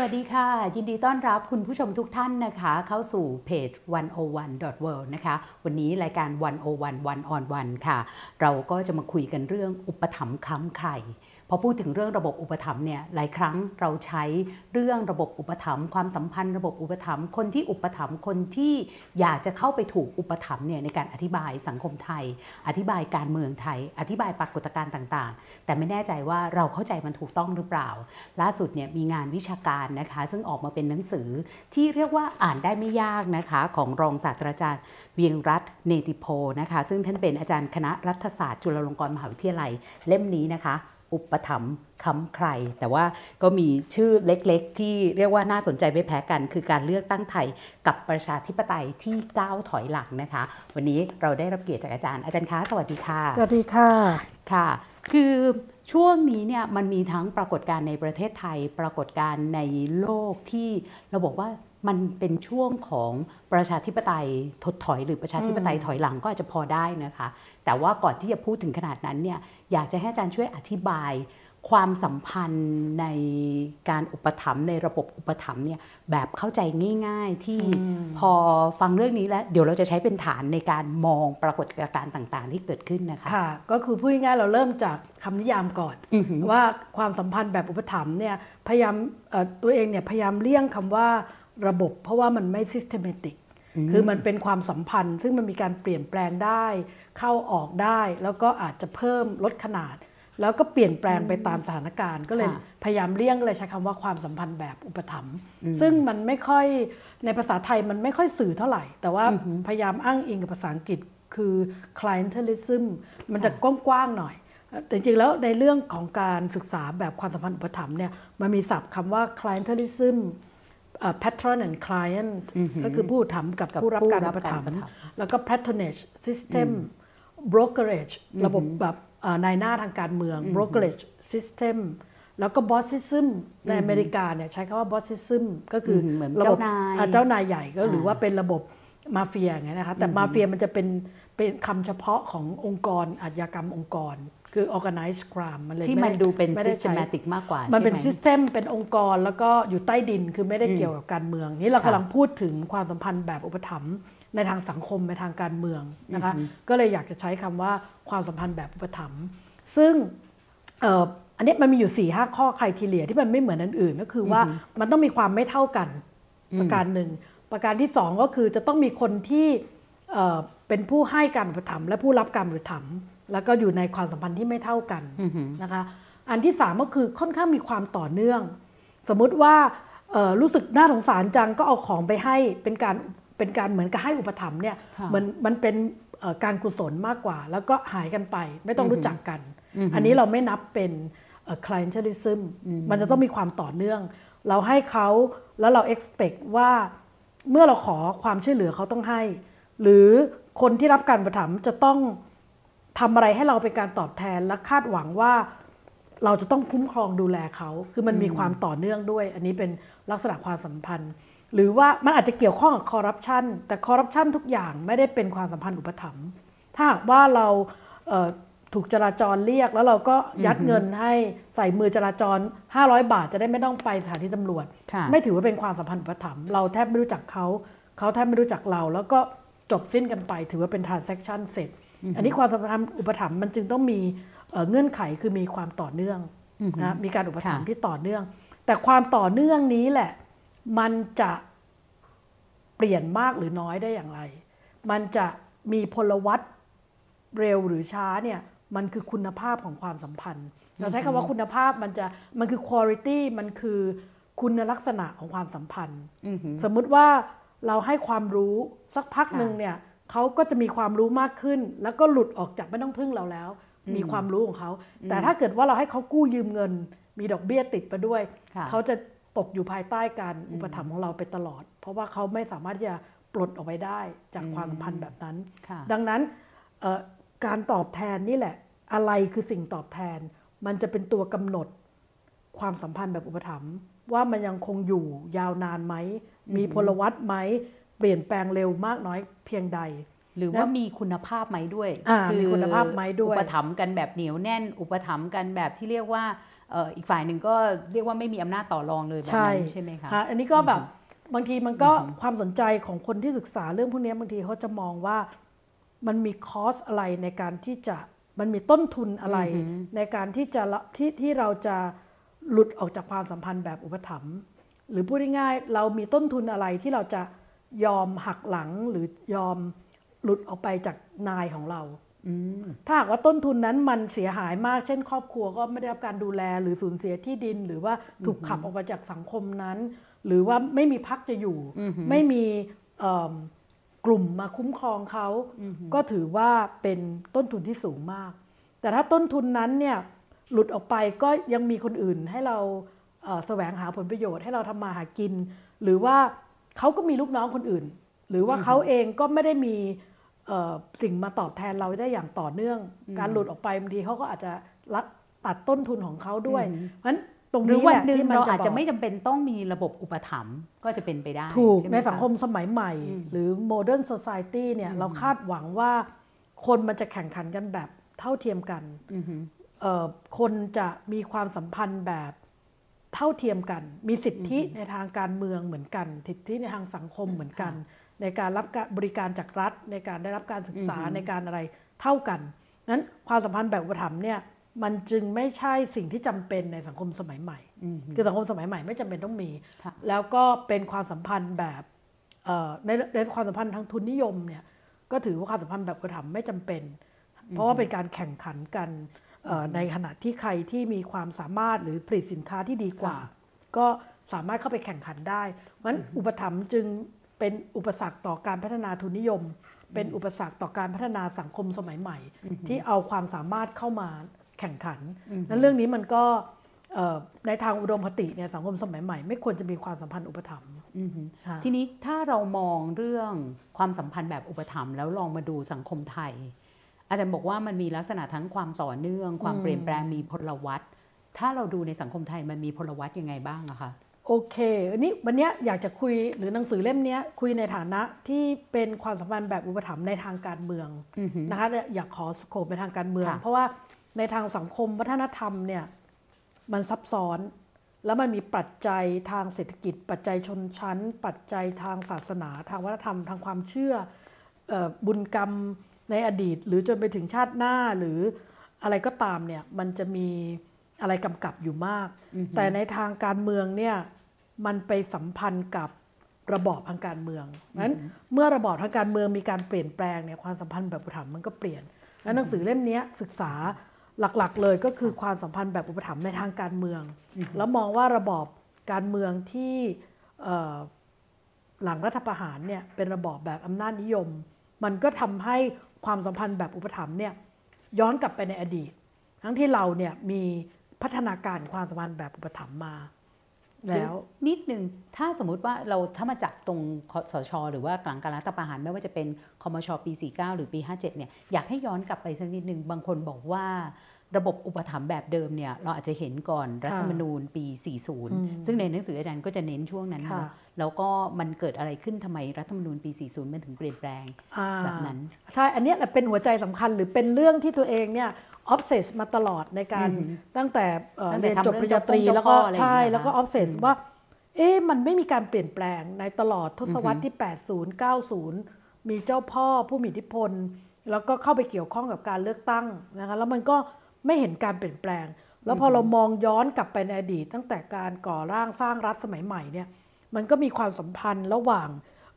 วัสดีค่ะ ยินดีต้อนรับคุณผู้ชมทุกท่านนะคะ เข้าสู่เพจ 101.world นะคะ วันนี้รายการ 101 One on One ค่ะ เราก็จะมาคุยกันเรื่องอุปถัมภ์ค้ำไข่ พอพูดถึงเรื่องระบบอุปถัมภ์เนี่ยหลายครั้งเราใช้เรื่องระบบอุปถัมภ์ความสัมพันธ์ระบบอุปถัมภ์คนที่อุปถัมภ์คนที่อยากจะเข้าไปถูกอุปถัมภ์เนี่ยในการอธิบายสังคมไทย อธิบายการเมืองไทย อธิบายปรากฏการณ์ต่างๆ แต่ไม่แน่ใจว่าเราเข้าใจมันถูกต้องหรือเปล่า ล่าสุดเนี่ยมีงานวิชาการนะคะ ซึ่งออกมาเป็นหนังสือที่เรียกว่าอ่านได้ไม่ยากนะคะของรองศาสตราจารย์เวียงรัตน์เนติโพนะคะ ซึ่งท่านเป็นอาจารย์คณะรัฐศาสตร์จุฬาลงกรณ์มหาวิทยาลัยเล่มนี้นะคะ อุปถัมภ์ค้ำใคร แต่ว่าก็มีชื่อเล็กๆ ที่เรียกว่าน่าสนใจไม่แพ้กัน คือการเลือกตั้งไทยกับประชาธิปไตยที่ก้าวถอยหลังนะคะ วันนี้เราได้รับเกียรติจากอาจารย์อาจารย์คะสวัสดีค่ะสวัสดีค่ะค่ะ คือช่วงนี้เนี่ยมันมีทั้งปรากฏการณ์ในประเทศไทย ปรากฏการณ์ในโลกที่เราบอกว่ามันเป็นช่วงของประชาธิปไตยถดถอย หรือประชาธิปไตยถอยหลังก็อาจจะพอได้นะคะ แต่ว่าก่อนที่จะพูดถึงขนาดนั้นเนี่ยอยากจะให้อาจารย์ช่วยอธิบายความสัมพันธ์ในการอุปถัมภ์ในระบบอุปถัมภ์เนี่ยแบบเข้าใจง่าย ๆ ที่พอฟังเรื่องนี้แล้ว เดี๋ยวเราจะใช้เป็นฐานในการมองปรากฏการณ์ต่างๆ ที่เกิดขึ้นนะคะค่ะ ก็คือพูดง่ายๆเราเริ่มจากคำนิยามก่อนอือหือว่าความสัมพันธ์แบบอุปถัมภ์เนี่ยพยายามเอ่อตัวเองเนี่ยพยายามเลี่ยงคำว่าระบบ เพราะว่ามันไม่ systematic คือมันเป็นความสัมพันธ์ ซึ่งมันมีการเปลี่ยนแปลงได้ เข้าออกได้ แล้วก็อาจจะเพิ่มลดขนาด แล้วก็เปลี่ยนแปลงไปตามสถานการณ์ ก็เลยค่ะพยายามเลี่ยงเลยใช้คำว่าความสัมพันธ์แบบอุปถัมภ์ซึ่งมันไม่ค่อยในภาษาไทยมันไม่ค่อยสื่อเท่าไหร่ แต่ว่าพยายามอ้างอิงกับภาษาอังกฤษคือ clientelism มันจะกว้างๆหน่อยแต่จริงๆ แล้วในเรื่องของการศึกษาแบบความสัมพันธ์อุปถัมภ์เนี่ยมันมีศัพท์คำว่า clientelism เอ่อ patron and client ก็คือผู้ถมกับกับผู้รับผู้การรัอุบปการถัมอุปภ์ถัมภ์แล้วก็ patronage system brokerage ระบบแบบเอ่อนายหน้าทางการเมือง brokerage system แล้วก็ bossism ในอเมริกาเนี่ยใช้คำว่า bossism ก็คือมเหมือนระบบเจ้านายอ่เจ้านายใหญ่ก็หรืออ่าว่าเป็นระบบมาเฟียอย่างเงี้ยนะคะแต่มาเฟียมันจะเป็นเป็นคำเฉพาะขององค์กรอาชญากรรมองค์กร คือ organized crime มันเลยที่ไมันดูเป็นไม่ได้ใช้ systematic มากกว่า มันเป็นใช่ไหซิสเต็มเป็นองค์กรแล้วก็อยู่ใต้ดินคือไม่ได้เกี่ยวกับการเมือง นี่เราค่ะกำลังพูดถึงความสัมพันธ์แบบอุปถัมภ์ในทางสังคมในทางการเมืองนะคะก็เลยอยากจะใช้คำว่าความสัมพันธ์แบบอุปถัมภ์ซึ่งเอ่ออันนี้มันมีอยู่4ี่ห้าข้อใครทีเลียที่มันไม่เหมือนอันอื่นก็คือว่ามันต้องมีความไม่เท่ากันประการหนึ่งประการที่สองก็คือจะต้องมีคนที่เอ่อเป็นผู้ให้การอุปถัมภ์และผู้รับการอุปถัมภ์ แล้วก็อยู่ในความสัมพันธ์ที่ไม่เท่ากันนะคะ อันที่สามก็คือค่อนข้างมีความต่อเนื่อง สมมุติว่าเอ่อรู้สึกน่าสงสารจังก็เอาของไปให้เป็นการเป็นการเหมือนกับให้อุปถัมภ์เนี่ยค่ะเหมือนมันเป็นเอ่อการกุศลมากกว่า แล้วก็หายกันไป ไม่ต้องรู้จักกัน อันนี้เราไม่นับเป็นเอ่อ clientelism มันจะต้องมีความต่อเนื่อง เราให้เขาแล้วเรา expect ว่าเมื่อเราขอความช่วยเหลือเขาต้องให้ หรือคนที่รับการอุปถัมภ์จะต้อง ทำอะไรให้เราเป็นการตอบแทนและคาดหวังว่า เราจะต้องคุ้มครองดูแลเขา คือมันมีความต่อเนื่องด้วย อันนี้เป็นลักษณะความสัมพันธ์ หรือว่ามันอาจจะเกี่ยวข้องกับคอร์รัปชันแต่คอร์รัปชันทุกอย่างไม่ได้เป็นความสัมพันธ์อุปถัมภ์ถ้าหากว่าเราเอ่อถูกจราจรเรียกแล้วเราก็ยัดเงินให้ใส่มือจราจร 500 บาทจะได้ไม่ต้องไปสถานีตำรวจค่ะไม่ถือว่าเป็นความสัมพันธ์อุปถัมภ์เราแทบไม่รู้จักเขา เขาแทบไม่รู้จักเรา แล้วก็จบสิ้นกันไปถือว่าเป็น transaction เสร็จ อันนี้ความสัมพันธ์อุปถัมภ์มันจึงต้องมีเอ่อเงื่อนไขคือมีความต่อเนื่องนะมีการอุปถัมภ์ค่ะที่ต่อเนื่อง แต่ความต่อเนื่องนี้แหละ มันจะเปลี่ยนมากหรือน้อยได้อย่างไร มันจะมีพลวัตเร็วหรือช้าเนี่ยมันคือคุณภาพของความสัมพันธ์ เราใช้คำว่าคุณภาพมันจะมันคือ quality มันคือคุณลักษณะของความสัมพันธ์อือหือสมมุติว่าเราให้ความรู้สักพักค่ะหนึ่งเนี่ย เขาก็จะมีความรู้มากขึ้น แล้วก็หลุดออกจากไม่ต้องพึ่งเราแล้ว มีความรู้ของเขา แต่ถ้าเกิดว่าเราให้เขากู้ยืมเงิน มีดอกเบี้ยติดไปด้วยค่ะเขาจะตกอยู่ภายใต้การอุปถัมภ์ของเราไปตลอด เพราะว่าเขาไม่สามารถที่จะปลดออกไปได้จากความสัมพันธ์แบบนั้นค่ะดังนั้นเอ่อการตอบแทนนี่แหละ อะไรคือสิ่งตอบแทน มันจะเป็นตัวกำหนดความสัมพันธ์แบบอุปถัมภ์ว่ามันยังคงอยู่ยาวนานไหม มีพลวัตไหม เปลี่ยนแปลงเร็วมากน้อยเพียงใด หรือว่ามีคุณภาพไหมด้วยอ่ามีคุณภาพไหมด้วย อุปถัมภ์กันแบบเหนียวแน่น อุปถัมภ์กันแบบที่เรียกว่าเอ่ออีกฝ่ายหนึ่งก็เรียกว่าไม่มีอำนาจต่อรองเลยแบบนั้นใช่ไหมคะฮะอันนี้ก็แบบบางทีมันก็ความสนใจของคนที่ศึกษาเรื่องพวกนี้บางทีเขาจะมองว่ามันมีคอสอะไรในการที่จะมันมีต้นทุนอะไรในการที่จะละที่ที่เราจะหลุดออกจากความสัมพันธ์แบบอุปถัมภ์หรือพูดง่ายๆเรามีต้นทุนอะไรที่เราจะ ยอมหักหลังหรือยอมหลุดออกไปจากนายของเราอืมถ้าหากว่าต้นทุนนั้นมันเสียหายมาก เช่น ครอบครัวก็ไม่ได้รับการดูแลหรือสูญเสียที่ดิน หรือว่าถูกขับออกมาจากสังคมนั้น หรือว่าไม่มีพักจะอยู่ ไม่มีเอิ่มกลุ่มมาคุ้มครองเขา ก็ถือว่าเป็นต้นทุนที่สูงมาก แต่ถ้าต้นทุนนั้นเนี่ยหลุดออกไปก็ยังมีคนอื่นให้เราเอ่อแสวงหาผลประโยชน์ให้เราทำมาหากิน หรือว่า เขาก็มีลูกน้องคนอื่น หรือว่าเขาเองก็ไม่ได้มีเอ่อสิ่งมาตอบแทนเราได้อย่างต่อเนื่อง การหลุดออกไปบางทีเขาก็อาจจะลัดตัดต้นทุนของเขาด้วย เพราะฉะนั้นตรงหรือนี้วัแหนละหนึ่งที่มันเราจะอาจจะบอกไม่จำเป็นต้องมีระบบอุปถัมภ์ก็จะเป็นไปได้ ถูกช่ไหในคะสังคมสมัยใหม่ หรือโมเดิร์น o c i ตี้เนี่ยเราคาดหวังว่าคนมันจะแข่งขันกันแบบเท่าเทียมกันอือฮึเอ่อคนจะมีความสัมพันธ์แบบ เท่าเทียมกัน มีสิทธิในทางการเมืองเหมือนกัน สิทธิในทางสังคมเหมือนกัน ในการรับการบริการจากรัฐ ในการได้รับการศึกษาในการอะไรเท่ากันนั้นความสัมพันธ์แบบอุปถัมภ์เนี่ยมันจึงไม่ใช่สิ่งที่จำเป็นในสังคมสมัยใหม่อืมคือสังคมสมัยใหม่ไม่จำเป็นต้องมีค่ะแล้วก็เป็นความสัมพันธ์แบบเอ่อในในความสัมพันธ์ทางทุนนิยมเนี่ยก็ถือว่าความสัมพันธ์แบบอุปถัมภ์ไม่จำเป็น เพราะว่าเป็นการแข่งขันกันเอ่อ ในขณะที่ใครที่มีความสามารถหรือผลิตสินค้าที่ดีกว่า ก็สามารถเข้าไปแข่งขันได้เพราะฉะนั้นอุปถัมภ์จึงเป็นอุปสรรคต่อการพัฒนาทุนนิยม เป็นอุปสรรคต่อการพัฒนาสังคมสมัยใหม่ ที่เอาความสามารถเข้ามาแข่งขันนั้นเรื่องนี้มันก็เอ่อในทางอุดมคติเนี่ยสังคมสมัยใหม่ ไม่ควรจะมีความสัมพันธ์อุปถัมภ์อือฮึค่ะทีนี้ถ้าเรามองเรื่องความสัมพันธ์แบบอุปถัมภ์แล้วลองมาดูสังคมไทย อาจารย์บอกว่ามันมีลักษณะทั้งความต่อเนื่อง ความเปลี่ยนแปลงมีพลวัตถ้าเราดูในสังคมไทยมันมีพลวัตยังไงบ้างอะคะโอเคอันนี้วันเนี้ยอยากจะคุยหรือหนังสือเล่มเนี้ยคุยในฐานะที่เป็นความสัมพันธ์แบบอุปถัมภ์ในทางการเมืองอือฮึนะคะเนี่ยอยากขอสโคปในทางการเมืองค่ะเพราะว่าในทางสังคมวัฒนธรรมเนี่ยมันซับซ้อน แล้วมันมีปัจจัยทางเศรษฐกิจ ปัจจัยชนชั้น ปัจจัยทางศาสนา ทางวัฒนธรรมทางความเชื่อเอ่อบุญกรรม ในอดีต หรือจนไปถึงชาติหน้าหรืออะไรก็ตามเนี่ยมันจะมีอะไรกำกับอยู่มาก แต่ในทางการเมืองเนี่ยมันไปสัมพันธ์กับระบอบทางการเมืองนั้นเมื่อระบอบทางการเมืองมีการเปลี่ยนแปลงเนี่ยความสัมพันธ์แบบอุปถัมภ์มันก็เปลี่ยน แล้วหนังสือเล่มเนี้ยศึกษาหลักๆ เลยก็คือความสัมพันธ์แบบอุปถัมภ์ในทางการเมือง แล้วมองว่าระบอบการเมืองที่เอ่อหลังรัฐประหารเนี่ยเป็นระบอบแบบอำนาจนิยม มันก็ทำให้ ความสัมพันธ์แบบอุปถัมภ์เนี่ยย้อนกลับไปในอดีต ทั้งที่เราเนี่ยมีพัฒนาการความสัมพันธ์แบบอุปถัมภ์มาแล้วนิดนึงถ้าสมมุติว่าเราถ้ามาจับตรงคสช หรือว่ากลางการรัฐประหารไม่ว่าจะเป็นคมชปี 49 หรือปี 57 เนี่ยอยากให้ย้อนกลับไปสักนิดนึงบางคนบอกว่า ระบบอุปถัมภ์แบบเดิมเนี่ยเราอาจจะเห็นก่อนรัฐธรรมนูญปี 40 ซึ่งในหนังสืออาจารย์ก็จะเน้นช่วงนั้นค่ะเนาะแล้วก็มันเกิดอะไรขึ้นทำไมรัฐธรรมนูญปี 40 มันถึงเปลี่ยนแปลงอ่าแบบนั้นใช่อันเนี้ยแหละเป็นหัวใจสำคัญหรือเป็นเรื่องที่ตัวเองเนี่ย obsess มาตลอดในการอือหือตั้งแต่เอ่อตั้งแต่เรียนจบทำปริญญาตรีเรื่องแล้วก็เจ้าพ่ออะไรอย่างใช่เงี้ยแล้วก็นะ obsess ว่าเอ๊ะมันไม่มีการเปลี่ยนแปลงในตลอดทศวรรษที่ 80 90 มีเจ้าพ่อผู้มีอิทธิพล แล้วก็เข้าไปเกี่ยวข้องกับการเลือกตั้งนะคะแล้วมันก็ ไม่เห็นการเปลี่ยนแปลง แล้วพอเรามองย้อนกลับไปในอดีต ตั้งแต่การก่อร่างสร้างรัฐสมัยใหม่เนี่ยมันก็มีความสัมพันธ์ระหว่าง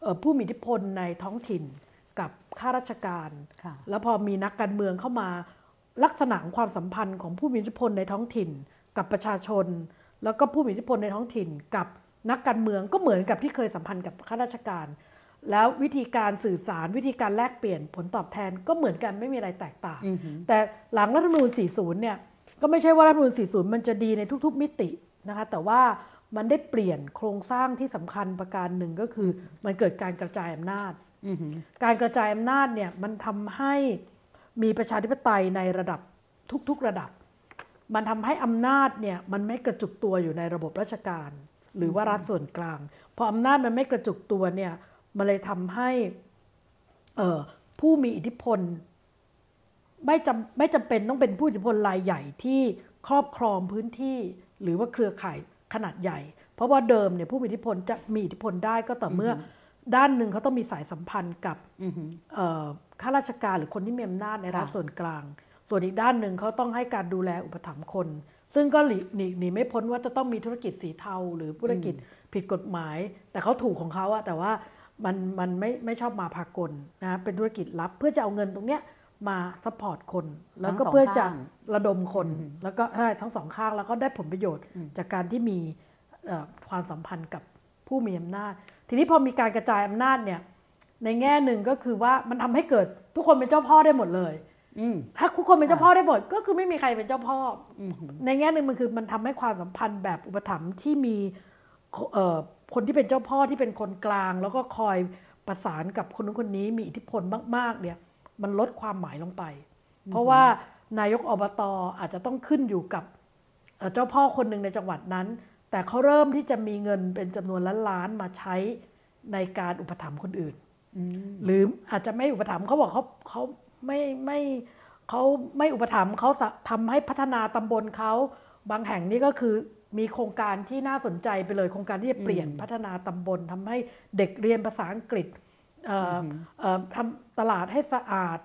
เอ่อผู้มีอิทธิพลในท้องถิ่นกับข้าราชการค่ะแล้วพอมีนักการเมืองเข้ามาลักษณะของความสัมพันธ์ของผู้มีอิทธิพลในท้องถิ่น กับประชาชน แล้วก็ผู้มีอิทธิพลในท้องถิ่น กับนักการเมืองก็เหมือนกับที่เคยสัมพันธ์กับข้าราชการ แล้ววิธีการสื่อสารวิธีการแลกเปลี่ยนผลตอบแทนก็เหมือนกันไม่มีอะไรแตกต่างอือหือแต่หลังรัฐธรรมนูญ 40 เนี่ยก็ไม่ใช่ว่ารัฐธรรมนูญ 40 มันจะดีในทุก ๆ มิตินะคะแต่ว่ามันได้เปลี่ยนโครงสร้างที่สำคัญประการหนึ่งก็คือ มันเกิดการกระจายอำนาจอือหือการกระจายอำนาจเนี่ยมันทำให้มีประชาธิปไตยในระดับทุก ๆ ระดับ มันทำให้อำนาจเนี่ยมันไม่กระจุกตัวอยู่ในระบบราชการ หรือว่ารัฐส่วนกลาง พออำนาจมันไม่กระจุกตัวเนี่ย มันเลยทำให้เอ่อผู้มีอิทธิพลไม่จำไม่จำเป็นต้องเป็นผู้อิทธิพลรายใหญ่ที่ครอบครองพื้นที่ หรือว่าเครือข่ายขนาดใหญ่ เพราะว่าเดิมเนี่ยผู้มีอิทธิพลจะมีอิทธิพลได้ก็ต่อเมื่อด้านหนึ่งเขาต้องมีสายสัมพันธ์กับเอ่อข้าราชการหรือคนที่มีอำนาจในรัฐค่ะส่วนกลาง ส่วนอีกด้านหนึ่งเขาต้องให้การดูแลอุปถัมภ์คน ซึ่งก็หลีหนีหนีไม่พ้นว่าจะต้องมีธุรกิจสีเทา หรือธุรกิจผิดกฎหมาย แต่เขาถูกของเขาอะแต่ว่า มันมันไม่ไม่ชอบมาพากลนะเป็นธุรกิจลับ เพื่อจะเอาเงินตรงเนี้ยมา support คน แล้วก็ทั้งสองเพื่อจะข้างระดมคน แล้วก็ใช่ทั้งสองข้างแล้วก็ได้ผลประโยชน์จากการที่มีเอ่อความสัมพันธ์กับผู้มีอำนาจ ทีนี้พอมีการกระจายอำนาจเนี่ยในแง่หนึ่งก็คือว่ามันทำให้เกิดทุกคนเป็นเจ้าพ่อได้หมดเลยอืมถ้าทุกคนเป็นเจ้าพ่อได้หมดก็คือไม่มีใครเป็นเจ้าพ่ออมในแง่หนึ่งมันคือมันทำให้ความสัมพันธ์แบบอุปถัมภ์ที่มีเอ่อ คนที่เป็นเจ้าพ่อที่เป็นคนกลาง แล้วก็คอยประสานกับคนนู้นคนนี้มีอิทธิพลมากๆเนี่ยมันลดความหมายลงไป เพราะว่านายกอบตอาจจะต้องขึ้นอยู่กับเอ่อเจ้าพ่อคนหนึ่งในจังหวัดนั้น แต่เขาเริ่มที่จะมีเงินเป็นจำนวนล้านๆมาใช้ในการอุปถัมภ์คนอื่นหรืออาจจะไม่อุปถัมภ์เขาบอกเขาเขาไม่ไม่เขาไม่อุปถัมภ์เขาสะทำให้พัฒนาตำบลเขาบางแห่งนี่ก็คือ มีโครงการที่น่าสนใจไปเลยโครงการที่จะเปลี่ยนพัฒนาตำบลทำให้เด็กเรียนภาษาอังกฤษเอ่ออเอ่อทำตลาดให้สะอาด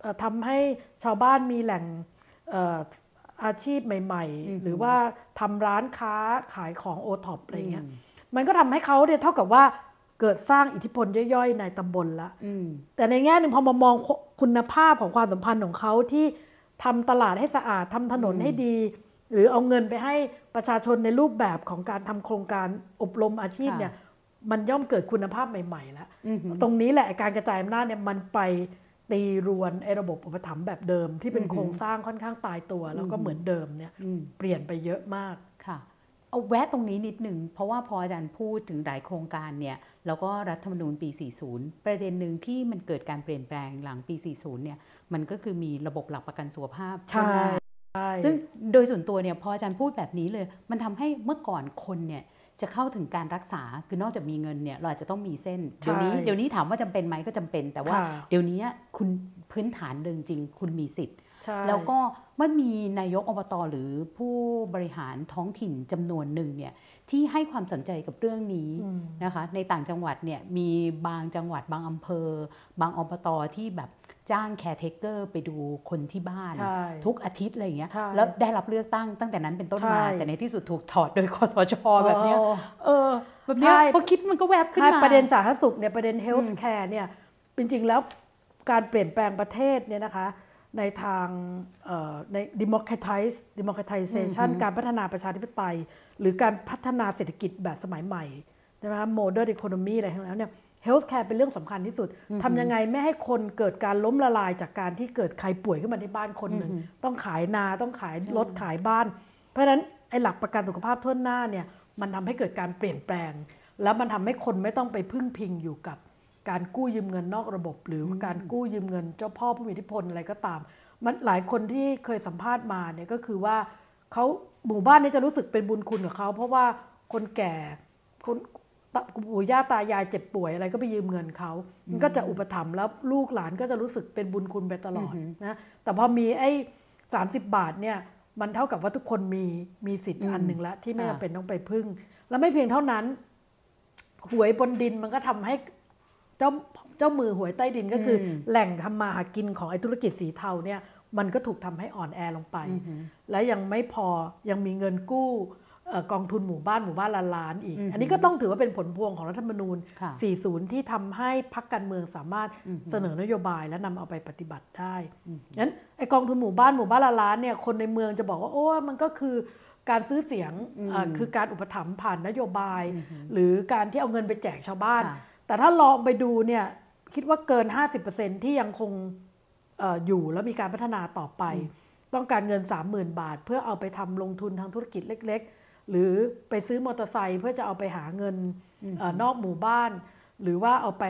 เอ่อทำให้ชาวบ้านมีแหล่งเอ่ออาชีพใหม่ ๆ หรือว่าทำร้านค้าขายของโอท็อปอะไรเงี้ยมันก็ทำให้เขาเนี่ยเท่ากับว่าเกิดสร้างอิทธิพลย่อยๆ ในตำบลละอืมแต่ในแง่หนึ่งพอมามองคุณภาพของความสัมพันธ์ของเขาที่ทำตลาดให้สะอาดทำถนนให้ดี หรือเอาเงินไปให้ ประชาชนในรูปแบบของการทำโครงการอบรมอาชีพค่ะเนี่ยมันย่อมเกิดคุณภาพใหม่ๆแล้วอือหือตรงนี้แหละการกระจายอำนาจเนี่ยมันไปตีรวนไอ้ระบบอุปถัมภ์แบบเดิม ที่เป็นอือหือโครงสร้างค่อนข้างตายตัว แล้วก็เหมือนเดิมเนี่ยอืมเปลี่ยนไปเยอะมากค่ะเอาแวะตรงนี้นิดหนึ่งเพราะว่าพออาจารย์พูดถึงหลายโครงการเนี่ยแล้วก็รัฐธรรมนูญปี 40 ประเด็นหนึ่งที่มันเกิดการเปลี่ยนแปลงหลังปี 40 เนี่ยมันก็คือมีระบบหลักประกันสุขภาพใช่ทั่วหน้าใช่ ซึ่งโดยส่วนตัวเนี่ยพออาจารย์พูดแบบนี้เลย มันทำให้เมื่อก่อนคนเนี่ยจะเข้าถึงการรักษาคือนอกจากมีเงินเนี่ยเราอาจจะต้องมีเส้นเดี๋ยวนี้ใช่เดี๋ยวนี้ถามว่าจำเป็นไหมก็จำเป็น แต่ว่าค่ะเดี๋ยวนี้คุณพื้นฐานเดิมจริง คุณมีสิทธิ์ใช่แล้วก็เมื่อมีนายกอบตหรือผู้บริหารท้องถิ่นจำนวนหนึ่งเนี่ยที่ให้ความสนใจกับเรื่องนี้อืมนะคะในต่างจังหวัดเนี่ยมีบางจังหวัดบางอำเภอ บางอบตที่แบบ จ้าง caretaker ไปดูคนที่บ้านใช่ทุกอาทิตย์อะไรอย่างเงี้ยใช่แล้วได้รับเลือกตั้งตั้งแต่นั้นเป็นต้นมาใช่แต่ในที่สุดถูกถอดโดยคสชแบบเนี้ยอ๋อเออแบบเนี้ยใช่พอคิดมันก็แวบขึ้นใช่มาประเด็นสาธารณสุขเนี่ยประเด็น health care เนี่ยจริงๆแล้วการเปลี่ยนแปลงประเทศเนี่ยนะคะในทางเอ่อใน democratize democratization การพัฒนาประชาธิปไตย หรือการพัฒนาเศรษฐกิจแบบสมัยใหม่ใช่ไหมคะ modern economy อะไรทั้งนั้นเนี่ย health care เป็นเรื่องสำคัญที่สุดทำยังไงไม่ให้คนเกิดการล้มละลายจากการที่เกิดใครป่วยขึ้นมาที่บ้านคนหนึ่ง ต้องขายนาต้องขายรถขายบ้าน เพราะฉะนั้นไอ้หลักประกันสุขภาพทั่วหน้าเนี่ยมันทำให้เกิดการเปลี่ยนแปลง แล้วมันทำให้คนไม่ต้องไปพึ่งพิงอยู่กับ การกู้ยืมเงินนอกระบบ หรือการกู้ยืมเงินเจ้าพ่อผู้มีอิทธิพลอะไรก็ตาม มันหลายคนที่เคยสัมภาษณ์มาเนี่ยก็คือว่าเขาหมู่บ้านนี้จะรู้สึกเป็นบุญคุณกับเขาเพราะว่าคนแก่คนตะ ปู่ย่าตายายเจ็บป่วยอะไรก็ไปยืมเงินเขา มันก็จะอุปถัมภ์แล้วลูกหลานก็จะรู้สึกเป็นบุญคุณไปตลอดนะ แต่พอมีไอ้สามสิบบาทเนี่ย มันเท่ากับว่าทุกคนมีมีสิทธิ์อันหนึ่งแล้วที่ไม่จำเป็นต้องไปพึ่ง แล้วไม่เพียงเท่านั้น หวยบนดินมันก็ทำให้เจ้าเจ้ามือหวยใต้ดินก็คืออแหล่งทำมาหากินของไอ้ธุรกิจสีเทาเนี่ย มันก็ถูกทำให้อ่อนแอลงไป และยังไม่พอยังมีเงินกู้เอ่อ กองทุนหมู่บ้านหมู่บ้านละล้านอีก อันนี้ก็ต้องถือว่าเป็นผลพวงของรัฐธรรมนูญค่ะ40 ที่ทำให้พักการเมืองสามารถเสนอนโยบายและนำเอาไปปฏิบัติได้งั้นไอกองทุนหมู่บ้านหมู่บ้านละล้านเนี่ยคนในเมืองจะบอกว่าโอ้มันก็คือการซื้อเสียงอ่าคือการอุปถัมภ์ผ่านนโยบาย หรือการที่เอาเงินไปแจกชาวบ้านค่ะแต่ถ้าลองไปดูเนี่ยคิดว่าเกิน 50%ที่ยังคงเอออยู่แล้วมีการพัฒนาต่อไป ต้องการเงิน 30,000 บาท เพื่อเอาไปทำลงทุนทางธุรกิจเล็ก ๆ หรือไปซื้อมอเตอร์ไซค์เพื่อจะเอาไปหาเงินเออนอกหมู่บ้าน หรือว่าเอาไป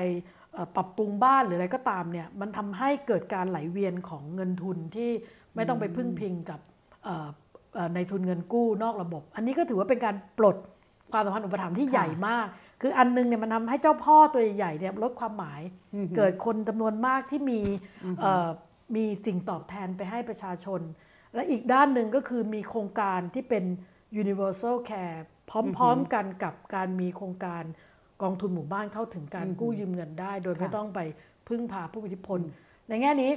เอ่อปรับปรุงบ้านหรืออะไรก็ตามเนี่ยมันทำให้เกิดการไหลเวียนของเงินทุนที่ไม่ต้องไปพึ่งพิงกับเอ่อเอ่อในทุนเงินกู้นอกระบบ อันนี้ก็ถือว่าเป็นการปลดความสัมพันธ์อุปถัมภ์ที่ค่ะใหญ่มาก คืออันหนึงเนี่ยมันทำให้เจ้าพ่อตัวใหญ่ๆเนี่ยลดความหมาย เกิดคนจำนวนมากที่มีเอ่อมีสิ่งตอบแทนไปให้ประชาชน และอีกด้านหนึ่งก็คือมีโครงการที่เป็น universal care พร้อมๆกันกับการมีโครงการกองทุนหมู่บ้านเข้าถึงการกู้ยืมเงินได้ โดยไม่ต้องไปพึ่งพาผู้มีอิทธิพล ในแง่นี้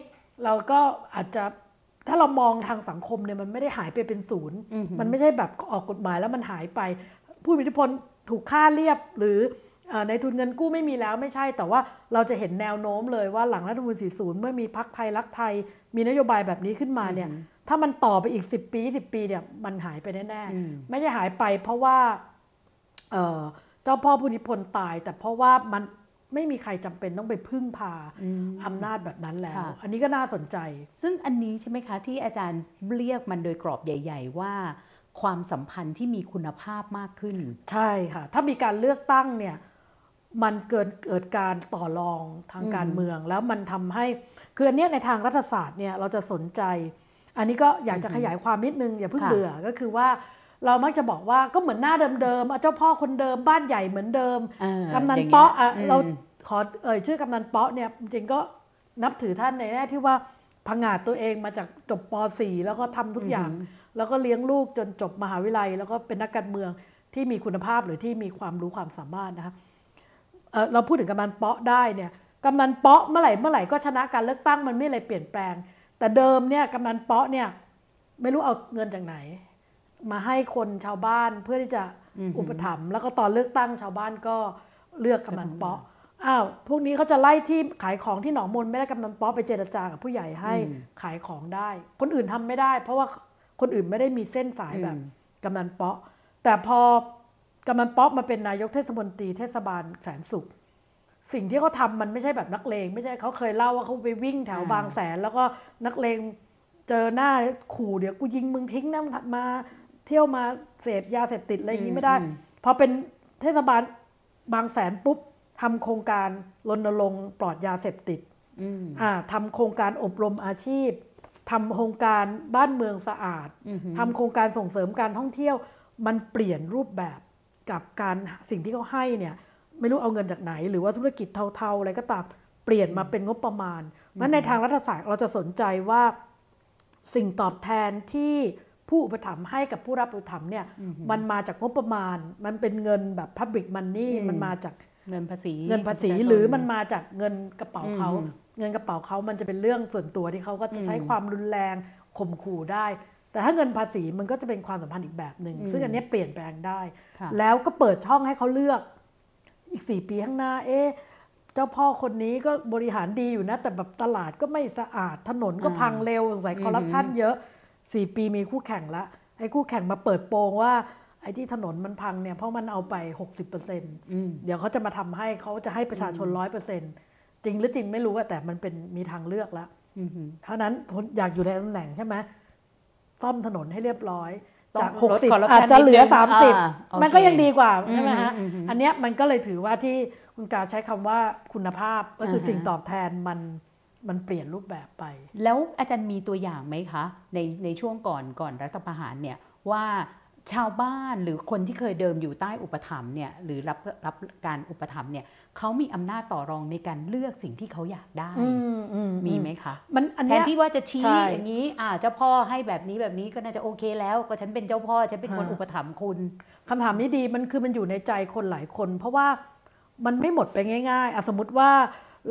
เราก็อาจจะถ้าเรามองทางสังคมเนี่ยมันไม่ได้หายไปเป็นศูนย์ มันไม่ใช่แบบออกกฎหมายแล้วมันหายไป ผู้มีอิทธิพลถูกฆ่าเรียบหรือ ในทุนเงินกู้ไม่มีแล้วไม่ใช่ แต่ว่าเราจะเห็นแนวโน้มเลยว่าหลังรัฐธรรมนูญ40 เมื่อมีพักไทยรักไทย มีนโยบายแบบนี้ขึ้นมาเนี่ยถ้ามันต่อไปอีก 10 ปี 10 ปีเนี่ยมันหายไปแน่ๆ ไม่ใช่หายไปเพราะว่าเจ้าพ่อผู้นิพนธ์ตาย แต่เพราะว่ามันไม่มีใครจำเป็นต้องไปพึ่งพาอำนาจแบบนั้นแล้ว อันนี้ก็น่าสนใจ ซึ่งอันนี้ใช่ไหมคะที่อาจารย์เรียกมันโดยกรอบใหญ่ ๆ ว่าความสัมพันธ์ที่มีคุณภาพมากขึ้น ใช่ค่ะ ถ้ามีการเลือกตั้งเนี่ย มันเกิดเกิดการต่อรองทางการเมือง แล้วมันทำให้คืออันนี้ในทางรัฐศาสตร์เนี่ยเราจะสนใจ อันนี้ก็อยากจะขยายความนิดนึง อย่าเพิ่งเบื่อก็คือว่าเรามักจะบอกว่าก็เหมือนหน้าเดิมๆเจ้าพ่อคนเดิมบ้านใหญ่เหมือนเดิมกำนันเปาะเราขอเอ่ยชื่อกำนันเปาะเนี่ยจริงก็นับถือท่านในแง่ที่ว่าพังงาดตัวเองมาจากจบป .4 แล้วก็ทำทุกอย่าง แล้วก็เลี้ยงลูกจนจบมหาวิทยาลัย แล้วก็เป็นนักการเมืองที่มีคุณภาพหรือที่มีความรู้ความสามารถนะคะ เราพูดถึงกำนันเปาะได้เนี่ยกำนันเปาะเมื่อไหร่เมื่อไหร่ก็ชนะการเลือกตั้งมันไม่อะไรเปลี่ยนแปลง แต่เดิมเนี่ยกำนันเปาะเนี่ยไม่รู้เอาเงินจากไหน มาให้คนชาวบ้านเพื่อที่จะอุปถัมภ์แล้วก็ตอนเลือกตั้งชาวบ้านก็เลือกกำนันเปาะอ้าวพวกนี้เขาจะไล่ที่ขายของที่หนองมนไม่ได้กำนันเปาะไปเจรจากับผู้ใหญ่ให้ขายของได้ คนอื่นทำไม่ได้ เพราะว่าคนอื่นไม่ได้มีเส้นสายแบบกำนันเปาะ แต่พอ กำนันป๊อปมาเป็นนายกเทศมนตรีเทศบาลแสนสุข สิ่งที่เขาทามันไม่ใช่แบบนักเลง ไม่ใช่เขาเคยเล่าว่าเขาไปวิ่งแถวบางแสน แล้วก็นักเลงเจอหน้าขู่เดี๋ยวกูยิงมึงทิ้งน้ำมาเที่ยวมาเสพยาเสพติดอะไรอย่างนี้ไม่ได้พอเป็นเทศบาลบางแสนปุ๊บทำโครงการรณรงค์ปลอดยาเสพติดอ่าทำโครงการอบรมอาชีพทำโครงการบ้านเมืองสะอาดทำโครงการส่งเสริมการท่องเที่ยว มันเปลี่ยนรูปแบบ กับการสิ่งที่เขาให้เนี่ยไม่รู้เอาเงินจากไหน หรือว่าธุรกิจเทาๆอะไรก็ตามเปลี่ยนมาเป็นงบประมาณนั้นในทางรัฐศาสตร์เราจะสนใจว่าสิ่งตอบแทนที่ผู้อุปถัมภ์ให้กับผู้รับอุปถัมภ์เนี่ยมันมาจากงบประมาณ มันเป็นเงินแบบ Public Money มันมาจากเงินภาษีเงินภาษีหรือมันมาจากเงินกระเป๋าเขาเงินกระเป๋าเขามันจะเป็นเรื่องส่วนตัวที่เขาก็จะใช้ความรุนแรงข่มขู่ได้ แต่ถ้าเงินภาษีมันก็จะเป็นความสัมพันธ์อีกแบบหนึ่งซึ่งอันนี้เปลี่ยนแปลงได้ แล้วก็เปิดช่องให้เขาเลือก อีกสี่ปีข้างหน้า เอ๊ะเจ้าพ่อคนนี้ก็บริหารดีอยู่นะ แต่แบบตลาดก็ไม่สะอาดถนนก็พังเร็วสงสัยคอร์รัปชันเยอะสี่ปีมีคู่แข่งละไอ้คู่แข่งมาเปิดโปงว่าไอ้ที่ถนนมันพังเนี่ยเพราะมันเอาไปหกสิบเปอร์เซ็นต์เดี๋ยวเขาจะมาทำให้เขาจะให้ประชาชนร้อยเปอร์เซ็นต์จริงหรือจริงไม่รู้แต่มันเป็นมีทางเลือกแล้วเพราะนั้นอยากอยู่ในตำแหน่งใช่ไหม ซ่อมถนนให้เรียบร้อย จาก 60 อาจจะเหลือ 30 มันก็ยังดีกว่าใช่ไหมฮะอันนี้มันก็เลยถือว่าที่คุณกาใช้คำว่าคุณภาพก็คือสิ่งตอบแทนมันมันเปลี่ยนรูปแบบไป แล้วอาจารย์มีตัวอย่างไหมคะ ในในช่วงก่อนก่อนรัฐประหารเนี่ยว่า ชาวบ้านหรือคนที่เคยเดิมอยู่ใต้อุปถัมภ์เนี่ยหรือรับรับการอุปถัมภ์เนี่ยเขามีอำนาจต่อรองในการเลือกสิ่งที่เขาอยากได้มีไหมคะมันแทนที่ว่าจะชี้อย่างนี้อ่าเจ้าพ่อให้แบบนี้แบบนี้ก็น่าจะโอเคแล้วก็ฉันเป็นเจ้าพ่อฉันเป็นคนอุปถัมภ์คุณคำถามนี้ดีมันคือมันอยู่ในใจคนหลายคน เพราะว่ามันไม่หมดไปง่ายๆสมมติว่า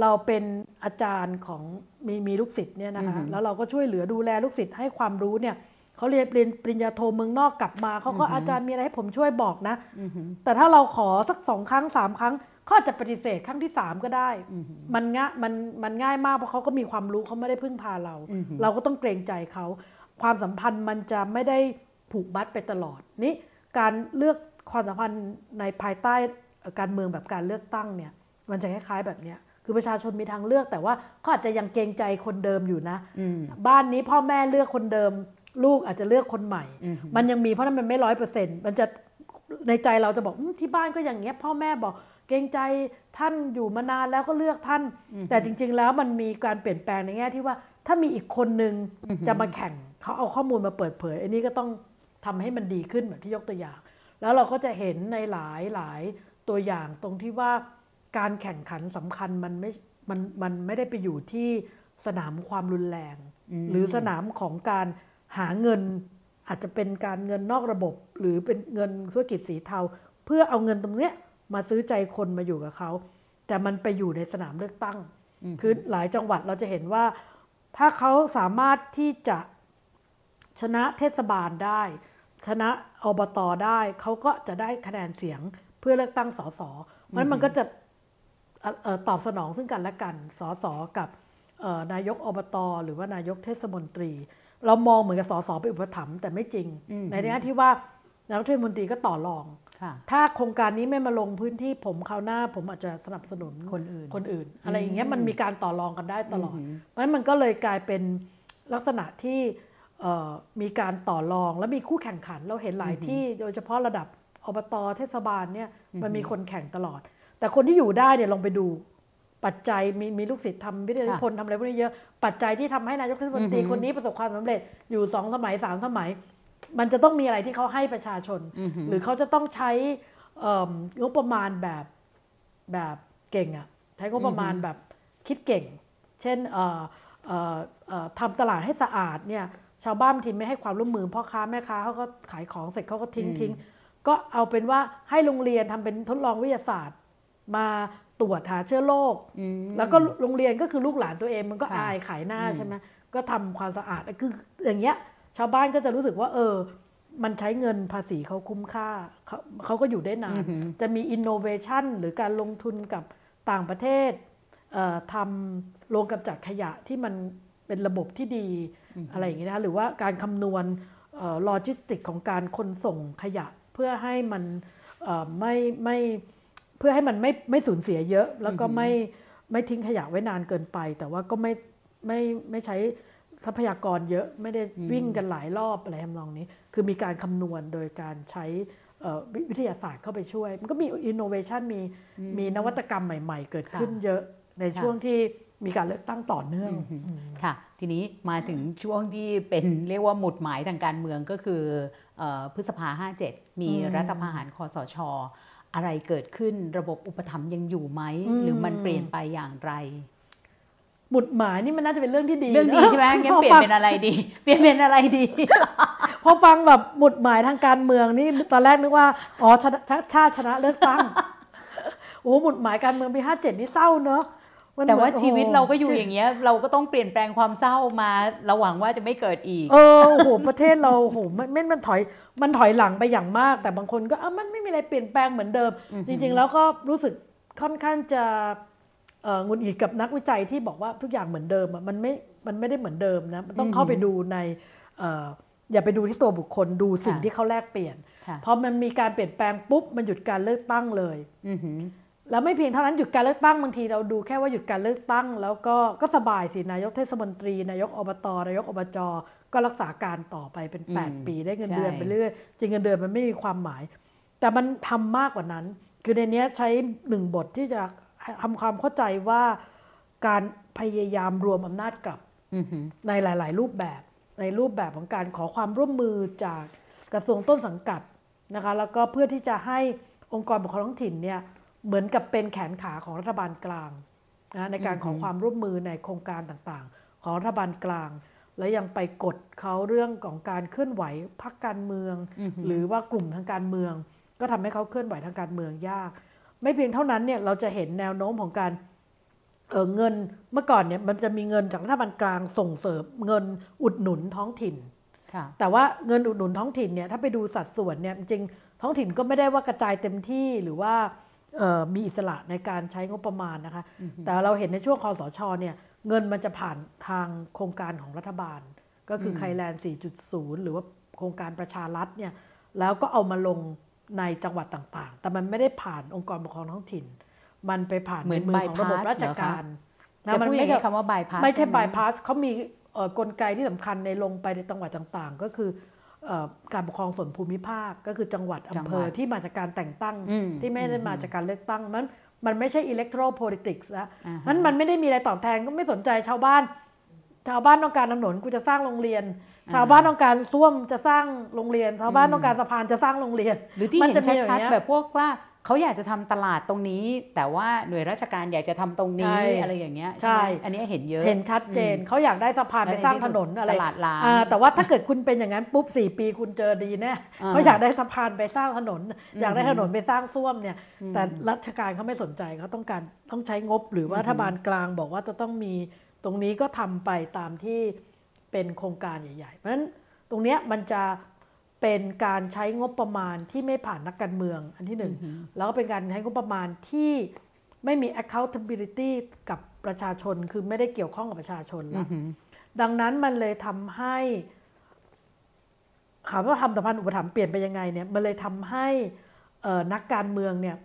เราเป็นอาจารย์ของมีมีลูกศิษย์เนี่ยนะคะแล้วเราก็ช่วยเหลือดูแลลูกศิษย์ให้ความรู้เนี่ย เขาเรียนเรียนปริญญาโทเมืองนอกกลับมาเขาก็อาจารย์มีอะไรให้ผมช่วยบอกนะแต่ถ้าเราขอสักสองครั้งสามครั้งเขาจะปฏิเสธครั้งที่สามก็ได้ มันง่ายมันมันง่ายมากเพราะเขาก็มีความรู้เขาไม่ได้พึ่งพาเรา เราก็ต้องเกรงใจเขาความสัมพันธ์มันจะไม่ได้ผูกบัดไปตลอดนี่การเลือกความสัมพันธ์ในภายใต้การเมืองแบบการเลือกตั้งเนี่ย มันจะคล้ายๆแบบเนี้ยคือประชาชนมีทางเลือกแต่ว่าเขาอาจจะยังเกรงใจคนเดิมอยู่นะ บ้านนี้พ่อแม่เลือกคนเดิม ลูกอาจจะเลือกคนใหม่ มันยังมีเพราะนั้นมันไม่ร้อยเปอร์เซ็นต์มันจะในใจเราจะบอกที่บ้านก็อย่างเงี้ยพ่อแม่บอกเกรงใจท่านอยู่มานานแล้วก็เลือกท่าน แต่จริง ๆ แล้วมันมีการเปลี่ยนแปลงในแง่ที่ว่า ถ้ามีอีกคนนึงจะมาแข่งเขาเอาข้อมูลมาเปิดเผย อันนี้ก็ต้องทำให้มันดีขึ้นเหมือนที่ยกตัวอย่าง แล้วเราก็จะเห็นในหลายหลายตัวอย่างตรงที่ว่าการแข่งขันสำคัญมันไม่มันมันไม่ได้ไปอยู่ที่สนามความรุนแรง หรือสนามของการ หาเงินอาจจะเป็นการเงินนอกระบบ หรือเป็นเงินธุรกิจสีเทา เพื่อเอาเงินตรงเนี้ยมาซื้อใจคนมาอยู่กับเขา แต่มันไปอยู่ในสนามเลือกตั้ง คือหลายจังหวัดเราจะเห็นว่า ถ้าเขาสามารถที่จะชนะเทศบาลได้ ชนะอบตได้ เขาก็จะได้คะแนนเสียงเพื่อเลือกตั้งสสมันมันก็จะเอ่อเอ่อตอบสนองซึ่งกันและกันสสกับเอ่อนายกอบตหรือว่านายกเทศมนตรี เรามองเหมือนกับสสไปนอุปถัมภ์แต่ไม่จริง ในแง่ที่ว่านายกเทศมนตรีก็ต่อรองค่ะถ้าโครงการนี้ไม่มาลงพื้นที่ผมคราวหน้า ผมอาจจะสนับสนุนคนอื่นคนอื่น อะไรอย่างเงี้ยมันมีการต่อรองกันได้ตลอด เพราะฉะนั้นมันก็เลยกลายเป็นลักษณะที่เอ่อมีการต่อรองและมีคู่แข่งขัน เราเห็นหลายที่โดยเฉพาะระดับอบตเทศบาลเนี่ยมันมีคนแข่งตลอด แต่คนที่อยู่ได้เนี่ยลองไปดู ปัจจัยมีมีลูกศิษย์ทำวิทยานิพนธ์ทำอะไรพวกนี้เยอะ ปัจจัยที่ทำให้นายกเทศมนตรีคนนี้ประสบความสำเร็จอยู่สองสมัยสามสมัย มันจะต้องมีอะไรที่เขาให้ประชาชน หรือเขาจะต้องใช้เอิ่มงบประมาณแบบแบบเก่งอะใช้งบประมาณแบบคิดเก่ง เช่นเอ่อเอ่อเอ่อทำตลาดให้สะอาดเนี่ยชาวบ้านบางทีไม่ให้ความร่วมมือพ่อค้าแม่ค้าเขาก็ขายของเสร็จเขาก็ทิ้งทิ้งก็เอาเป็นว่าให้โรงเรียนทำเป็นทดลองวิทยาศาสตร์ มาต รวจหาเชื้อโรคแล้วก็โรงเรียนก็คือลูกหลานตัวเองมันก็ค่ะอายขายหน้าใช่ไหมก็ทำความสะอาดคืออย่างเงี้ย ชาวบ้านก็จะรู้สึกว่า เออ มันใช้เงินภาษีเขาคุ้มค่าเขาเขาก็อยู่ได้นาน จะมีอินโนเวชันหรือการลงทุนกับต่างประเทศเอ่อทำโรงกำจัดขยะที่มันเป็นระบบที่ดีอะไรอย่างเงี้ยนะคะหรือว่าการคำนวณโลจิสติกของการขนส่งขยะ เพื่อให้มันเอ่อไม่ไม่เพื่อให้มันไม่ไม่สูญเสียเยอะ แล้วก็ไม่ไม่ทิ้งขยะไว้นานเกินไป แต่ว่าก็ไม่ไม่ไม่ใช้ทรัพยากรเยอะไม่ได้วิ่งกันหลายรอบอะไรทำนองนี้ คือมีการคำนวณโดยการใช้เอ่อวิวิทยาศาสตร์เข้าไปช่วย มันก็มีอินโนเวชันมีมีนวัตกรรมใหม่ ๆ เกิดขึ้นค่ะเยอะในค่ะช่วงที่มีการเลือกตั้งต่อเนื่องค่ะ ทีนี้มาถึงช่วงที่เป็นเรียกว่าหมุดหมายทางการเมืองก็คือเอ่อพฤษภา 57 มีอืมรัฐประหารคอสช อะไรเกิดขึ้นระบบอุปถัมภ์ยังอยู่ไหมอืมหรือมันเปลี่ยนไปอย่างไรหมุดหมายนี่มันน่าจะเป็นเรื่องที่ดีเรื่องดีนะใช่ไหมงั้นพอเปลี่ยนฟังเป็นอะไรดี เปลี่ยนเป็นอะไรดี พอฟังแบบหมุดหมายทางการเมืองนี่ตอนแรกนึกว่าอ๋อชนะชาชาติชนะเลือกตั้งโอ้หมุดหมายการเมืองปีห้าเจ็ดนี่เศร้าเนอะมัน แต่ว่าเหมือนชีวิตโโหเราก็อยู่อย่างเงี้ย เราก็ต้องเปลี่ยนแปลงความเศร้ามาระหวังว่าจะไม่เกิดอีก เออโอ้โหประเทศเราโอ้โหมันมันมันถอยมันถอยหลังไปอย่างมาก แต่บางคนก็เอ้ามันไม่มีอะไรเปลี่ยนแปลงเหมือนเดิม จริง ๆ แล้วก็รู้สึกค่อนข้างจะเอ่อหงุดหงิดกับนักวิจัยที่บอกว่าทุกอย่างเหมือนเดิมอะมันไม่มันไม่ได้เหมือนเดิมนะมันต้องเข้าไปดูในเอ่ออย่าไปดูที่ตัวบุคคลดูสิ่งค่ะที่เขาแลกเปลี่ยนค่ะพอมันมีการเปลี่ยนแปลงปุ๊บมันหยุดการเลือกตั้งเลยอือหือ แล้วไม่เพียงเท่านั้นหยุดการเลือกตั้งบางทีเราดูแค่ว่าหยุดการเลือกตั้ง แล้วก็ก็สบายสินายกเทศมนตรี นายกอบตนายกอบจก็รักษาการต่อไปเป็นอืม8ปีได้เงินใช่เดือนไปเรื่อยจริงเงินเดือนมันไม่มีความหมาย แต่มันทำมากกว่านั้น คือในเนี้ยใช้หนึ่งบทที่จะทำความเข้าใจว่าการพยายามรวมอำนาจกลับอือหือในหลาย ๆ รูปแบบในรูปแบบของการขอความร่วมมือจากกระทรวงต้นสังกัดนะคะแล้วก็เพื่อที่จะให้องค์กรปกครองท้องถิ่นเนี่ย เหมือนกับเป็นแขนขาของรัฐบาลกลางนะในการขอความร่วมมือในโครงการต่างๆ ของรัฐบาลกลาง และยังไปกดเขาเรื่องของการเคลื่อนไหวพรรคการเมือง หรือว่ากลุ่มทางการเมือง ก็ทำให้เขาเคลื่อนไหวทางการเมืองยาก ไม่เพียงเท่านั้นเนี่ยเราจะเห็นแนวโน้มของการเออเงินเมื่อก่อนเนี่ยมันจะมีเงินจากรัฐบาลกลางส่งเสริมเงินอุดหนุนท้องถิ่นค่ะแต่ว่าเงินอุดหนุนท้องถิ่นเนี่ยถ้าไปดูสัดส่วนเนี่ยจริงๆท้องถิ่นก็ไม่ได้ว่ากระจายเต็มที่หรือว่าเอ่อ มีอิสระในการใช้งบประมาณนะคะ แต่เราเห็นในช่วงคอสชเนี่ยเงินมันจะผ่านทางโครงการของรัฐบาล ก็คือไคแลนด์ 4.0 หรือว่าโครงการประชารัฐเนี่ยแล้วก็เอามาลงในจังหวัดต่างๆ แต่มันไม่ได้ผ่านองค์กรปกครองท้องถิ่น มันไปผ่านเหมือนในมือของระบบ bypass ราชการจะพูดอย่างไม่นี้คำว่า bypass ไม่ใช่ไหบายพาสเขามีเอ่อกลไกที่สำคัญในลงไปในจังหวัดต่างๆ ก็คือเอ่อ การปกครองส่วนภูมิภาคก็คือจังหวัดจัอำงหวัดเภอที่มาจากการแต่งตั้งอืมที่ไม่ได้มาจากการเลือกตั้งมันมันไม่ใช่ electoral politics นะอ่าฮะมันมันไม่ได้มีอะไรตอบแทนก็ไม่สนใจชาวบ้าน ชาวบ้านต้องการถนนกูจะสร้างโรงเรียน ชาวบ้านต้องการส้วมจะสร้างโรงเรียน ชาวบ้านต้องการสะพานจะสร้างโรงเรียน หรือที่มันเห็นจะมีอย่างชัดเงี้ยๆแบบพวกว่า เขาอยากจะทำตลาดตรงนี้ แต่ว่าหน่วยราชการอยากจะทำตรงนี้ใช่อะไรอย่างเงี้ยใช่ไหมอันนี้เห็นเยอะเห็นชัดเจนเขาอยากได้สะพานแล้วไปสร้างในที่ถสุดนนอะไรตลาดล้างอ่แต่ว่าถ้าเกิดคุณเป็นอย่างนั้นปุ๊บสี่ปีคุณเจอดีแน่อ่าเขาอยากได้สะพานไปสร้างถนนอืมอยากได้ถนนไปสร้างส้วมเนี่ยอืมแต่รัฐการเขาไม่สนใจเขาต้องการต้องใช้งบหรือว่าอืมรัฐบาลกลางบอกว่าจะต้องมีตรงนี้ก็ทำไปตามที่เป็นโครงการใหญ่ๆเพราะฉะนั้นตรงเนี้ยมันจะ เป็นการใช้งบประมาณที่ไม่ผ่านนักการเมืองอันที่หนึ่งแล้วก็เป็นการใช้งบประมาณที่ไม่มี accountability กับประชาชนคือไม่ได้เกี่ยวข้องกับประชาชนอืแล้อวหือดังนั้นมันเลยทำให้ถามว่าทำสัมพันธ์อุปถัมภ์เปลี่ยนไปยังไงเนี่ยมันเลยทำให้เอ่อนักการเมืองเนี่ย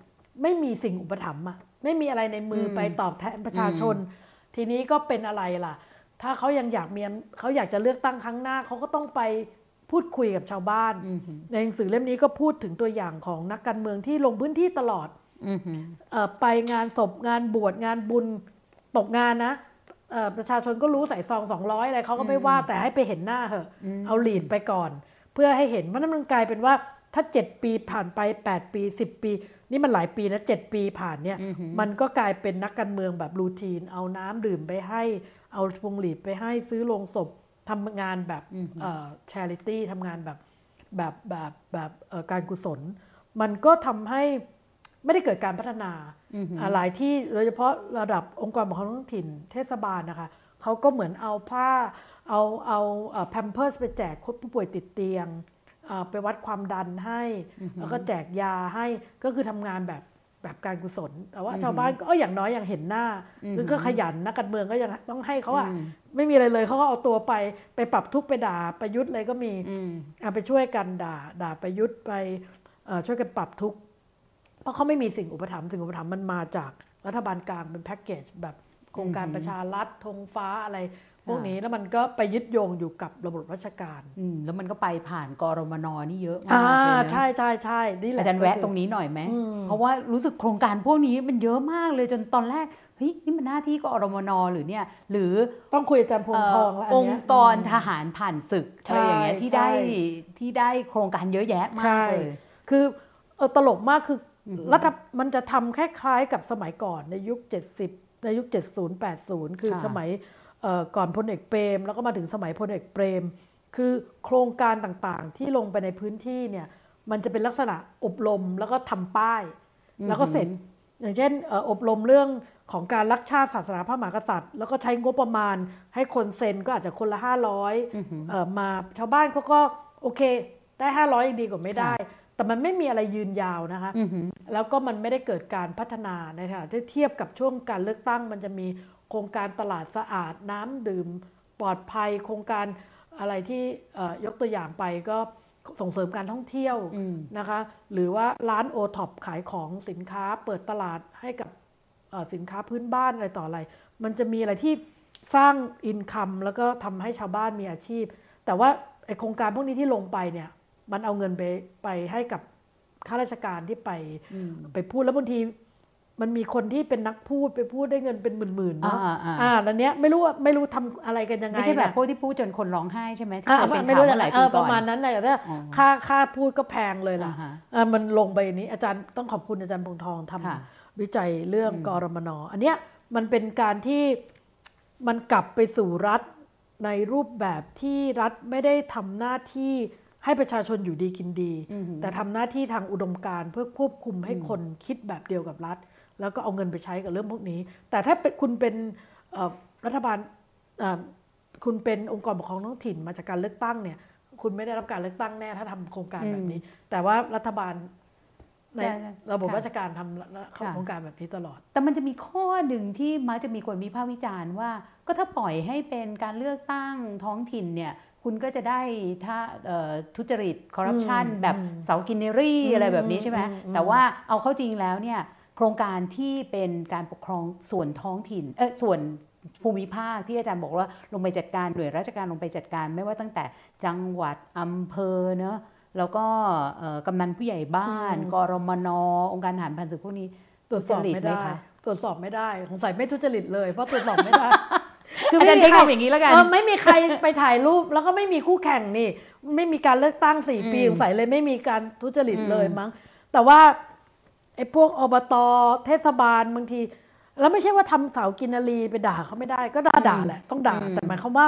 ไม่มีสิ่งอุปถัมภ์อะไม่มีอะไรในมืออมไปตอบแทนประชาชน ทีนี้ก็เป็นอะไรล่ะ ถ้าเขายังอยากมีอำเขาอยากจะเลือกตั้งครั้งหน้าเขาก็ต้องไป พูดคุยกับชาวบ้านอือหือในหนังสือเล่มนี้ก็พูดถึงตัวอย่างของนักการเมืองที่ลงพื้นที่ตลอดอือหือเอ่อไปงานศพงานบวชงานบุญตกงานนะเอ่อประชาชนก็รู้ใส่ซองสองร้อยอะไรเขาก็ไม่ว่าแต่ให้ไปเห็นหน้าเหอะ เอาหลีดไปก่อน เพื่อให้เห็นเพราะนั้นมันกลายเป็นว่าถ้า7ปีผ่านไป8ปี10ปี นี่มันหลายปีนะ7ปีผ่านเนี่ยอือหือมันก็กลายเป็นนักการเมืองแบบรูทีน เอาน้ำดื่มไปให้ เอาพวงหลีดไปให้ซื้อโลงศพ ทำงานแบบเอ่อ charity ทำงานแบบแบบแบบแบบเอ่อการกุศล มันก็ทำให้ไม่ได้เกิดการพัฒนาอือหืออ่าหลายที่โดยเฉพาะระดับองค์กรปกครองท้องถิ่นเทศบาลนะคะเขาก็เหมือนเอาผ้าเอาเอาแพมเพิร์สไปแจกคนผู้ป่วยติดเตียงอ่าไปวัดความดันให้ แล้วก็แจกยาให้ก็คือทำงานแบบ แบบการกุศล แต่ว่าชาวบ้านก็อย่างน้อยอย่างเห็นหน้าคือก็ขยันนักการเมืองก็ยังต้องให้เขาอะไม่มีอะไรเลยเขาก็เอาตัวไปไปปรับทุกข์ไปด่าประยุทธ์อะไรก็มีอืมเอาไปช่วยกันด่าด่าประยุทธ์ไปเอ่อช่วยกันปรับทุกข์เพราะเขาไม่มีสิ่งอุปถัมภ์สิ่งอุปถัมภ์มันมาจากรัฐบาลกลางเป็นแพ็กเกจแบบโครงการประชารัฐธงฟ้าอะไร พวกนี้แล้วมันก็ไปยึดโยงอยู่กับระบบราชการอืมแล้วมันก็ไปผ่านกรมนนี่เยอะมาอ่ากเลยนะใช่ใช่ใช่นี่แหละอาจารย์แวะตรงนี้หน่อยไหมอืมเพราะว่ารู้สึกโครงการพวกนี้มันเยอะมากเลยจนตอนแรกเฮ้ยนี่มันหน้าที่กรมนหรือเนี่ย หรือต้องคุยอาจารย์พวงทองแล้วอันองเนี้ยค์กรทหารผ่านศึกใช่อะไรอย่างเงี้ยที่ใช่ได้ที่ได้โครงการเยอะแยะมาใช่กเลยคือเออตลกมากคืออรัฐมันจะทำคล้ายๆกับสมัยก่อนในยุค 70 ในยุค 70 80 คือค่ะสมัยเอ่อ ก่อนพลเอกเปรม แล้วก็มาถึงสมัยพลเอกเปรม คือโครงการต่างๆ ที่ลงไปในพื้นที่เนี่ยมันจะเป็นลักษณะอบรมแล้วก็ทำป้าย แล้วก็เสร็จ อย่างเช่นเอ่ออบรมเรื่องของการรักชาติศาสนาพระมหากษัตริย์ แล้วก็ใช้งบประมาณ ให้คนเซ็นก็อาจจะคนละ500เอ่อมาชาวบ้านเขาก็โอเค ได้500ยังดีกว่าไม่ได้ แต่มันไม่มีอะไรยืนยาวนะคะอือหือแล้วก็มันไม่ได้เกิดการพัฒนาในขณะที่เทียบกับช่วงการเลือกตั้งมันจะมี โครงการตลาดสะอาดน้ำดื่มปลอดภัย โครงการอะไรที่เอ่อยกตัวอย่างไปก็ส่งเสริมการท่องเที่ยวอืมนะคะ หรือว่าร้านโอท็อปขายของสินค้าเปิดตลาดให้กับเอ่อสินค้าพื้นบ้านอะไรต่ออะไร มันจะมีอะไรที่สร้างอินคัมแล้วก็ทำให้ชาวบ้านมีอาชีพ แต่ว่าไอโครงการพวกนี้ที่ลงไปเนี่ยมันเอาเงินไปไปให้กับข้าราชการที่ไปไปพูดแล้วบางที มันมีคนที่เป็นนักพูดไปพูดได้เงินเป็นหมื่นๆเนาะอ่าอ่าอ่าแล้วเนี้ยไม่รู้ว่าไม่รู้ทำอะไรกันยังไง ไม่ใช่แบบนะพวกที่พูดจนคนร้องไห้ใช่ไหมที่อ่าเคยเป็นไม่ข่าวรู้เมื่จะอหลายเอปีอก่ปอนระมาณนั้นเลยแต่อ๋อค่าค่าพูดก็แพงเลยล่ะอ่าฮะเออมันลงไปนี้อาจารย์ต้องขอบคุณอาจารย์พงทองทำค่ะวิจัยเรื่องกรมนอันเนี้ยมันเป็นการที่มันกลับไปสู่รัฐในรูปแบบที่รัฐไม่ได้ทำหน้าที่ให้ประชาชนอยู่ดีกินดี แต่ทำหน้าที่ทางอุดมการณ์เพื่อควบคุมให้คนคิดแบบเดียวกับรัฐ แล้วก็เอาเงินไปใช้กับเรื่องพวกนี้ แต่ถ้าเป็นคุณเป็นเอ่อรัฐบาลเอ่อคุณเป็นองค์กรปกครองท้องถิ่นมาจากการเลือกตั้งเนี่ย คุณไม่ได้รับการเลือกตั้งแน่ถ้าทำโครงการแบบนี้ แต่ว่ารัฐบาลในได้ได้ระบบค่ะราชการทำโครงการแบบนี้ตลอด แต่มันจะมีข้อหนึ่งที่มักจะมีคนวิพากษ์วิจารณ์ว่า ก็ถ้าปล่อยให้เป็นการเลือกตั้งท้องถิ่นเนี่ย คุณก็จะได้ถ้าเอ่อทุจริตคอร์รัปชันอืมแบบอืมเสากินเนรี่อืมอะไรแบบนี้ใช่ไหมอืมอืมแต่ว่าเอาเข้าจริงแล้วเนี่ย โครงการที่เป็นการปกครองส่วนท้องถิ่นเออส่วนภูมิภาคที่อาจารย์บอกว่าลงไปจัดการหน่วยราชการลงไปจัดการไม่ว่าตั้งแต่จังหวัดอำเภอเนอะแล้วก็เอ่อกำนันผู้ใหญ่บ้านอืมกรมนองค์การทหารพันศึกพวกนี้ตรวจสอบทุจริตไม่ไหมได้คะตรวจสอบไม่ได้สงสัยไม่ทุจริตเลยเพราะตรวจสอบไม่ได้อาจารย์ใช้คำอย่างนี้แล้วกันเออไม่มีใครไปถ่ายรูปแล้วก็ไม่มีคู่แข่งนี่ ไม่มีการเลือกตั้งสี่ปีอืมสงสัยเลยไม่มีการทุจริตเลยอืมมั้ง แต่ว่า ไออ้พวกอบตเทศบาลบางที แล้วไม่ใช่ว่าทำเสากินนารีไปด่าเขาไม่ได้ก็ด่าด่าแหละ ต้องด่าอืมแต่หมายความว่า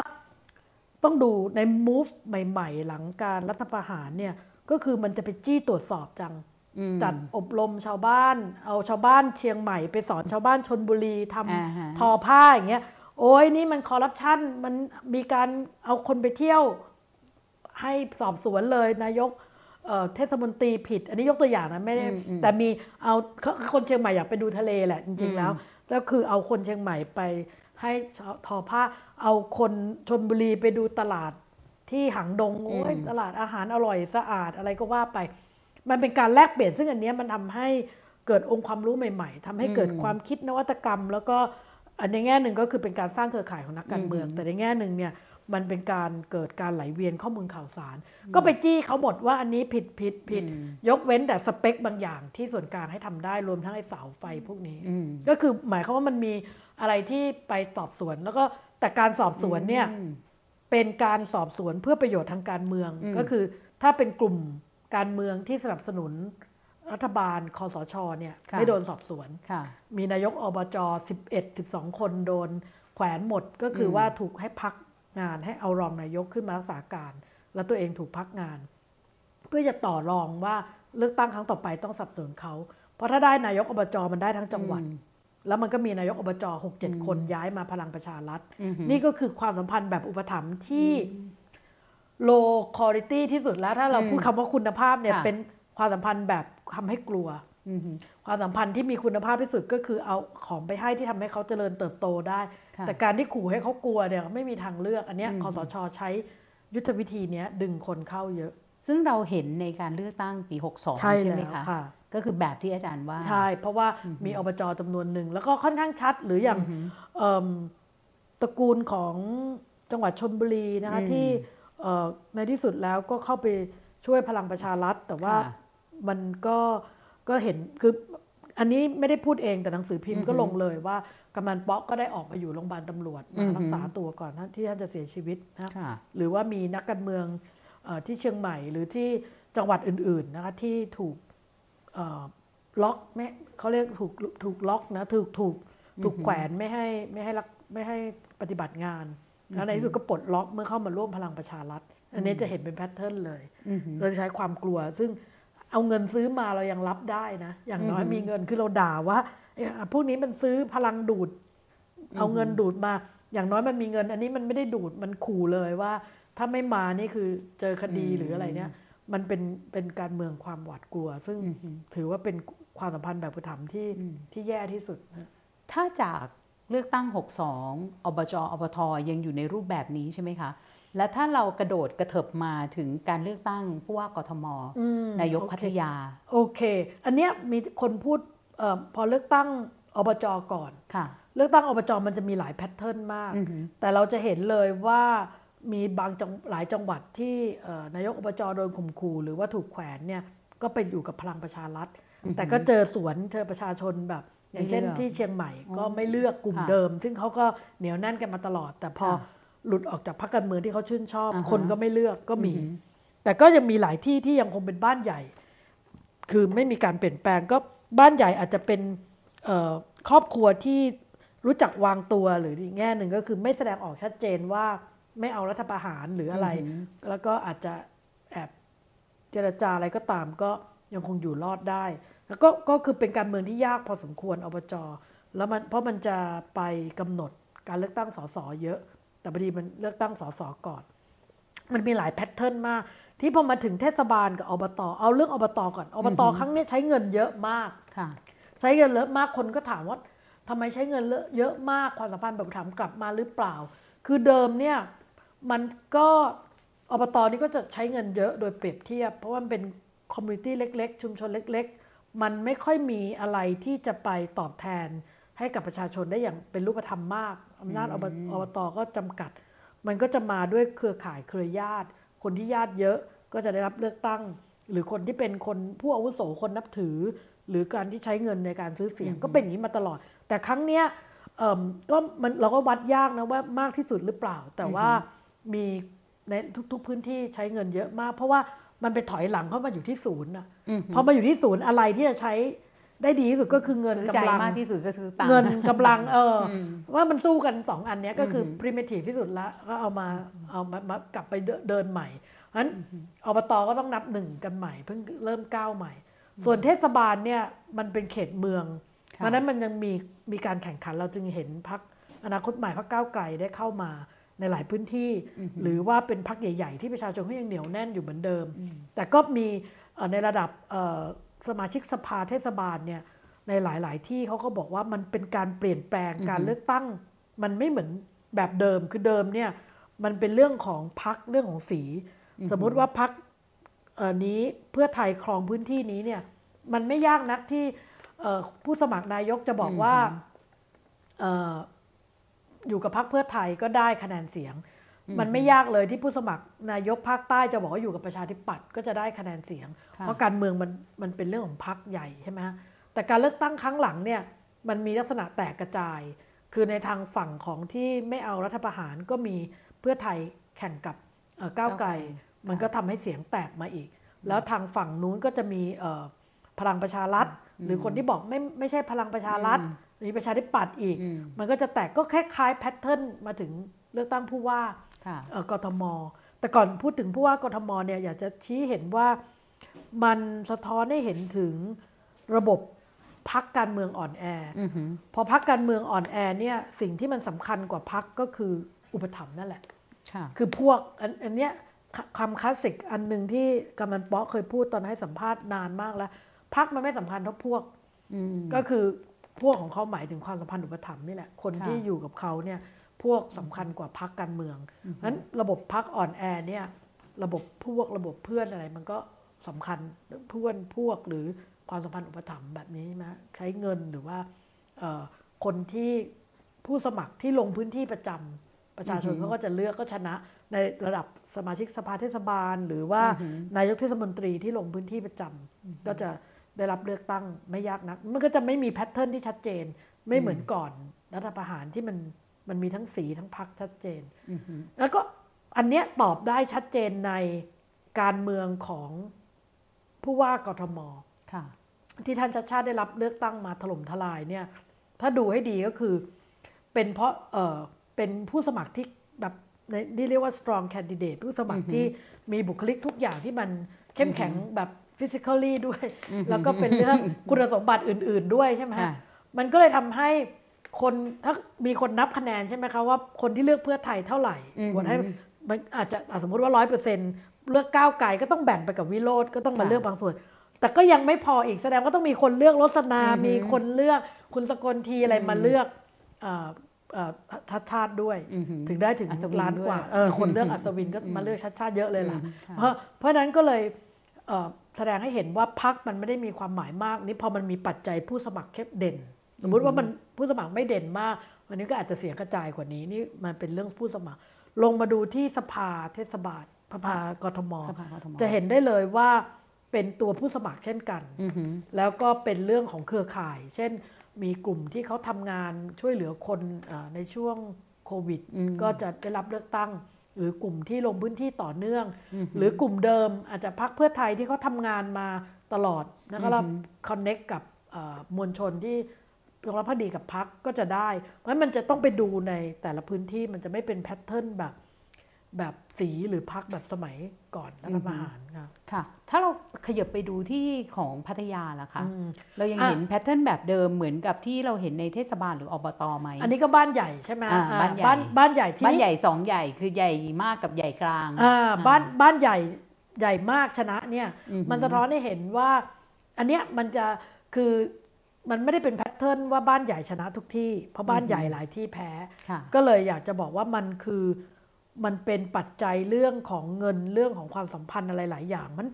ต้องดูใน move ใหม่ ๆ หลังการรัฐประหารเนี่ย ก็คือมันจะไปจี้ตรวจสอบจังอืมจัดอบรมชาวบ้าน เอาชาวบ้านเชียงใหม่ไปสอนชาวบ้านชนบุรีทำอ่าฮะทอผ้าอย่างเงี้ย โอ้ยนี่มันคอร์รัปชันมันมีการเอาคนไปเที่ยว ให้สอบสวนเลยนายก เอ่อเทศมนตรีผิด อันนี้ยกตัวอย่างนะไม่ได้อืมอืมแต่มีเอาคนเชียงใหม่อยากไปดูทะเลแหละจริงๆแล้วก็คือเอาคนเชียงใหม่ไปให้ทอผ้าเอาคนชนบุรีไปดูตลาดที่หางดงโอ้ยอืมตลาดอาหารอร่อยสะอาดอะไรก็ว่าไป มันเป็นการแลกเปลี่ยนซึ่งอันเนี้ยมันทำให้เกิดองค์ความรู้ใหม่ ๆทำให้เกิดความคิดนวัตกรรม แล้วก็อันในแง่หนึ่งก็คือเป็นการสร้างเครือข่ายของนักการเมือง แต่ในแง่หนึ่งเนี่ย มันเป็นการเกิดการไหลเวียนข้อมูลข่าวสาร ก็ไปจี้เขาหมดว่าอันนี้ผิดผิดผิด ยกเว้นแต่สเปคบางอย่างที่ส่วนกลางให้ทำได้รวมทั้งไอ้เสาไฟพวกนี้อืมก็คือหมายความว่ามันมีอะไรที่ไปสอบสวนแล้วก็แต่การสอบสวนเนี่ยอืมเป็นการสอบสวนเพื่อประโยชน์ทางการเมืองอืมก็คือถ้าเป็นกลุ่มการเมืองที่สนับสนุนรัฐบาลคอสชเนี่ยค่ะไม่โดนสอบสวนค่ะมีนายกอบจ 11 12 คนโดนแขวนหมดก็คืออมว่าถูกให้พัก งานให้เอารองนายกขึ้นมารักษาการ แล้วตัวเองถูกพักงาน เพื่อจะต่อรองว่าเลือกตั้งครั้งต่อไปต้องสนับสนุนเขา เพราะถ้าได้นายกอบจมันได้ทั้งจังหวัดอืมแล้วมันก็มีนายกอบจหกเจ็ดคนย้ายมาพลังประชารัฐอือหือนี่ก็คือความสัมพันธ์แบบอุปถัมภ์ที่ low quality ที่สุดแล้วถ้าเราอืมพูดคำว่าคุณภาพเนี่ยค่ะเป็นความสัมพันธ์แบบทำให้กลัวอือหือความสัมพันธ์ที่มีคุณภาพที่สุดก็คือเอาของไปให้ที่ทำให้เขาเจริญเติบโตได้ค่ะแต่การที่ขู่ให้เขากลัวเนี่ยไม่มีทางเลือก อันเนี้ยอืมคสชใช้ยุทธวิธีเนี้ยดึงคนเข้าเยอะ ซึ่งเราเห็นในการเลือกตั้งปี 62 ใช่ใช่ไหมแล้วคะค่ะก็คือแบบที่อาจารย์ว่า ใช่ เพราะว่ามีอบจจำนวนหนึ่ง แล้วก็ค่อนข้างชัดหรืออย่างอือหือเอิ่มตระกูลของจังหวัดชนบุรีนะคะอืมที่เอ่อในที่สุดแล้วก็เข้าไปช่วยพลังประชารัฐ แต่ว่าค่ะมันก็ก็เห็นคืออันนี้ไม่ได้พูดเองแต่หนังสือพิมพ์ก็ลงเลยว่า กำนันป๊อกก็ได้ออกมาอยู่โรงพยาบาลตำรวจอืมาอหือรักษาตัวก่อนท่านที่ท่านจะเสียชีวิตนะค่ะหรือว่ามีนักการเมืองเออที่เชียงใหม่หรือที่จังหวัดอื่นๆนะคะที่ถูกเอ่อล็อกไม่เขาเรียกถูกถูกล็อกนะถูกถูกถูกแขวนไม่ให้ไม่ให้รักไม่ให้ปฏิบัติงานแล้วในที่สุดก็ปลดล็อกเมื่อเข้ามาร่วมพลังประชารัฐ อันนี้จะเห็นเป็นแพทเทิร์นเลยอือหือเราจะใช้ความกลัวซึ่งเอาเงินซื้อมาเรายังรับได้นะ อย่างน้อยอือหือมีเงินคือเราด่าว่าเอ๊ะพวกนี้มันซื้อพลังดูด เอาเงินดูดมา อย่างน้อยมันมีเงิน อันนี้มันไม่ได้ดูดมันขู่เลยว่า ถ้าไม่มานี่คือเจอคดีหรืออะไรเนี่ย มันเป็นเป็นการเมืองความหวาดกลัว ซึ่งอือหือถือว่าเป็นความสัมพันธ์แบบอุปถัมภ์ที่อืมที่แย่ที่สุดนะถ้าจากเลือกตั้ง 62 อบจ อบทยังอยู่ในรูปแบบนี้ใช่ไหมคะ และถ้าเรากระโดดกระเถิบมาถึงการเลือกตั้งผู้ว่ากทมอืมนายกโอเคพัทยา โอเค อันเนี้ยมีคนพูดเออ พอเลือกตั้งอบจก่อนค่ะเลือกตั้งอบจมันจะมีหลายแพทเทิร์นมากอือหือแต่เราจะเห็นเลยว่ามีบางจังหลายจังหวัดที่เอ่อนายกอบจโดนข่มขู่หรือว่าถูกแขวนเนี่ยก็ไปอยู่กับพลังประชารัฐ แต่ก็เจอสวนเจอประชาชนแบบ อย่างเช่นไม่เลือกที่เชียงใหม่อ๋อก็ไม่เลือกกลุ่มค่ะเดิม ซึ่งเขาก็เหนียวแน่นกันมาตลอด แต่พอค่ะหลุดออกจากพรรคการเมืองที่เขาชื่นชอบอ่าฮะคนก็ไม่เลือกก็มีอือหือแต่ก็ยังมีหลายที่ที่ยังคงเป็นบ้านใหญ่ คือไม่มีการเปลี่ยนแปลงก็ บ้านใหญ่อาจจะเป็นเอ่อครอบครัวที่รู้จักวางตัวหรืออีกแง่หนึ่งก็คือไม่แสดงออกชัดเจนว่าไม่เอารัฐประหารหรืออะไรอือหือแล้วก็อาจจะแอบเจรจาอะไรก็ตามก็ยังคงอยู่รอดได้ แล้วก็ก็คือเป็นการเมืองที่ยากพอสมควรอบจแล้วมันเพราะมันจะไปกำหนดการเลือกตั้งสสเยอะ แต่พอดีมันเลือกตั้งสสก่อน มันมีหลาย pattern มาก ที่พอมาถึงเทศบาลกับอบต เอาเรื่องอบตก่อนอบตอือหือครั้งเนี้ยใช้เงินเยอะมากค่ะ ใช้เงินเยอะมากคนก็ถามว่าทำไมใช้เงินเยอะมากความสัมพันธ์แบบถามกลับมาหรือเปล่า คือเดิมเนี่ยมันก็อบตนี่ก็จะใช้เงินเยอะโดยเปรียบเทียบ เพราะว่ามันเป็น community เล็ก ๆ ชุมชนเล็ก ๆ มันไม่ค่อยมีอะไรที่จะไปตอบแทนให้กับประชาชนได้อย่างเป็นรูปธรรมมากอำนาจอบอบตก็จำกัด มันก็จะมาด้วยเครือข่ายเครือญาติ คนที่ญาติเยอะก็จะได้รับเลือกตั้ง หรือคนที่เป็นคนผู้อาวุโสคนนับถือ หรือการที่ใช้เงินในการซื้อเสียงก็เป็นอย่างนี้มาตลอด แต่ครั้งเนี้ยเอิ่มก็มันเราก็วัดยากนะว่ามากที่สุดหรือเปล่า แต่ว่ามีในทุก ๆพื้นที่ใช้เงินเยอะมาก เพราะว่ามันไปถอยหลังเข้ามาอยู่ที่ศูนย์นะอือหือพอมาอยู่ที่ศูนย์อะไรที่จะใช้ได้ดีที่สุดก็คือเงินซื้อใจกำลังมากที่สุดก็ซื้อตังค์เงินกำลังเอออมว่ามันสู้กันสองอันเนี้ยก็คือออหือ primitive ที่สุดละก็เอามาเอามามากลับไปเดินเดินใหม่เพราะฉะนั้นอบตก็ต้องนับหนึ่งกันใหม่ เพิ่งเริ่มก้าวใหม่ ส่วนเทศบาลเนี่ยมันเป็นเขตเมืองเพค่ะราะฉะนั้นมันยังมีมีการแข่งขันเราจึงเห็นพักอนาคตใหม่พักก้าวไกลได้เข้ามาในหลายพื้นที่ หรือว่าเป็นพักใหญ่ ๆ ที่ประชาชนเขายังเหนียวแน่นอยู่เหมือนเดิม แต่ก็มีเอ่อในระดับเอ่อสมาชิกสภาเทศบาลเนี่ยในหลาย ๆ ที่เขาก็บอกว่ามันเป็นการเปลี่ยนแปลงการเลือกตั้ง มันไม่เหมือนแบบเดิมคือเดิมเนี่ยมันเป็นเรื่องของพักเรื่องของสี สมมุติว่าพักนี้เพื่อไทยครองพื้นที่นี้เนี่ย มันไม่ยากนักที่เอ่อผู้สมัครนายกจะบอกว่าเอ่ออยู่กับพักเพื่อไทยก็ได้คะแนนเสียง มันไม่ยากเลยที่ผู้สมัครนายกภาคใต้จะบอกว่าอยู่กับประชาธิปัตย์ก็จะได้คะแนนเสียงค่ะเพราะการเมืองมันมันเป็นเรื่องของพักใหญ่ใช่ไหมฮะแต่การเลือกตั้งครั้งหลังเนี่ยมันมีลักษณะแตกกระจาย คือในทางฝั่งของที่ไม่เอารัฐประหารก็มีเพื่อไทยแข่งกับเอ่อก้าวไกลก้าวไกล มันก็ทำให้เสียงแตกมาอีก แล้วทางฝั่งนู้นก็จะมีเอ่อ พลังประชารัฐ หรือคนที่บอกไม่ไม่ใช่พลังประชารัฐมีประชาธิปัตย์อีกอืมมันก็จะแตกก็คล้ายๆแพทเทิร์นมาถึงเลือกตั้งผู้ว่าค่ะเอ่อกทม แต่ก่อนพูดถึงผู้ว่ากทมเนี่ยอยากจะชี้เห็นว่ามันสะท้อนให้เห็นถึงระบบพักการเมืองอ่อนแออือหือพอพักการเมืองอ่อนแอเนี่ยสิ่งที่มันสำคัญกว่าพักก็คืออุปถัมภ์นั่นแหละค่ะคือพวกอันอันเนี้ยคคำคลาสสิกอันหนึ่งที่กำนันป๊อกเคยพูดตอนให้สัมภาษณ์นานมากแล้ว พักมันไม่สำคัญเท่าพวกอืมก็คือพวกของเขาหมายถึงความสัมพันธ์อุปถัมภ์นี่แหละ คนค่ะที่อยู่กับเขาเนี่ยพวกสำคัญกว่าพักการเมืองนั้นระบบพักอ่อนแอเนี่ยระบบพวกระบบเพื่อนอะไร มันก็สำคัญเพื่อนพวกหรือความสัมพันธ์อุปถัมภ์แบบนี้ใช่ไหมใช้เงินหรือว่าเอ่อคนที่ผู้สมัครที่ลงพื้นที่ประจำประชาชนเขาก็จะเลือกก็ชนะในระดับสมาชิกสภาเทศบาล หรือว่านายกเทศมนตรีที่ลงพื้นที่ประจำก็จะ ได้รับเลือกตั้งไม่ยากนัก มันก็จะไม่มีแพทเทิร์นที่ชัดเจน ไม่เหมือนก่อนรัฐประหารที่มันมันมีทั้งสีทั้งพักชัดเจนอือหือแล้วก็อันเนี้ยตอบได้ชัดเจนในการเมืองของผู้ว่ากทมค่ะที่ท่านชัดชาติได้รับเลือกตั้งมาถล่มทลายเนี่ยถ้าดูให้ดีก็คือ เป็นเพราะเออเป็นผู้สมัครที่แบบในนี่เรียกว่า strong candidate ผู้สมัครที่มีบุคลิกทุกอย่างที่มันเข้มแข็งแบบ physically ด้วย แล้วก็เป็นเรื่องคุณสมบัติอื่น ๆด้วยใช่ไหมค่ะฮะมันก็เลยทำให้คนถ้ามีคนนับคะแนนใช่ไหมคะว่าคนที่เลือกเพื่อไทยเท่าไหร่อืมโหวตให้มันอาจจะอะสมมติว่าร้อยเปอร์เซ็นเลือกก้าวไกลก็ต้องแบ่งไปกับวิโรธก็ต้องมาค่ะเลือกบางส่วน แต่ก็ยังไม่พออีกแสดงว่าต้องมีคนเลือกรสนาอือหือมีคนเลือกคุณสกลทีอะไรมาอืมเลือกเอ่อเอ่อชัดชาติด้วยอือหือถึงได้ถึงอัศวินล้านกว่าด้วยเออคนเลือกอัศวินก็มาเลือกชัดชาติเยอะเลยล่ะอืมค่ะเพราะเพราะฉะนั้นก็เลยเอ่อ แสดงให้เห็นว่าพักมันไม่ได้มีความหมายมากนี่พอมันมีปัจจัยผู้สมัครเข้มเด่น สมมุติว่ามันผู้สมัครไม่เด่นมากวันนี้ก็อาจจะเสียกระจายกว่านี้นี่มันเป็นเรื่องผู้สมัคร ลงมาดูที่สภาเทศบาลสภากทมสภากทมจะเห็นได้เลยว่าเป็นตัวผู้สมัครเช่นกันอือหือแล้วก็เป็นเรื่องของเครือข่าย เช่นมีกลุ่มที่เขาทำงานช่วยเหลือคนอ่าในช่วงโควิดอืมก็จะได้รับเลือกตั้ง หรือกลุ่มที่ลงพื้นที่ต่อเนื่อง หรือกลุ่มเดิมอาจจะพักเพื่อไทยที่เขาทำงานมาตลอดแล้วก็เราคอนเน็กกับอ่ามวลชนที่จงรักภักดีกับพักก็จะได้ เพราะฉะนั้นมันจะต้องไปดูในแต่ละพื้นที่มันจะไม่เป็นแพทเทิร์นแบบแบบ สีหรือพักแบบสมัยก่อนรัฐประหารค่ะค่ะ ถ้าเราขยับไปดูที่ของพัทยาล่ะคะอืมเรายังอะเห็น pattern แบบเดิมเหมือนกับที่เราเห็นในเทศบาลหรืออบตไหมอันนี้ก็บ้านใหญ่ใช่ไหมอ่าอ่าบ้านใหญ่บ้านบ้านใหญ่ที่บ้านนี่ใหญ่สองใหญ่คือใหญ่มากกับใหญ่กลางอ่าอ่าบ้านบ้านใหญ่ใหญ่มากชนะเนี่ยอือหือมันสะท้อนให้เห็นว่า อันเนี้ยมันจะคือมันไม่ได้เป็น pattern ว่าบ้านใหญ่ชนะทุกที่ เพราะบ้านใหญ่หลายที่แพ้ค่ะก็เลยอยากจะบอกว่ามันคือ มันเป็นปัจจัยเรื่องของเงินเรื่องของความสัมพันธ์อะไรหลายอย่างมัน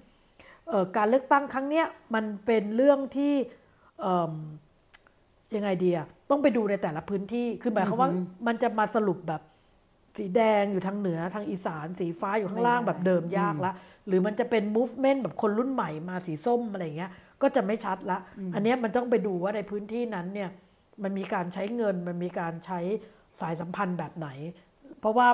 เอ่อการเลือกตั้งครั้งเนี้ยมันเป็นเรื่องที่เอิ่มยังไงดีอะต้องไปดูในแต่ละพื้นที่คือหมายความว่าอือฮึมันจะมาสรุปแบบสีแดงอยู่ทางเหนือทางอีสาน สีฟ้าอยู่ข้างล่างไม่ได้แบบเดิมยากละหรือมันจะเป็น movement แบบคนรุ่นใหม่มาสีส้มอะไรเงี้ยก็จะไม่ชัดละ อันเนี้ยมันต้องไปดูว่าในพื้นที่นั้นเนี่ยมันมีการใช้เงินมันมีการใช้สายสัมพันธ์แบบไหน เพราะว่า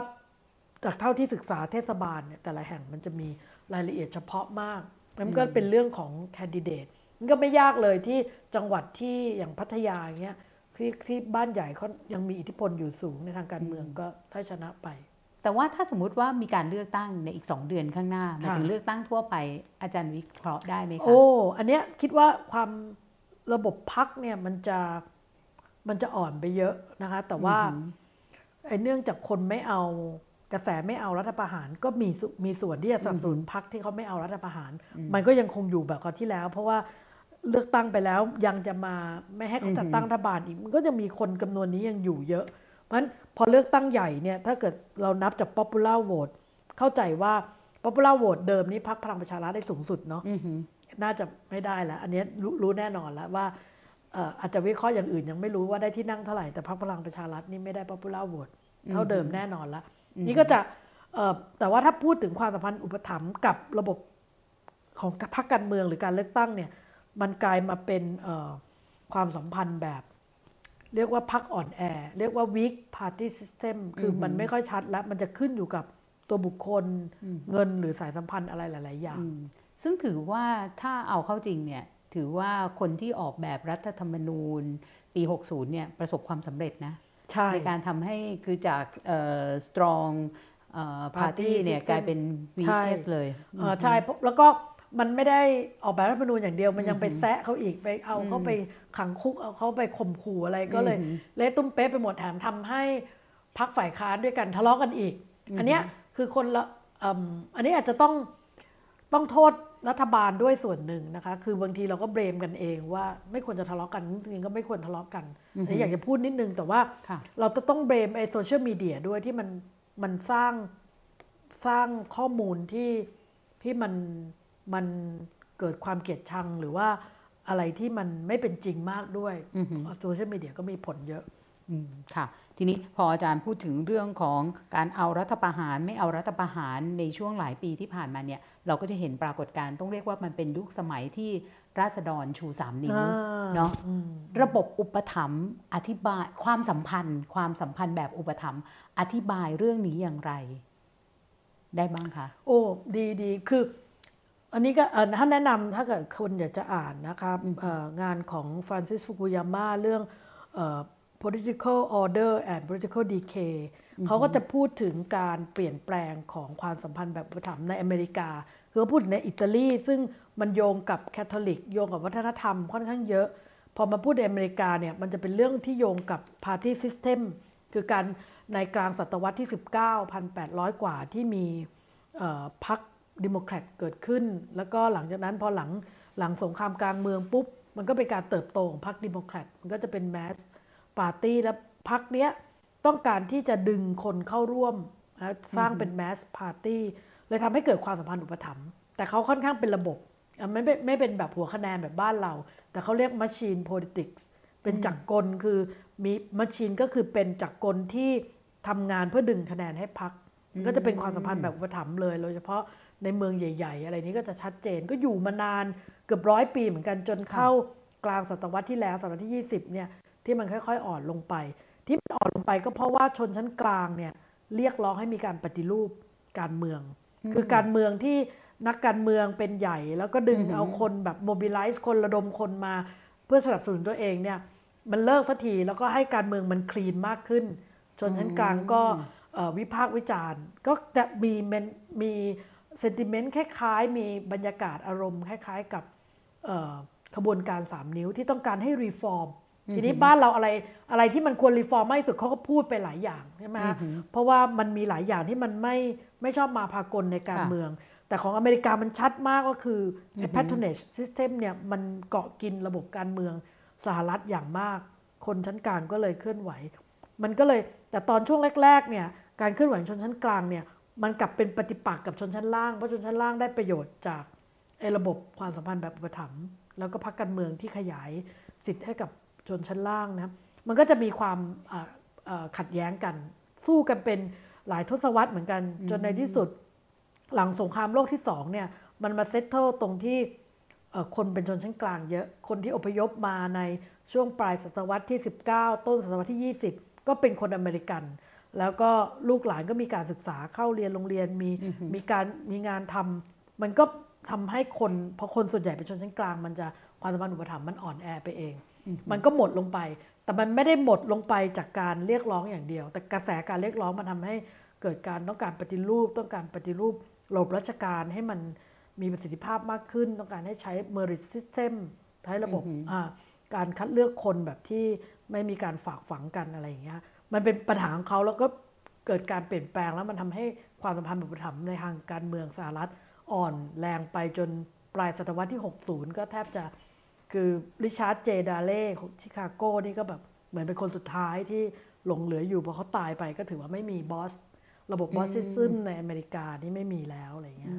จากเท่าที่ศึกษาเทศบาลเนี่ยแต่ละแห่งมันจะมีรายละเอียดเฉพาะมากมันก็เป็นเรื่องของแคนดิเดตมันก็ไม่ยากเลยที่จังหวัดที่อย่างพัทยาอย่างเงี้ยที่ที่บ้านใหญ่เขายังมีอิทธิพลอยู่สูงในทางการเมืองก็ถ้าชนะไป แต่ว่าถ้าสมมุติว่ามีการเลือกตั้งในอีก 2 เดือนข้างหน้าหมายถึงค่ะเลือกตั้งทั่วไปอาจารย์วิเคราะห์ได้ไหมคะโอ้อันเนี้ยคิดว่าความระบบพักเนี่ยมันจะมันจะอ่อนไปเยอะนะคะ แต่ว่าไอ้เนื่องจากคนไม่เอา กระแสไม่เอารัฐประหารก็มีส่วนมีส่วนที่จะสนับสนุนพักที่เขาไม่เอารัฐประหาร มันก็ยังคงอยู่แบบคราวที่แล้ว เพราะว่าเลือกตั้งไปแล้วยังจะมาไม่ให้เขาจัดตั้งรัฐบาลอีก มันก็จะมีคนจำนวนนี้ยังอยู่เยอะ เพราะฉะนั้นพอเลือกตั้งใหญ่เนี่ยถ้าเกิดเรานับจาก popular vote เข้าใจว่า popular vote เดิมนี้พักพลังประชารัฐได้สูงสุดเนาะอือหือน่าจะไม่ได้แล้ว อันเนี้ยรู้รู้แน่นอนแล้วว่าเอ่ออาจจะวิเคราะห์อย่างอื่นยังไม่รู้ว่าได้ที่นั่งเท่าไหร่แต่พรรคพลังประชารัฐนี่ไม่ได้ popular vote เท่าเดิมแน่นอนแล้ว นี่ก็จะเอ่อแต่ว่าถ้าพูดถึงความสัมพันธ์อุปถัมภ์กับระบบของพรรคการเมืองหรือการเลือกตั้งเนี่ยมันกลายมาเป็นเอ่อความสัมพันธ์แบบ เรียกว่าพรรคอ่อนแอ เรียกว่า weak party system คือมันไม่ค่อยชัดแล้ว มันจะขึ้นอยู่กับตัวบุคคลเงินหรือสายสัมพันธ์อะไรหลาย ๆ อย่างอืมซึ่งถือว่าถ้าเอาเข้าจริงเนี่ยถือว่าคนที่ออกแบบรัฐธรรมนูญ ปี 60 เนี่ยประสบความสำเร็จนะ ใช่ในการทำให้คือจากเอ่อ strong เอ่อ Party party เนี่ย system กลายเป็น weakest เลยเออใช่เพราะแล้วก็มันไม่ได้ออกแบบรัฐธรรมนูญอย่างเดียวมันยังไปแซะเขาอีกไปเอาเขาไปขังคุกเอาเขาไปข่มขู่อะไรก็เลยเละตุ้มเป๊ะไปหมดแถมทำให้พักฝ่ายค้านด้วยกันทะเลาะกันอีก อันเนี้ยคือคนละอืมอันนี้อาจจะต้อง ต้องโทษรัฐบาลด้วยส่วนหนึ่งนะคะ คือบางทีเราก็เบรมกันเองว่าไม่ควรจะทะเลาะกันจริงๆก็ไม่ควรทะเลาะกันอันนี้อยากจะพูดนิดนึงแต่ว่าค่ะเราจะต้องเบรมไอโซเชียลมีเดียด้วยที่มันมันสร้างสร้างข้อมูลที่ที่มันมันเกิดความเกลียดชังหรือว่าอะไรที่มันไม่เป็นจริงมากด้วยโซเชียลมีเดียก็มีผลเยอะอืมค่ะ ทีนี้พออาจารย์พูดถึงเรื่องของการเอารัฐประหารไม่เอารัฐประหารในช่วงหลายปีที่ผ่านมาเนี่ยเราก็จะเห็นปรากฏการณ์ต้องเรียกว่ามันเป็นยุคสมัยที่ราษฎรชูสามนิ้วอ่าเนาะระบบอุปถัมภ์อธิบายความสัมพันธ์ ความสัมพันธ์แบบอุปถัมภ์อธิบายเรื่องนี้อย่างไร ได้บ้างคะ โอ้ดีดีคือ อันนี้ก็เอ่อถ้าแนะนำถ้าเกิดคนอยากจะอ่านนะครับเอ่องานของฟรานซิสฟุกุยาม่าเรื่องเอ่อ political order and political decay เขาก็จะพูดถึงการเปลี่ยนแปลงของความสัมพันธ์แบบอุปถัมภ์ในอเมริกา คือเขาพูดถึงในอิตาลี ซึ่งมันโยงกับแคทอลิก โยงกับวัฒนธรรมค่อนข้างเยอะ พอมาพูดในอเมริกาเนี่ยมันจะเป็นเรื่องที่โยงกับ party system คือการในกลางศตวรรษที่ 19 1,800 กว่าที่มีเอ่อพรรคดิโมแครตเกิดขึ้น แล้วก็หลังจากนั้นพอหลังหลังสงครามกลางเมืองปุ๊บ มันก็เป็นการเติบโตของพรรคดิโมแครตมันก็จะเป็น mass party และพรรคเนี้ยต้องการที่จะดึงคนเข้าร่วมนะสร้างเป็น mass party เลยทำให้เกิดความสัมพันธ์อุปถัมภ์แต่เขาค่อนข้างเป็นระบบอะไม่เป็นไม่เป็นแบบหัวคะแนนแบบบ้านเรา แต่เขาเรียก machine politics เป็นจักรกลคือมี machine ก็คือเป็นจักรกลที่ทำงานเพื่อดึงคะแนนให้พรรคมันก็จะเป็นความสัมพันธ์แบบอุปถัมภ์เลยโดยเฉพาะในเมืองใหญ่ ๆ อะไรนี้ก็จะชัดเจนก็อยู่มานานเกือบร้อยปีเหมือนกันจนเข้ากลางศตวรรษที่แล้วศตวรรษที่ 20เนี่ย ที่มันค่อยๆ อ่อนลงไป ที่มันอ่อนลงไปก็เพราะว่าชนชั้นกลางเนี่ยเรียกร้องให้มีการปฏิรูปการเมือง คือการเมืองที่นักการเมืองเป็นใหญ่ แล้วก็ดึงเอาคนแบบโมบิลไลซ์คนระดมคนมาเพื่อสนับสนุนตัวเองเนี่ยมันเลิกสักทีแล้วก็ให้การเมืองมัน clean มากขึ้น ชนชั้นกลางก็เอ่อวิพากษ์วิจารณ์ ก็จะมีเมนมี sentiment คล้ายๆ มีบรรยากาศอารมณ์คล้ายๆ กับเอ่อขบวนการ 3 นิ้วที่ต้องการให้ reform ทีนี้บ้านเราอะไรอะไรที่มันควร reform มากที่สุดเขาก็พูดไปหลายอย่างใช่ไหมฮะเพราะว่ามันมีหลายอย่างที่มันไม่ไม่ชอบมาพากลในการค่ะเมือง แต่ของอเมริกามันชัดมากก็คือไอ้ patronage system เนี่ยมันเกาะกินระบบการเมืองสหรัฐอย่างมาก คนชั้นกลางก็เลยเคลื่อนไหว มันก็เลยแต่ตอนช่วงแรกๆเนี่ยการเคลื่อนไหวของชนชั้นกลางเนี่ยมันกลับเป็นปฏิปักษ์กับชนชั้นล่างเพราะชนชั้นล่างได้ประโยชน์จากไอ้ระบบความสัมพันธ์แบบอุปถัมภ์แล้วก็พรรคการเมืองที่ขยายสิทธิ์ให้กับ ชนชั้นล่างนะมันก็จะมีความอ่าอ่าขัดแย้งกัน สู้กันเป็นหลายทศวรรษเหมือนกัน จนในที่สุด หลังสงครามโลกที่สองเนี่ยมันมา settle ตรงที่เอ่อคนเป็นชนชั้นกลางเยอะ คนที่อพยพมาในช่วงปลายศตวรรษที่ 19 ต้นศตวรรษที่ 20 ก็เป็นคนอเมริกัน แล้วก็ลูกหลานก็มีการศึกษาเข้าเรียนโรงเรียนมีมีการมีงานทำมันก็ทำให้คนพอคนส่วนใหญ่เป็นชนชั้นกลาง มันจะความสัมพันธ์อุปถัมภ์มันอ่อนแอไปเอง มันก็หมดลงไป แต่มันไม่ได้หมดลงไปจากการเรียกร้องอย่างเดียว แต่กระแสการเรียกร้องมันทำให้เกิดการต้องการปฏิรูป ต้องการปฏิรูประบบราชการให้มันมีประสิทธิภาพมากขึ้น ต้องการให้ใช้ merit system ใช้ระบบอ่าการคัดเลือกคนแบบที่ไม่มีการฝากฝังกันอะไรอย่างเงี้ย มันเป็นปัญหาของเขาแล้วก็เกิดการเปลี่ยนแปลงแล้วมันทำให้ความสัมพันธ์แบบธรรมในทางการเมืองสหรัฐอ่อนแรงไปจนปลายศตวรรษที่ 60 ก็แทบจะ คือริชาร์ดเจดาเล่ของชิคาโกนี่ก็แบบเหมือนเป็นคนสุดท้ายที่หลงเหลืออยู่พอเขาตายไปก็ถือว่าไม่มี boss ระบบ bossism ในอเมริกานี่ไม่มีแล้วอะไรเงี้ย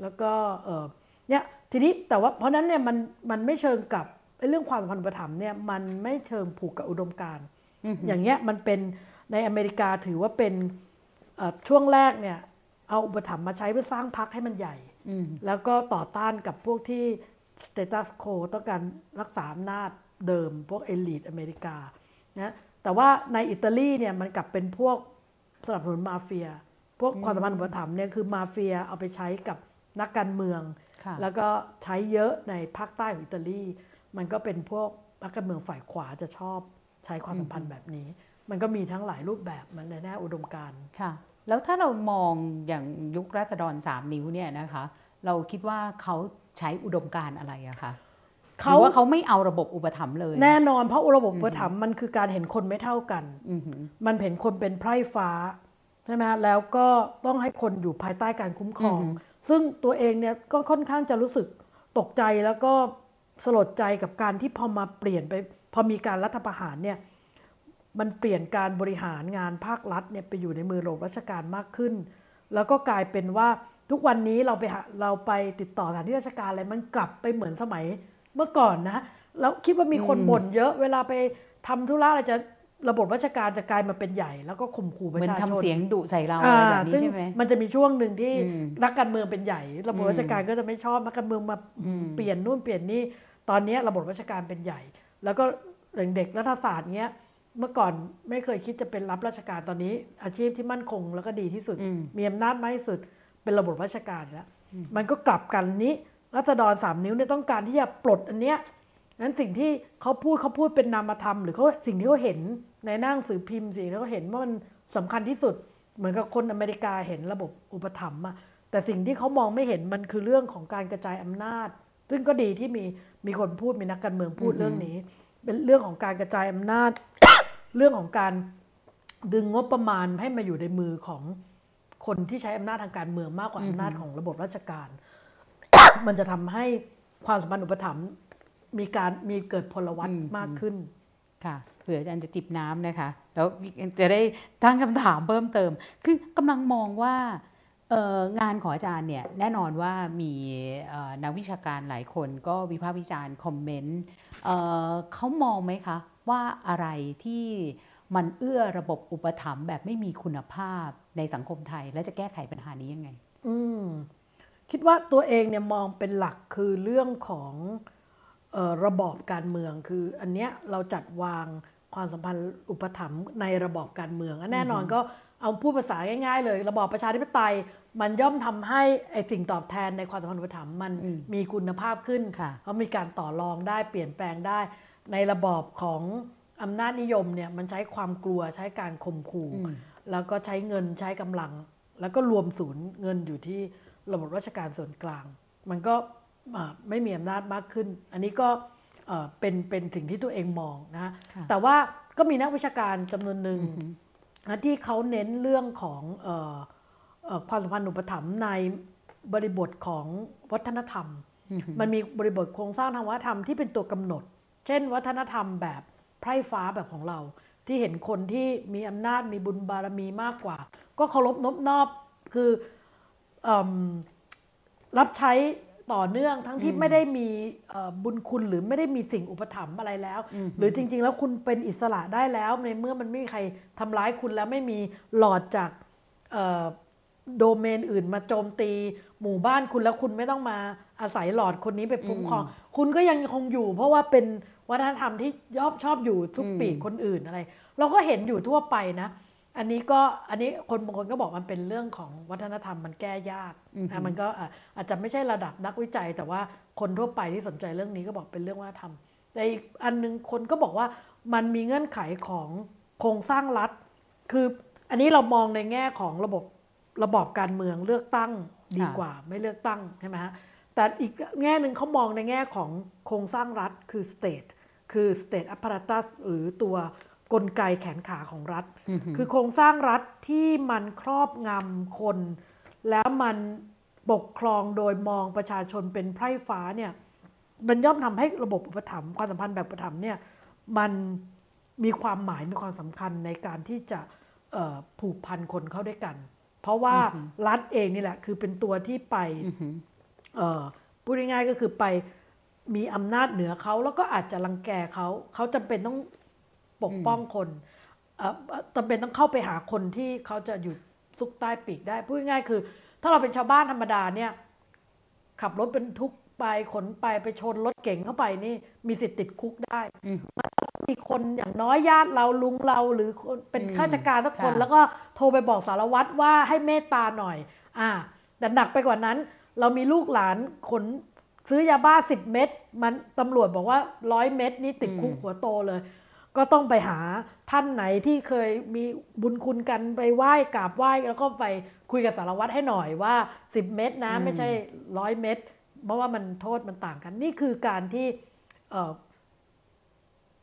แล้วก็เออเนี่ยทีนี้แต่ว่าเพราะนั้นเนี่ยมันมันไม่เชิงกับไอ้เรื่องความสัมพันธ์อุปถัมภ์เนี่ยมันไม่เชิงผูกกับอุดมการณ์อย่างเงี้ยมันเป็นในอเมริกาถือว่าเป็นเอ่อช่วงแรกเนี่ยเอาอุปถัมภ์มาใช้เพื่อสร้างพรรคให้มันใหญ่แล้วก็ต่อต้านกับพวกที่ status quo ต้องการรักษาอำนาจเดิมพวก elite อเมริกานะแต่ว่าในอิตาลีเนี่ยมันกลับเป็นพวกสนับสนุนมาเฟีย พวกความสัมพันธ์อุปถัมภ์เนี่ยคือมาเฟียเอาไปใช้กับนักการเมืองค่ะแล้วก็ใช้เยอะในภาคใต้ของอิตาลี มันก็เป็นพวกนักการเมืองฝ่ายขวาจะชอบใช้ความสัมพันธ์แบบนี้ มันก็มีทั้งหลายรูปแบบมันในแง่อุดมการณ์ค่ะ แล้วถ้าเรามองอย่างยุคราษฎรสามนิ้วเนี่ยนะคะ เราคิดว่าเขา ใช้อุดมการณ์อะไรอะคะหเขารือว่าเขาไม่เอาระบบอุปถัมภ์เลย แน่นอนเพราะระบบอุปถัมภ์มันคือการเห็นคนไม่เท่ากันอือหือมันเห็นคนเป็นไพร่ฟ้าใช่ไหมฮะแล้วก็ต้องให้คนอยู่ภายใต้การคุ้มครอง ซึ่งตัวเองเนี่ยก็ค่อนข้างจะรู้สึกตกใจแล้วก็สลดใจกับการที่พอมาเปลี่ยนไป พอมีการรัฐประหารเนี่ยมันเปลี่ยนการบริหารงานภาครัฐเนี่ยไปอยู่ในมือระบบราชการมากขึ้น แล้วก็กลายเป็นว่า ทุกวันนี้เราไปหาเราไปติดต่อสถานที่ราชการอะไรมันกลับไปเหมือนสมัยเมื่อก่อนนะแล้วคิดว่ามีคนบ่นเยอะ เวลาไปทำธุระอะไรจะระบบราชการจะกลายมาเป็นใหญ่ แล้วก็ข่มขู่ปเหระมือนชาชนทำเสียงดุใส่เราอะไรแบบนี้ซึ่งใช่ไหมมันจะมีช่วงหนึ่งที่อืมนักการเมืองเป็นใหญ่ ระบบราชการก็จะไม่ชอบนักการเมืองมาเปลี่ยนนู่นเปลี่ยนนี่ตอนนี้ระบบราชการเป็นใหญ่ แล้วก็เด็กรัฐศาสตร์เนี้ยเมื่อก่อนไม่เคยคิดจะเป็นรับราชการตอนนี้ อาชีพที่มั่นคงแล้วก็ดีที่สุด มีอำนาจมากที่สุด เป็นระบบราชการแล้วมันก็กลับกันนี้รัษฎรสามนิ้วเนี่ยต้องการที่จะปลดอันเนี้ยนั้นสิ่งที่เขาพูดเขาพูดเป็นนามธรรมหรือเขาสิ่งที่เขาเห็นในหนังสือพิมพ์สิ่งที่เขาเห็นว่ามันสำคัญที่สุด เหมือนกับคนอเมริกาเห็นระบบอุปถัมภ์อะแต่สิ่งที่เขามองไม่เห็นมันคือเรื่องของการกระจายอำนาจ ซึ่งก็ดีที่มีมีคนพูดมีนักการเมืองพูดเรื่องนี้ เป็นเรื่องของการกระจายอำนาจ เรื่องของการดึงงบประมาณให้มาอยู่ในมือของ คนที่ใช้อำนาจทางการเมืองมากกว่าอำนาจของระบบราชการ มันจะทำให้ความสัมพันธ์อุปถัมภ์มีการมีเกิดพลวัตมากขึ้นค่ะเผื่ออาจารย์จะจิบน้ำนะคะ แล้วจะได้ตั้งคำถามเพิ่มเติม คือกำลังมองว่าเอ่องานของอาจารย์เนี่ยแน่นอนว่ามีเอ่อนักวิชาการหลายคนก็วิพากษ์วิจารณ์คอมเมนต์เอ่อเขามองไหมคะว่าอะไรที่มันเอื้อระบบอุปถัมภ์แบบไม่มีคุณภาพ ในสังคมไทย และจะแก้ไขปัญหานี้ยังไง อืมคิดว่าตัวเองเนี่ยมองเป็นหลักคือเรื่องของเออระบอบการเมืองคือ อันเนี้ยเราจัดวางความสัมพันธ์อุปถัมภ์ในระบอบการเมืองอันแน่นอนก็เอาพูดภาษาง่ายๆ เลย ระบอบประชาธิปไตย มันย่อมทำให้ไอสิ่งตอบแทนในความสัมพันธ์อุปถัมภ์มันอืมมีคุณภาพขึ้นค่ะเพราะมีการต่อรองได้เปลี่ยนแปลงได้ ในระบอบของอำนาจนิยมเนี่ยมันใช้ความกลัวใช้การข่มขู่ แล้วก็ใช้เงินใช้กำลัง แล้วก็รวมศูนย์เงินอยู่ที่ระบบราชการส่วนกลาง มันก็อ่าไม่มีอำนาจมากขึ้น อันนี้ก็เอ่อเป็นเป็นสิ่งที่ตัวเองมองนะค่ะแต่ว่าก็มีนักวิชาการจำนวนหนึ่งนะที่เขาเน้นเรื่องของเอ่อเอ่อความสัมพันธ์อุปถัมภ์ในบริบทของวัฒนธรรม มันมีบริบทโครงสร้างทางวัฒนธรรมที่เป็นตัวกำหนด เช่น วัฒนธรรมแบบไพร่ฟ้าแบบของเรา ที่เห็นคนที่มีอำนาจมีบุญบารมีมากกว่า ก็เคารพนบนอบคือเอิ่มรับใช้ต่อเนื่องทั้งที่ไม่ได้มีเอ่อบุญคุณหรือไม่ได้มีสิ่งอุปถัมภ์อะไรแล้ว หรือจริง ๆ แล้วคุณเป็นอิสระได้แล้ว ในเมื่อมันไม่มีใครทำร้ายคุณแล้วไม่มีหลอดจากเอ่อโดเมนอื่นมาโจมตี หมู่บ้านคุณแล้วคุณไม่ต้องมาอาศัยหลอดคนนี้ไปคุ้มครอง คุณก็ยังคงอยู่ เพราะว่าเป็น วัฒนธรรมที่ยอบชอบอยู่ทุกปีกคนอื่นอะไร เราก็เห็นอยู่ทั่วไปนะ อันนี้ก็อันนี้คนบางคนก็บอกมันเป็นเรื่องของวัฒนธรรมมันแก้ยากอือฮึนะมันก็อะอาจจะไม่ใช่ระดับนักวิจัย แต่ว่าคนทั่วไปที่สนใจเรื่องนี้ก็บอกเป็นเรื่องวัฒนธรรมแต่อีกอันหนึงคนก็บอกว่ามันมีเงื่อนไขของโครงสร้างรัฐ คืออันนี้เรามองในแง่ของระบบระบอบการเมืองเลือกตั้งดีกว่าไม่เลือกตั้งใช่ไหมฮะ แต่อีกแง่หนึ่งเขามองในแง่ของโครงสร้างรัฐคือ state คือ state apparatus หรือตัวกลไกแขนขาของรัฐ คือโครงสร้างรัฐที่มันครอบงำคน แล้วมันปกครองโดยมองประชาชนเป็นไพร่ฟ้าเนี่ยมันย่อมทำให้ระบบอุปถัมภ์ความสัมพันธ์แบบอุปถัมภ์เนี่ยมันมีความหมายมีความสำคัญในการที่จะเอ่อผูกพันคนเข้าด้วยกัน เพราะว่ารัฐเองนี่แหละ คือเป็นตัวที่ไปเอ่อ พูดง่ายๆก็คือไปมีอำนาจเหนือเขาแล้วก็อาจจะรังแกเขาเขาจำเป็นต้องปกป้องคนจำเป็นต้องเข้าไปหาคนที่เขาจะอยู่ซุกใต้ปีกได้ พูดง่ายๆคือ ถ้าเราเป็นชาวบ้านธรรมดาเนี่ย ขับรถเป็นทุกไปขนไปไปชนรถเก่งเข้าไปนี่ มีสิทธิ์ติดคุกได้มันมีคนอย่างน้อยญาติเราลุงเราหรือเป็นข้าราชการสักคน แล้วก็โทรไปบอกสารวัตรว่าให้เมตตาหน่อย อ่าแต่หนักไปกว่านั้น เรามีลูกหลานขนซื้อยาบ้าสิบเม็ดมันตำรวจบอกว่าร้อยเม็ดนี่ติดคุกหัวโตเลย ก็ต้องไปหาท่านไหนที่เคยมีบุญคุณกันไปไหว้กราบไหว้แล้วก็ไปคุยกับสารวัตรให้หน่อยว่า10เม็ดนะไม่ใช่ร้อยเม็ดเพราะว่ามันโทษมันต่างกัน นี่คือการที่เอ่อ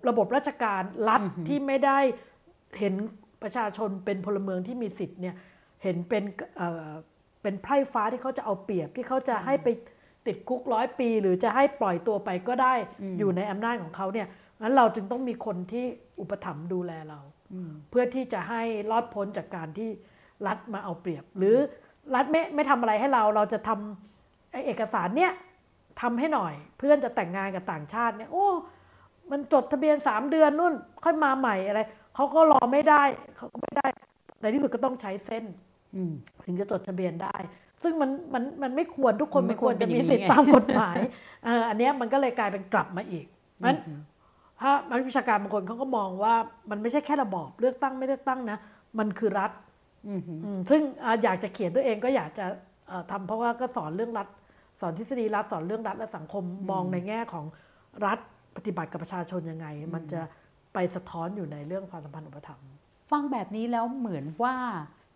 ระบบราชการรัฐที่ไม่ได้เห็นประชาชนเป็นพลเมืองที่มีสิทธิ์เนี่ยเห็นเป็น เอ่อเป็นไพร่ฟ้าที่เขาจะเอาเปรียบที่เขาจะให้ไปติดคุกร้อยปี หรือจะให้ปล่อยตัวไปก็ได้อยู่ในอำนาจของเขาเนี่ยงั้นเราจึงต้องมีคนที่อุปถัมภ์ดูแลเรา เพื่อที่จะให้รอดพ้นจากการที่รัฐมาเอาเปรียบ หรือรัฐไม่ไม่ทำอะไรให้เราเราจะทำไอ้เอกสารเนี่ยทำให้หน่อย เพื่อนจะแต่งงานกับต่างชาติเนี่ยโอ้มันจดทะเบียนสามเดือนนู่น ค่อยมาใหม่อะไรเขาก็รอไม่ได้เขาก็ไม่ได้ในที่สุดก็ต้องใช้เส้นอืม ถึงจะจดทะเบียนได้ ซึ่งมันมันมันไม่ควรทุกคนไม่มันคคววรรเป็นจะอย่างมีนี้สิทธิ์ไงตามกฎหมายเอออันเนี้ยมันก็เลยกลายเป็นกลับมาอีกนั้นถ้านักวิชาการบางคนเขาก็มองว่ามันไม่ใช่แค่ระบอบเลือกตั้งไม่เลือกตั้งนะ มันคือรัฐอืมอืมซึ่งอ่าอยากจะเขียนตัวเองก็อยากจะเอ่อทำเพราะว่าก็สอนเรื่องรัฐ สอนทฤษฎีรัฐสอนเรื่องรัฐและสังคมมองในแง่ของรัฐปฏิบัติกับประชาชนยังไง มันจะไปสะท้อนอยู่ในเรื่องความสัมพันธ์อุปถัมภ์ฟังแบบนี้แล้วเหมือนว่า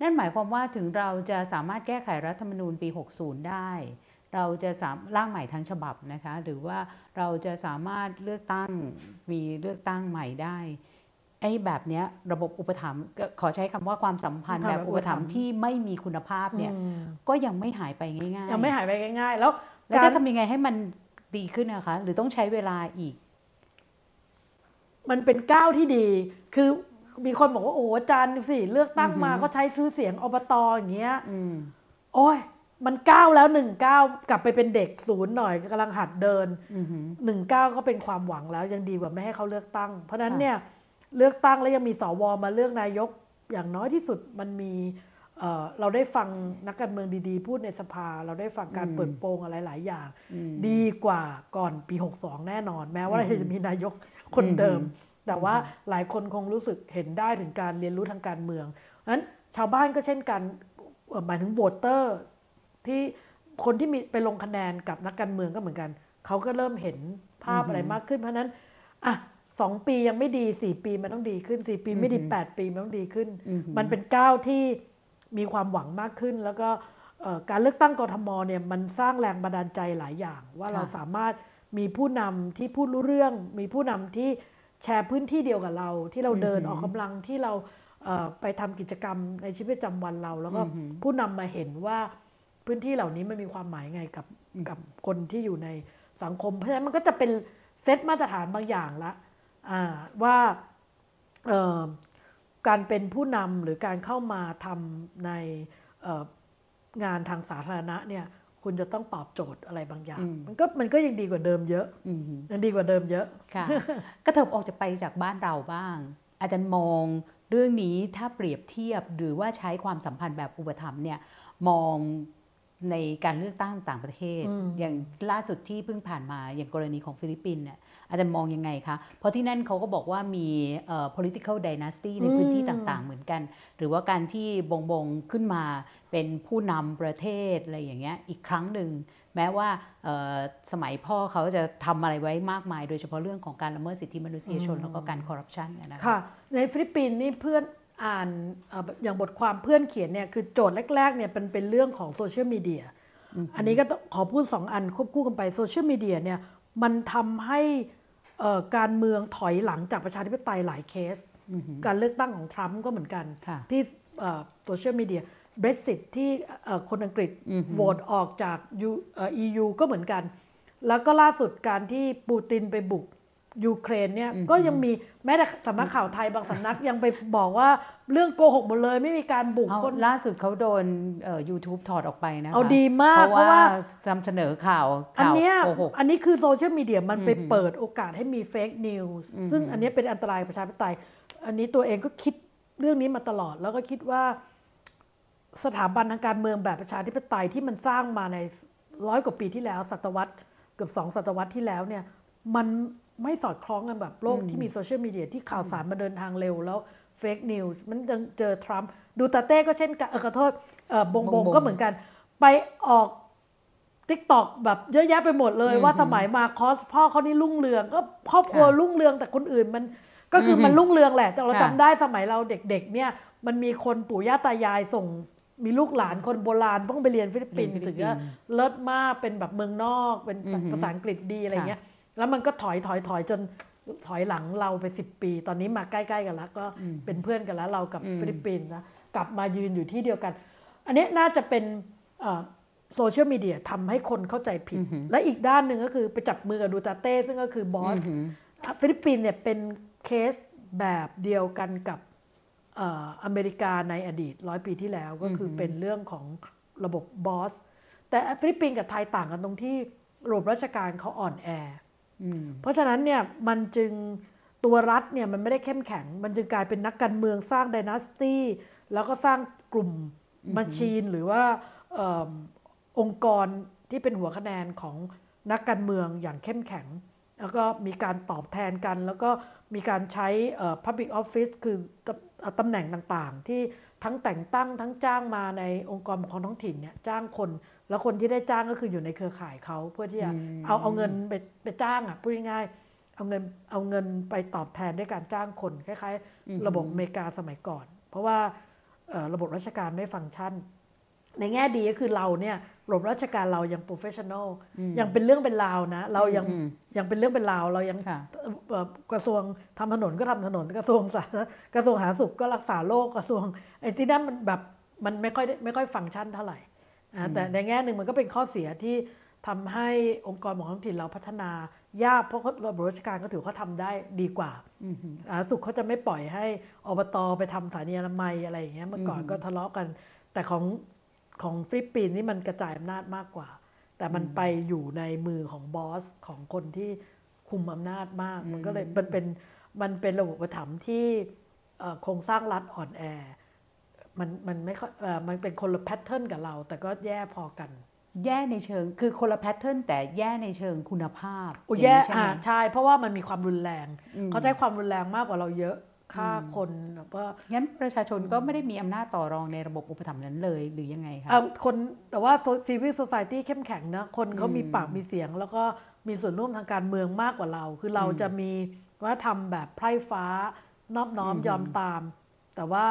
นั่นหมายความว่าถึงเราจะสามารถแก้ไขรัฐธรรมนูญปี 60 ได้ เราจะสามร่างใหม่ทั้งฉบับนะคะหรือว่าเราจะสามารถเลือกตั้งมีเลือกตั้งใหม่ได้ไอ้แบบเนี้ยระบบอุปถัมภ์ก็ขอใช้คำว่าความสัมพันธ์ค่ะแบบอุปถัมภ์อุปถัมภ์ที่ไม่มีคุณภาพเนี่ยอืมก็ยังไม่หายไปง่ายๆยังไม่หายไปง่าย ๆ แล้วแล้วกาจะรทำยังไงให้มันดีขึ้นนะคะ หรือต้องใช้เวลาอีก มันเป็นก้าวที่ดี คือ มีคนบอกว่าโอ้อาจารย์สิเลือกตั้งมาก็ใช้ซื้อเสียงอบตอย่างเงี้ยอืมโอ้ยมันก้าวแล้วหนึ่งก้าวกลับไปเป็นเด็กศูนย์หน่อยกำลังหัดเดินอือหือหนึ่งก้าวก็เป็นความหวังแล้วยังดีกว่าไม่ให้เขาเลือกตั้ง เพราะฉะนั้นค่ะเนี่ยเลือกตั้งแล้วยังมีสวมาเลือกนายกอย่างน้อยที่สุดมันมีเอ่อเราได้ฟังนักการเมืองดีๆ พูดในสภา เราได้ฟังการเปิดโปงอะไรหลายอย่าง ดีกว่าก่อนปี 62 แน่นอน แม้ว่าเราจะมีนายกคนเดิม แต่ว่าหลายคนคงรู้สึกเห็นได้ถึงการเรียนรู้ทางการเมืองนั้นชาวบ้านก็เช่นกันเอ่อหมายถึงโหวตเตอร์ที่คนที่มีไปลงคะแนนกับนักการเมืองก็เหมือนกัน เขาก็เริ่มเห็นภาพอะไรมากขึ้น เพราะฉะนั้นอะสองปียังไม่ดีสี่ปีมันต้องดีขึ้นสี่ปีไม่ดีแปดปีมันต้องดีขึ้น มันเป็นก้าวที่มีความหวังมากขึ้น แล้วก็เอ่อการเลือกตั้งกทมเนี่ยมันสร้างแรงบันดาลใจหลายอย่าง ว่าเราสามารถมีผู้นำที่พูดรู้เรื่อง มีผู้นำที่ แชร์พื้นที่เดียวกับเรา ที่เราเดินออกกำลังที่เราเอ่อไปทำกิจกรรมในชีวิตประจำวันเรา แล้วก็ผู้นำมาเห็นว่าพื้นที่เหล่านี้มันมีความหมายไงกับกับคนที่อยู่ในสังคม เพราะฉะนั้นมันก็จะเป็นเซตมาตรฐานบางอย่างละอ่าว่าเอ่อการเป็นผู้นำหรือการเข้ามาทำในเอ่องานทางสาธารณะเนี่ย คุณจะต้องตอบโจทย์อะไรบางอย่าง มันก็มันก็ยังดีกว่าเดิมเยอะอืมยังดีกว่าเดิมเยอะค่ะกระเถิบออกจากไปจากบ้านเราบ้าง อาจารย์มองเรื่องนี้ถ้าเปรียบเทียบหรือว่าใช้ความสัมพันธ์แบบอุปถัมภ์เนี่ยมองในการเลือกตั้งต่างประเทศอืมอย่างล่าสุดที่เพิ่งผ่านมาอย่างกรณีของฟิลิปปินส์เนี่ย อาจารย์มองยังไงคะ เพราะที่นั่นเขาก็บอกว่ามี political dynasty ในพื้นที่ต่างๆ เหมือนกัน หรือว่าการที่บงบงขึ้นมาเป็นผู้นำประเทศอะไรอย่างเงี้ยอีกครั้งหนึ่งแม้ว่าสมัยพ่อเขาจะทำอะไรไว้มากมาย โดยเฉพาะเรื่องของการละเมิดสิทธิมนุษยชน แล้วก็การคอร์รัปชันนะคะค่ะ ในฟิลิปปินส์นี่เพื่อนอ่านอย่างบทความเพื่อนเขียนเนี่ยคือโจทย์แรกๆเนี่ยเป็นเป็นเรื่องของโซเชียลมีเดียอันนี้ก็ขอพูดสองอันควบคู่กันไปโซเชียลมีเดียเนี่ยมันทำให้ การเมืองถอยหลังจากประชาธิปไตยหลายเคส การเลือกตั้งของทรัมป์ก็เหมือนกัน ที่โซเชียลมีเดียเบรสิตที่คนอังกฤษโหวตออกจาก EU ก็เหมือนกัน แล้วก็ล่าสุดการที่ปูตินไปบุก ยูเครนเนี่ยก็ยังมีแม้แต่สำนักข่าวไทยบางสำนักยังไปบอกว่าเรื่องโกหกหมดเลยไม่มีการบุกคนล่าสุดเขาโดนยูทูบถอดออกไปนะคะเอาดีมากเพราะว่านำเสนอข่าวอันนี้อันนี้คือโซเชียลมีเดียมันไปเปิดโอกาสให้มี fake news ซึ่งอันนี้เป็นอันตรายประชาธิปไตย อันนี้ตัวเองก็คิดเรื่องนี้มาตลอด แล้วก็คิดว่า สถาบันทางการเมืองแบบประชาธิปไตยที่มันสร้างมาในร้อยกว่าปีที่แล้วศตวรรษเกือบสองศตวรรษที่แล้วเนี่ยมัน ไม่สอดคล้องกันแบบโลกที่มีโซเชียลมีเดียที่ข่าวสารมาเดินทางเร็วแล้ว fake news มันยังเจอทรัมป์ดูตาเต้ก็เช่นกันขอโทษบงบงก็เหมือนกัน ไปออกทิกตอกแบบเยอะแยะไปหมดเลยว่าสมัยมาคอสพ่อเขานี่รุ่งเรืองก็ครอบครัวรุ่งเรืองแต่คนอื่นมันก็คือมันรุ่งเรืองแหละ แต่เราจำได้สมัยเราเด็กๆเนี่ย มันมีคนปู่ย่าตายายส่งมีลูกหลานคนโบราณต้องไปเรียนฟิลิปปินส์ถึงจะเลิศมากเป็นแบบเมืองนอกเป็นภาษาอังกฤษดีอะไรเงี้ย แล้วมันก็ถอยถอยถอยจนถอยหลังเราไปสิบปี ตอนนี้มาใกล้ๆกันแล้วก็เป็นเพื่อนกันแล้วเรากับฟิลิปปินส์นะกลับมายืนอยู่ที่เดียวกัน อันนี้น่าจะเป็นโซเชียลมีเดียทำให้คนเข้าใจผิด และอีกด้านหนึ่งก็คือไปจับมือกับดูตาเต้ ซึ่งก็คือ boss ฟิลิปปินส์เนี่ยเป็นเคสแบบเดียวกันกับอเมริกาในอดีตร้อยปีที่แล้วก็คือเป็นเรื่องของระบบ boss แต่ฟิลิปปินส์กับไทยต่างกันตรงที่ระบบราชการเขาอ่อนแอ เพราะฉะนั้นเนี่ยมันจึงตัวรัฐเนี่ยมันไม่ได้เข้มแข็ง มันจึงกลายเป็นนักการเมืองสร้าง dynasty แล้วก็สร้างกลุ่ม machine หรือว่าอองค์กรที่เป็นหัวคะแนนของนักการเมืองอย่างเข้มแข็ง แล้วก็มีการตอบแทนกัน แล้วก็มีการใช้ Public Office คือตำแหน่งต่างๆ ที่ทั้งแต่งตั้งทั้งจ้างมาในองค์กรปกครองท้องถิ่นเนี่ยจ้างคน แล้วคนที่ได้จ้างก็คืออยู่ในเครือข่ายเขาเพื่อที่จะเอาเอาเงินไปไปจ้างอะพูดง่ายๆเอาเงินเอาเงินไปตอบแทนด้วยการจ้างคนคล้ายๆ ระบบอเมริกาสมัยก่อน เพราะว่าระบบราชการไม่ฟังก์ชัน ในแง่ดีก็คือเราเนี่ยระบบราชการเรายัง professional ยังเป็นเรื่องเป็นราวนะ เรายังยังเป็นเรื่องเป็นราว เรายังกระทรวงทำถนนก็ทำถนนกระทรวงสากระทรวงสาธารณสุขก็รักษาโรคกระทรวงไอ้ที่นั่นมันแบบมันไม่ค่อยไม่ค่อยฟังก์ชันเท่าไหร่ แต่ในแง่หนึ่งมันก็เป็นข้อเสียที่ทำให้องค์กรของท้องถิ่นเราพัฒนายากเพราะระบบราชการก็ถือเขาทำได้ดีกว่าอาสุขเขาจะไม่ปล่อยให้อบตไปทำสถานีอนามัยอะไรอย่างเงี้ยเมื่อก่อนก็ทะเลาะกัน แต่ของของฟิลิปปินส์นี่มันกระจายอำนาจมากกว่า แต่มันไปอยู่ในมือของ boss ของคนที่คุมอำนาจมาก มันก็เลยมันเป็นมันเป็นระบบอุปถัมภ์ที่โครงสร้างรัฐอ่อนแอ มันมันไม่ค่อยมันเป็นคนละ pattern กับเรา แต่ก็แย่พอกัน แย่ในเชิงคือคนละ pattern แต่แย่ในเชิงคุณภาพโอ้แย่อ่าใช่ เพราะว่ามันมีความรุนแรง เขาใช้ความรุนแรงมากกว่าเราเยอะฆ่าคนแบบว่างั้นประชาชนก็ไม่ได้มีอำนาจต่อรองในระบบอุปถัมภ์นั้นเลยหรือยังไงคะคนแต่ว่าซีวิลโซซายตี้เข้มแข็งนะคนเขามีปากมีเสียง แล้วก็มีส่วนร่วมทางการเมืองมากกว่าเรา คือเราจะมีว่าทำแบบไพร่ฟ้านอบน้อมยอมตาม แต่ว่า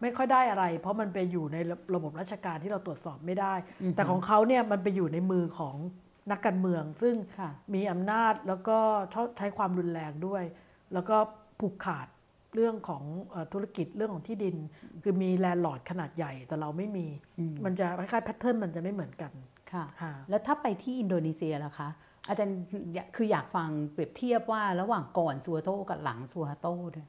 ไม่ค่อยได้อะไร เพราะมันไปอยู่ในระบบราชการที่เราตรวจสอบไม่ได้ แต่ของเขาเนี่ยมันไปอยู่ในมือของนักการเมือง ซึ่งมีอำนาจแล้วก็ชอบใช้ความรุนแรงด้วย แล้วก็ผูกขาดเรื่องของธุรกิจเรื่องของที่ดิน คือมี landlord ขนาดใหญ่แต่เราไม่มี มันจะคล้ายๆแพทเทิร์นมันจะไม่เหมือนกันค่ะ แล้วถ้าไปที่อินโดนีเซียล่ะคะ อาจารย์คืออยากฟังเปรียบเทียบว่าระหว่างก่อนซูฮาร์โตกับหลังซูฮาร์โตด้วย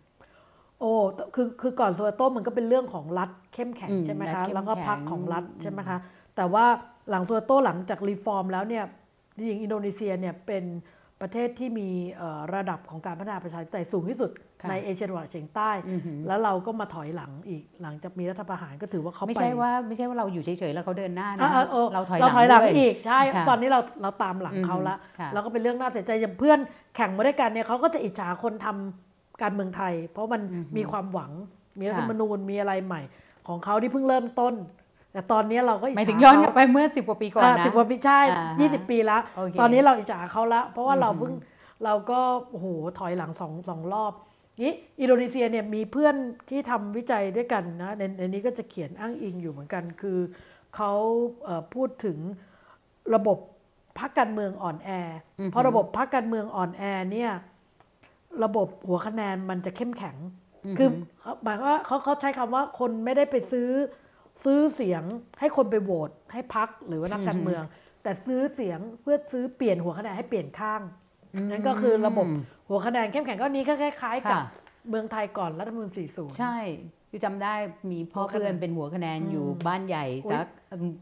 โอ้คือคือก่อนซูฮาร์โตมันก็เป็นเรื่องของรัฐเข้มแข็งใช่ไหมคะแล้วก็พรรคของรัฐใช่ไหมคะแต่ว่าหลังซูฮาร์โตหลังจาก reform แล้วเนี่ยจริงอินโดนีเซียเนี่ยเป็นประเทศที่มีระดับของการพัฒนาประชาธิปไตยสูงที่สุดค่ะในเอเชียตะวันออกเฉียงใต้อือหือแล้วเราก็มาถอยหลังอีกหลังจากมีรัฐประหารก็ถือว่าเขาไม่ไปใช่ว่าไม่ใช่ว่าเราอยู่เฉยๆแล้วเขาเดินหน้าอะนะอะเออเราถอยหเราลังถอยหลังด้วยอีกใช่ค่ะตอนนี้เราเราตามหลังเขาละอือหือค่ะแล้วก็เป็นเรื่องน่าเสียใจอย่างเพื่อนแข่งมาด้วยกันเนี่ยเขาก็จะอิจฉาคนทำ การเมืองไทย เพราะมันมีความหวัง มีรัฐธรรมนูญมีอะไรใหม่ ของเขาที่เพิ่งเริ่มต้น แต่ตอนนี้เราก็อิจหมายฉาถึงย้อนกเขาลับไปเมื่อสิบกว่าปีก่อนอ่านะสิบกว่าปีใช่อ่าฮะยี่สิบปีละโอเคตอนนี้เราอิจฉาเขาละเพราะว่าเราอือหือเพิ่งเราก็โอ้โหถอยหลังสองสองรอบนี้อินโดนีเซียเนี่ยมีเพื่อนที่ทำวิจัยด้วยกันนะในในนี้ก็จะเขียนอ้างอิงอยู่เหมือนกัน คือเขาเอ่อพูดถึงระบบพรรคการเมืองอ่อนแออเพราะระบบพรรคการเมืองอ่อนแอเนี่ย ระบบหัวคะแนนมันจะเข้มแข็ง คือเขาหมายความว่าเขาเขาใช้คำว่าคนไม่ได้ไปซื้อซื้อเสียงให้คนไปโหวตให้พักหรือว่านักการเมือง แต่ซื้อเสียงเพื่อซื้อเปลี่ยนหัวคะแนนให้เปลี่ยนข้างนั่นก็คือระบบหัวคะแนนเข้มแข็งก็นี้ก็คล้ายๆกับค่ะเมืองไทยก่อนรัฐธรรมนูญ40 ใช่คือจำได้มีพ่อหัวคะแนนเพื่อนเป็นหัวคะแนนอยู่บ้านใหญ่อุ๊ยสัก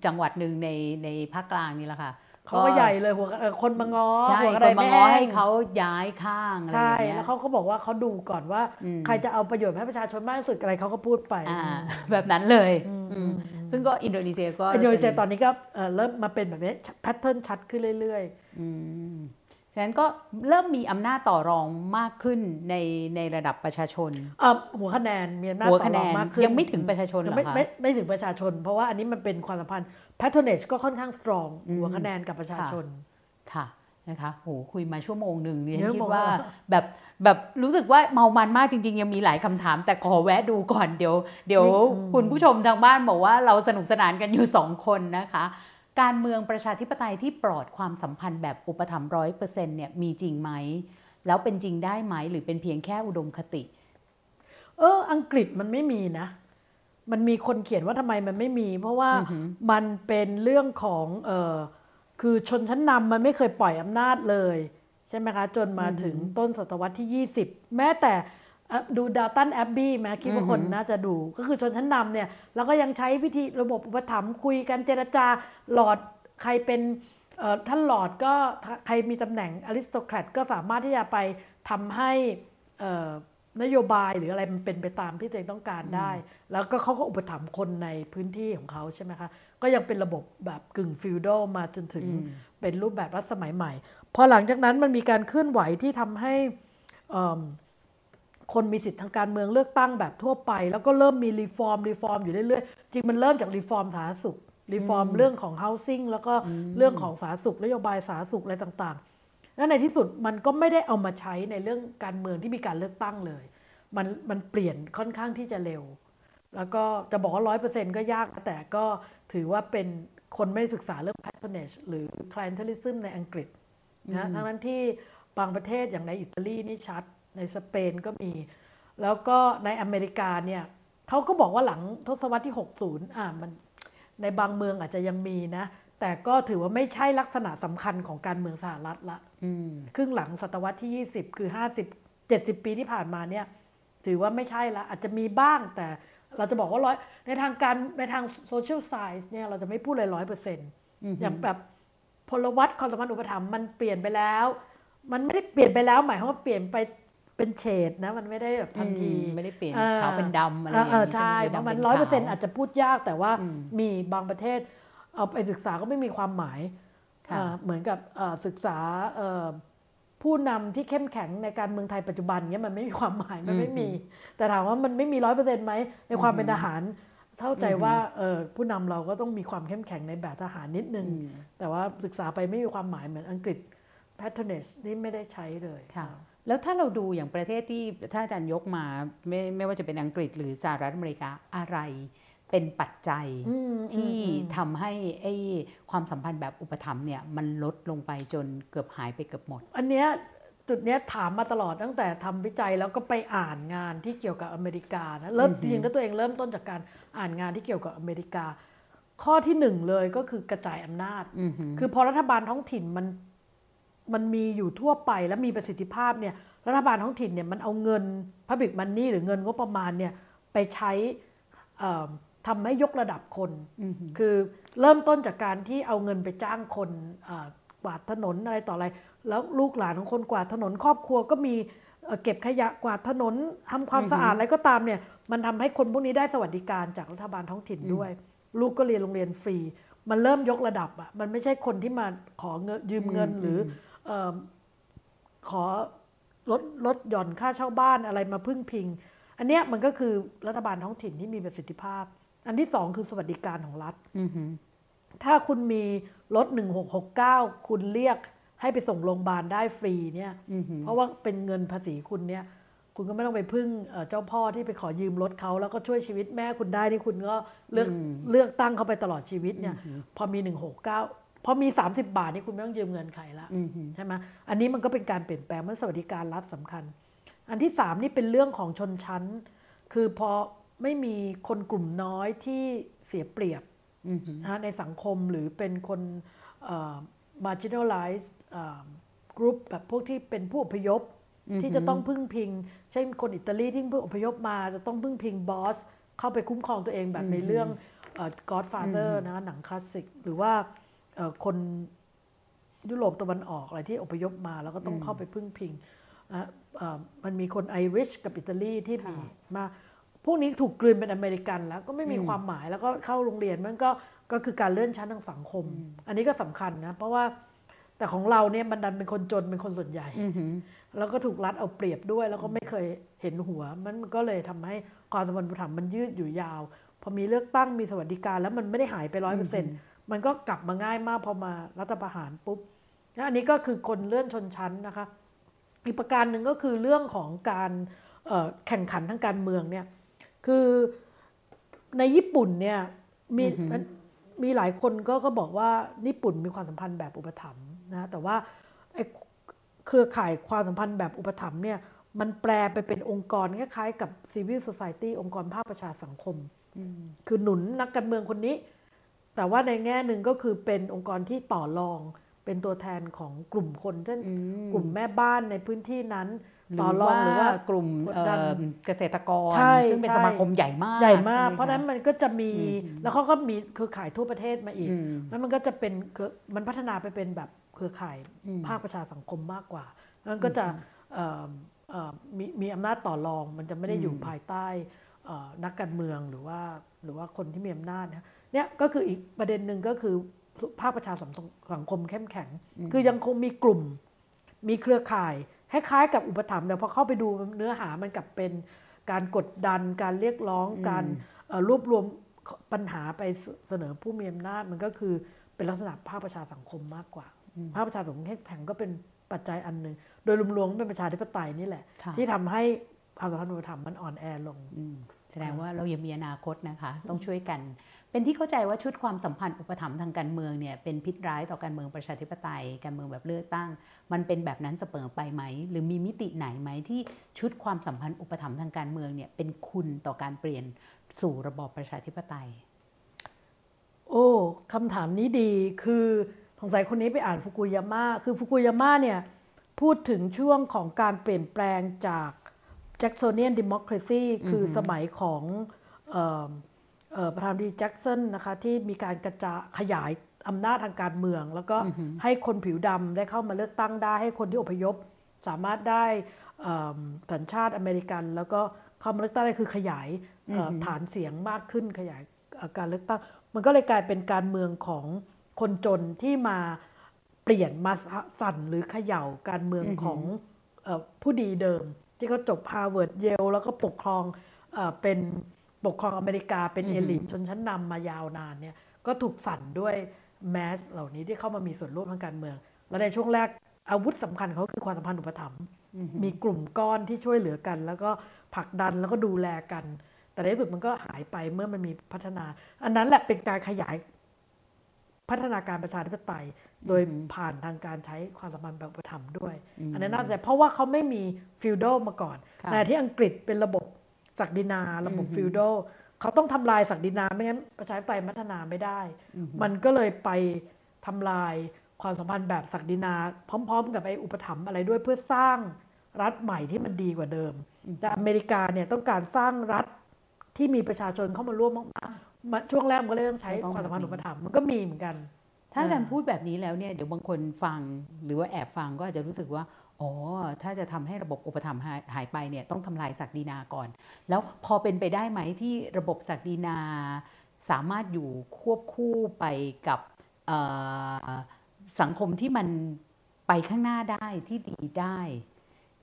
จังหวัดหนึ่งในในภาคกลางนี่แหละค่ะ เขาก็ใหญ่เลยหัวเอ่อคนมางอใช่หัวคคะนแนนมาไม่ง้อแห้ให้งเขาย้ายข้างอะไรอใช่ย่างเงี้ยแล้วเขาก็บอกว่าเขาดูก่อนว่าอืมใครจะเอาประโยชน์ให้ประชาชนมากที่สุดอะไรเขาก็พูดไปอ่าแบบนั้นเลยอืมซึ่งก็อินโดนีเซียก็อินโดนีเซียป็ตอนนี้ก็เอ่อเริ่มมาเป็นแบบนี้แพทเทิร์นชัดขึ้นเรื่อยอืมฉะนั้นก็เริ่มมีอำนาจต่อรองมากขึ้นในในระดับประชาชนๆเอ่อหัวคะแนนมีอำนาจหัวต่อคะรแนองนมากขึ้นยังไม่ถึงประชาชนเหรยังอไม่คะไม่ไม่ถึงประชาชน เพราะว่าอันนี้มันเป็นความสัมพันธ์ patronage ก็ค่อนข้าง strong อืมหัวคะแนนกับประชาชนค่ะนะคะโหคุยมาชั่วโมงหนึ่งเนี่ยเยอะคิดมากว่าแบบแบบรู้สึกว่าเมามันมากจริง ๆ ยังมีหลายคำถาม แต่ขอแวะดูก่อนเดี๋ยวเดี๋ยวคุณผู้ชมทางบ้านบอกว่าเราสนุกสนานกันอยู่สองคนนะคะ การเมืองประชาธิปไตยที่ปลอดความสัมพันธ์แบบอุปถัมภ์ร้อยเปอร์เซ็นต์เนี่ยมีจริงไหม แล้วเป็นจริงได้ไหมหรือเป็นเพียงแค่อุดมคติ เอออังกฤษมันไม่มีนะ มันมีคนเขียนว่าทำไมมันไม่มี เพราะว่าอือหือมันเป็นเรื่องของเออคือชนชั้นนำมันไม่เคยปล่อยอำนาจเลย ใช่ไหมคะ จนมาถึงต้นศตวรรษที่ 20 แม้แต่เอ่อดูดาวตันแอบบี้ไหมคิดว่าคนน่าจะดู ก็คือชนชั้นนำเนี่ยเราก็ยังใช้วิธีระบบอุปถัมภ์คุยกันเจรจาหลอดใครเป็นเอ่อท่านหลอดก็ใครมีตำแหน่งอริสโตแครตก็สามารถที่จะไปทำให้เอ่อ นโยบายหรืออะไรมันเป็นไปตามที่ตัวเองต้องการได้ แล้วก็เขาก็อุปถัมภ์คนในพื้นที่ของเขาใช่ไหมคะ ก็ยังเป็นระบบแบบกึ่ง feudal มาจนถึงเป็นรูปแบบรัฐสมัยใหม่ พอหลังจากนั้นมันมีการเคลื่อนไหวที่ทำให้เอิ่มคนมีสิทธิทางการเมืองเลือกตั้งแบบทั่วไป แล้วก็เริ่มมี reform reform อยู่เรื่อยๆ จริงมันเริ่มจาก reform สาธารณสุข reform เรื่องของ housing แล้วก็เรื่องของสาธารณสุขนโยบายสาธารณสุขอะไรต่างๆ แล้วในที่สุดมันก็ไม่ได้เอามาใช้ในเรื่องการเมืองที่มีการเลือกตั้งเลย มันมันเปลี่ยนค่อนข้างที่จะเร็ว แล้วก็จะบอกว่าร้อยเปอร์เซ็นต์ก็ยากนะแต่ก็ถือว่าเป็นคนไม่ได้ศึกษาเรื่อง patronage หรือ clientelism ในอังกฤษนะทั้งนั้นที่บางประเทศอย่างในอิตาลีนี่ชัด ในสเปนก็มี แล้วก็ในอเมริกาเนี่ยเขาก็บอกว่าหลังทศวรรษที่ 60 อ่ามันในบางเมืองอาจจะยังมีนะ แต่ก็ถือว่าไม่ใช่ลักษณะสำคัญของการเมืองสหรัฐละอืม ครึ่งหลังศตวรรษที่ 20 คือ 50 70 ปีที่ผ่านมาเนี่ย ถือว่าไม่ใช่ละ อาจจะมีบ้างแต่เราจะบอกว่าร้อยในทางการในทาง social science เนี่ยเราจะไม่พูดเลยร้อยเปอร์เซ็นต์อย่างแบบพลวัตความสัมพันธ์อุปถัมภ์มันเปลี่ยนไปแล้ว มันไม่ได้เปลี่ยนไปแล้ว หมายความว่าเปลี่ยนไปเป็นเฉดนะ มันไม่ได้แบบทันทีอืมไม่ได้เปลี่ยนอ่ขาวเป็นดำอะไรอย่างเอนี้อใช่ไหเพราะมันดำร้อยเปอร์ขเซ็นต์อาจจะพูดยากแต่ว่าอืมมีบางประเทศเอาไปศึกษาก็ไม่มีความหมายค่ะเอ่อ เหมือนกับเอ่อศึกษาเอ่อผู้นำที่เข้มแข็งในการเมืองไทยปัจจุบันเนี้ยมันไม่มีความหมายมันไม่มี แต่ถามว่ามันไม่มีร้อยเปอร์เซ็นต์ไหมในความเป็นทหารเข้าใจว่าเอ่อผู้นำเราก็ต้องมีความเข้มแข็งในแบบทหารนิดนึง แต่ว่าศึกษาไปไม่มีความหมายเหมือนอังกฤษ patronage นี่ไม่ได้ใช้เลยค่ะแล้วถ้าเราดูอย่างประเทศที่ถ้าอาจารย์ยกมาไม่ไม่ว่าจะเป็นอังกฤษหรือสหรัฐอเมริกาอะไร เป็นปัจจัยอืมที่อืมทำให้ไอ้ความสัมพันธ์แบบอุปถัมภ์เนี่ยมันลดลงไปจนเกือบหายไปเกือบหมด อันเนี้ยจุดเนี้ยถามมาตลอดตั้งแต่ทำวิจัยแล้วก็ไปอ่านงานที่เกี่ยวกับอเมริกานะเริ่มจริงๆแล้วตัวเองเริ่มต้นจากการอ่านงานที่เกี่ยวกับอเมริกา ข้อที่หนึ่งเลยก็คือกระจายอำนาจอือหือคือพอรัฐบาลท้องถิ่นมันมันมีอยู่ทั่วไปและมีประสิทธิภาพเนี่ยรัฐบาลท้องถิ่นเนี่ยมันเอาเงิน Public Money หรือเงินงบประมาณเนี่ยไปใช้เอ่อ ทำให้ยกระดับคนอือหือคือเริ่มต้นจากการที่เอาเงินไปจ้างคนอ่ากวาดถนนอะไรต่ออะไร แล้วลูกหลานของคนกวาดถนนครอบครัวก็มีเอ่อเก็บขยะกวาดถนนทำความสะอาดอะไรก็ตามเนี่ย มันทำให้คนพวกนี้ได้สวัสดิการจากรัฐบาลท้องถิ่นด้วย ลูกก็เรียนโรงเรียนฟรี มันเริ่มยกระดับอะ มันไม่ใช่คนที่มาขอเงินยืมเงินหรือเอ่อขอลดลดหย่อนค่าเช่าบ้านอะไรมาพึ่งพิง อันเนี้ยมันก็คือรัฐบาลท้องถิ่นที่มีประสิทธิภาพ อันที่สองคือสวัสดิการของรัฐอือหือถ้าคุณมีรถ1669คุณเรียกให้ไปส่งโรงพยาบาลได้ฟรีเนี่ยอือหือเพราะว่าเป็นเงินภาษีคุณเนี่ย คุณก็ไม่ต้องไปพึ่งเอ่อเจ้าพ่อที่ไปขอยืมรถเขาแล้วก็ช่วยชีวิตแม่คุณได้นี่คุณก็เลือกเลือกตั้งเขาไปตลอดชีวิตเนี่ย พอมี169พอมี 30 บาทนี่คุณไม่ต้องยืมเงินใครละอือหือใช่ไหมอันนี้มันก็เป็นการเปลี่ยนแปลงมันสวัสดิการรัฐสำคัญ อันที่สามนี่เป็นเรื่องของชนชั้น คือพอ ไม่มีคนกลุ่มน้อยที่เสียเปรียบอือหือนะฮะในสังคมหรือเป็นคนเอ่อ marginalized เอ่อ group แบบพวกที่เป็นผู้อพยพที่จะต้องพึ่งพิง เช่นคนอิตาลีที่เพิ่งอพยพมาจะต้องพึ่งพิงบอส เข้าไปคุ้มครองตัวเองแบบในเรื่องเอ่อ Godfather นะหนังคลาสสิก หรือว่าเอ่อคนยุโรปตะวันออกอะไรที่อพยพมาแล้วก็ต้องเข้าไปพึ่งพิงนะเอ่อมันมีคนไอริชกับอิตาลีที่มีมา พวกนี้ถูกกลืนเป็นอเมริกันแล้วก็ไม่มีความหมายแล้วก็เข้าโรงเรียนมันก็ก็คือการเลื่อนชั้นทางสังคม อันนี้ก็สำคัญนะ เพราะว่าแต่ของเราเนี่ยมันดันเป็นคนจนเป็นคนส่วนใหญ่อือหือแล้วก็ถูกรัดเอาเปรียบด้วย แล้วก็ไม่เคยเห็นหัว มันก็เลยทำให้ความสัมพันธ์อุปถัมภ์มันยืดอยู่ยาว พอมีเลือกตั้งมีสวัสดิการ แล้วมันไม่ได้หายไปร้อยเปอร์เซ็นต์มันก็กลับมาง่ายมากพอมารัฐประหารปุ๊บแล้วอันนี้ก็คือคนเลื่อนชนชั้นนะคะ อีกประการหนึ่งก็คือเรื่องของการเอ่อแข่งขันทางการเมืองเนี่ย คือในญี่ปุ่นเนี่ยมีมันมีหลายคนก็ก็บอกว่าญี่ปุ่นมีความสัมพันธ์แบบอุปถัมภ์นะแต่ว่าไอ้เครือข่ายความสัมพันธ์แบบอุปถัมภ์เนี่ยมันแปลไปเป็นองค์กรคล้ายๆกับ civil society องค์กรภาคประชาสังคม คือหนุนนักการเมืองคนนี้ แต่ว่าในแง่หนึ่งก็คือเป็นองค์กรที่ต่อรอง เป็นตัวแทนของกลุ่มคนเช่นกลุ่มแม่บ้านในพื้นที่นั้น หรืต่ออรองว่าหรือว่ากลุ่มกดเอ่ดันอเกษตรกรใช่ซึ่งเป็นใช่สมาคมใหญ่มาก ใหญ่มากใช่ไหเพราะฉะนั้นมันก็จะมีแล้วเขาก็มีเครือข่ายทั่วประเทศมาอีกอืมแล้วมันก็จะเป็นเครือมันพัฒนาไปเป็นแบบเครือข่ายภาคประชาสังคมมากกว่าแล้วก็จะเอ่อเอ่อมีมีอำนาจต่อรอง มันจะไม่ได้อยู่ภายใต้เอ่อนักการเมืองหรือว่าหรือว่าคนที่มีอำนาจนะเนี่ยก็คืออีกประเด็นหนึ่งก็คือภาคประชาสังคมสังคมเข้มแข็ง คือยังคงมีกลุ่มมีเครือข่าย คล้ายๆกับอุปถัมภ์แต่พอเข้าไปดูเนื้อหามันกลับเป็นการกดดันการเรียกร้อง การเอ่อรวบรวมปัญหาไปเสนอผู้มีอำนาจมันก็คือเป็นลักษณะภาคประชาสังคมมากกว่า ภาคประชาสังคมเข้มแข็งก็เป็นปัจจัยอันหนึ่งโดยรวมๆก็เป็นประชาธิปไตยนี่แหละค่ะที่ทำให้ความสัมพันธ์อุปถัมภ์มันอ่อนแอลงอืมแสดงว่าเรายังมีอนาคตนะคะ ต้องช่วยกัน เป็นที่เข้าใจว่าชุดความสัมพันธ์อุปถัมภ์ทางการเมืองเนี่ยเป็นพิษร้ายต่อการเมืองประชาธิปไตย การเมืองแบบเลือกตั้ง มันเป็นแบบนั้นเสมอไปไหม หรือมีมิติไหนไหมที่ชุดความสัมพันธ์อุปถัมภ์ทางการเมืองเนี่ยเป็นคุณต่อการเปลี่ยนสู่ระบอบประชาธิปไตย โอ้คำถามนี้ดีคือสงสัยคนนี้ไปอ่านฟุกุยาม่าคือฟุกุยาม่าเนี่ยพูดถึงช่วงของการเปลี่ยนแปลงจากแจ็ก s ซเนียนดิโมคราซีคือสมัยของเอ่อเอ่อ ประธานาธิบดีแจ็กสันนะคะที่มีการกระจายขยายอำนาจทางการเมือง แล้วก็ให้คนผิวดำได้เข้ามาเลือกตั้งได้ ให้คนที่อพยพ สามารถได้เอิ่มสัญชาติอเมริกัน แล้วก็เข้ามาเลือกตั้งได้คือขยายเอ่ออฐานเสียงมากขึ้นขยายเอ่อการเลือกตั้ง มันก็เลยกลายเป็นการเมืองของคนจนที่มาเปลี่ยนมาสั่นหรือเขย่าการเมืองของเออผู้ดีเดิม ที่เขาจบฮาร์วาร์ดเยลแล้วก็ปกครองเออเป็น ปกครองอเมริกาเป็นเอลิทชนชั้นนำมายาวนานเนี่ยก็ถูกสั่นด้วยแมสเหล่านี้ที่เข้ามามีส่วนร่วมทางการเมือง และในช่วงแรกอาวุธสำคัญเขาคือความสัมพันธ์อุปถัมภ์มีกลุ่มก้อนที่ช่วยเหลือกัน แล้วก็ผลักดันแล้วก็ดูแลกัน แต่ในที่สุดมันก็หายไปเมื่อมันมีพัฒนา อันนั้นแหละเป็นการขยายพัฒนาการประชาธิปไตย โดยผ่านทางการใช้ความสัมพันธ์แบบอุปถัมภ์ด้วย อันนั้นน่าสนใจเพราะว่าเขาไม่มีfeudal มาก่อนค่ะในที่อังกฤษเป็นระบบ ศักดินาระบบ feudal เขาต้องทำลายศักดินาไม่งั้นประชาธิปไตยพัฒนาไม่ได้ มันก็เลยไปทำลายความสัมพันธ์แบบศักดินา พร้อม ๆ กับไอ้อุปถัมภ์อะไรด้วยเพื่อสร้างรัฐใหม่ที่มันดีกว่าเดิม แต่อเมริกาเนี่ยต้องการสร้างรัฐที่มีประชาชนเข้ามาร่วมมากๆมาช่วงแรกมันก็เลยต้องใช้ต้องความสัมพันธ์แบบนี้อุปถัมภ์มันก็มีเหมือนกัน ถ้าการพูดแบบนี้แล้วเนี่ยเดี๋ยวบางคนฟังหรือว่าแอบฟังก็อาจจะรู้สึกว่า อ๋อ ถ้าจะทำให้ระบบอุปถัมภ์หายหายไปเนี่ยต้องทำลายศักดินาก่อน แล้วพอเป็นไปได้ไหมที่ระบบศักดินาสามารถอยู่ควบคู่ไปกับเอ่อสังคมที่มันไปข้างหน้าได้ที่ดีได้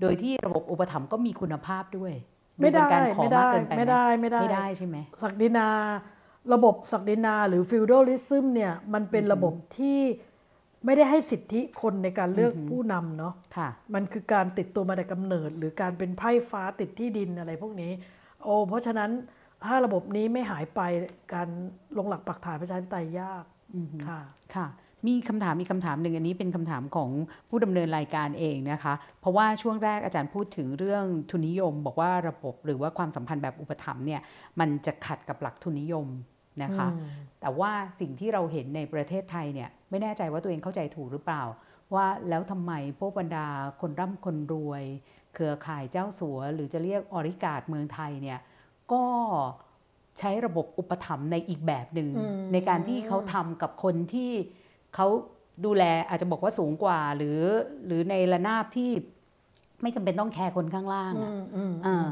โดยที่ระบบอุปถัมภ์ก็มีคุณภาพด้วย ไม่ได้เป็นการขอไม่มากได้เกินไปหไม่ได้ไม่ได้ไม่ได้ใช่ไหมศักดินา ระบบศักดินาหรือฟิวด a ลิซึมเนี่ยมันเป็นระบบที่ ไม่ได้ให้สิทธิคนในการเลือกผู้นำเนาะค่ะมันคือการติดตัวมาแต่กำเนิด หรือการเป็นไพร่ฟ้าติดที่ดินอะไรพวกนี้ โอ้เพราะฉะนั้นถ้าระบบนี้ไม่หายไปการลงหลักปักฐานประชาธิปไตยยากค่ะค่ะ มีคำถามมีคำถามหนึ่งอันนี้เป็นคำถามของผู้ดำเนินรายการเองนะคะ เพราะว่าช่วงแรกอาจารย์พูดถึงเรื่องทุนนิยม บอกว่าระบบหรือว่าความสัมพันธ์แบบอุปถัมภ์เนี่ยมันจะขัดกับหลักทุนนิยมนะคะ แต่ว่าสิ่งที่เราเห็นในประเทศไทยเนี่ย ไม่แน่ใจว่าตัวเองเข้าใจถูกหรือเปล่า ว่าแล้วทำไมพวกบรรดาคนร่ำคนรวย เครือข่ายเจ้าสัว หรือจะเรียกออริกาดเมืองไทยเนี่ยก็ใช้ระบบอุปถัมภ์ในอีกแบบหนึ่งอืมในการที่เขาทำกับคนที่เขาดูแลอาจจะบอกว่าสูงกว่า หรือหรือในระนาบที่ไม่จำเป็นต้องแคร์คนข้างล่างอือะมอืมอ่า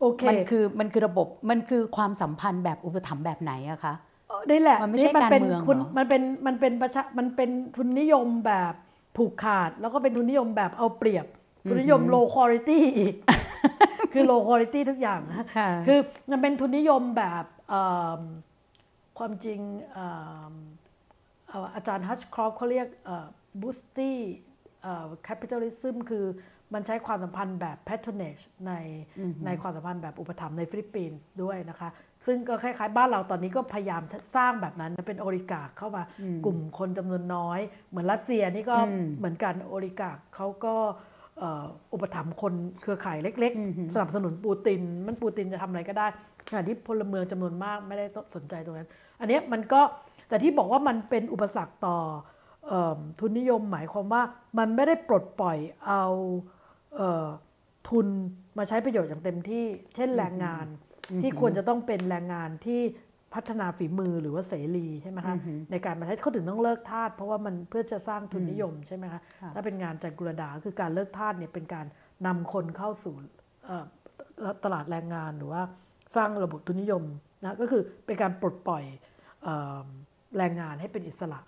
โอเคมันคือมันคือระบบมันคือความสัมพันธ์แบบอุปถัมภ์แบบไหนอะคะ เออนี่แหละมันไม่ใช่เป็การเมืองคุณเหรอมันเป็นมันเป็นประชามันเป็นทุนนิยมแบบผูกขาด แล้วก็เป็นทุนนิยมแบบเอาเปรียบ ทุนนิยม low quality อีก คือ low quality ทุกอย่างนะค่ะคือมันเป็นทุนนิยมแบบเอิ่มความจริงเอิ่มเอ่ออาจารย์ฮัชครอฟเขาเรียกบูสตี้capitalism คือมันใช้ความสัมพันธ์แบบ patronage ในในความสัมพันธ์แบบอุปถัมภ์ในฟิลิปปินส์ด้วยนะคะ ซึ่งก็คล้ายๆ บ้านเราตอนนี้ก็พยายามสร้างแบบนั้นเป็น oligarch เข้ามากลุ่มคนจำนวนน้อย เหมือนรัสเซียนี่ก็เหมือนกัน oligarch เขาก็เอ่ออุปถัมภ์คนเครือข่ายเล็ก ๆ สนับสนุนปูติน มันปูตินจะทำอะไรก็ได้ขณะที่พลเมืองจำนวนมากไม่ได้สนใจตรงนั้น อันเนี้ยมันก็แต่ที่บอกว่ามันเป็นอุปสรรคต่อเออทุนนิยมหมายความว่ามันไม่ได้ปลดปล่อยเอาเออทุนมาใช้ประโยชน์อย่างเต็มที่ เช่นแรงงาน ที่ควรจะต้องเป็นแรงงานที่พัฒนาฝีมือหรือว่าเสรีใช่ไหมคะในการมาใช้เขาถึงต้องเลิกทาสเพราะว่ามันเพื่อจะสร้างทุนนิยมใช่ไหมคะถ้าเป็นงานจักรุลดาคือการเลิกทาสเนี่ยเป็นการนำคนเข้าสู่เอ่อตลาดแรงงานหรือว่าสร้างระบบทุนนิยมนะก็คือเป็นการปลดปล่อยเอ่อแรงงานให้เป็นอิสระ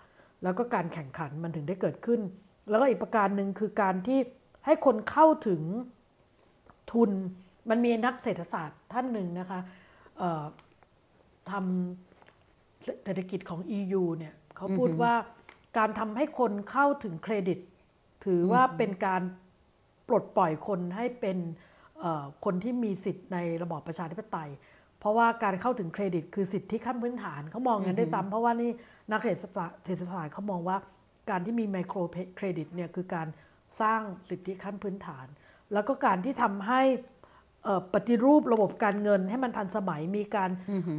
แล้วก็การแข่งขันมันถึงได้เกิดขึ้น แล้วก็อีกประการหนึ่งคือการที่ให้คนเข้าถึงทุน มันมีนักเศรษฐศาสตร์ท่านหนึ่งนะคะเอ่อทำเศรษฐกิจของ EU เนี่ยเขาพูดว่าการทำให้คนเข้าถึงเครดิต ถือว่าเป็นการปลดปล่อยคนให้เป็นเอ่อคนที่มีสิทธิ์ในระบอบประชาธิปไตย เพราะว่าการเข้าถึงเครดิต คือสิทธิขั้นพื้นฐานเขามองอย่างนั้นด้วยซ้ำเพราะว่านี่นักเศรษฐศาสตร์เศรษฐศาสตร์เขามองว่าการที่มีไมโครเครดิตเนี่ยคือการสร้างสิทธิขั้นพื้นฐาน แล้วก็การที่ทำให้เอ่อ ปฏิรูประบบการเงินให้มันทันสมัยมีการ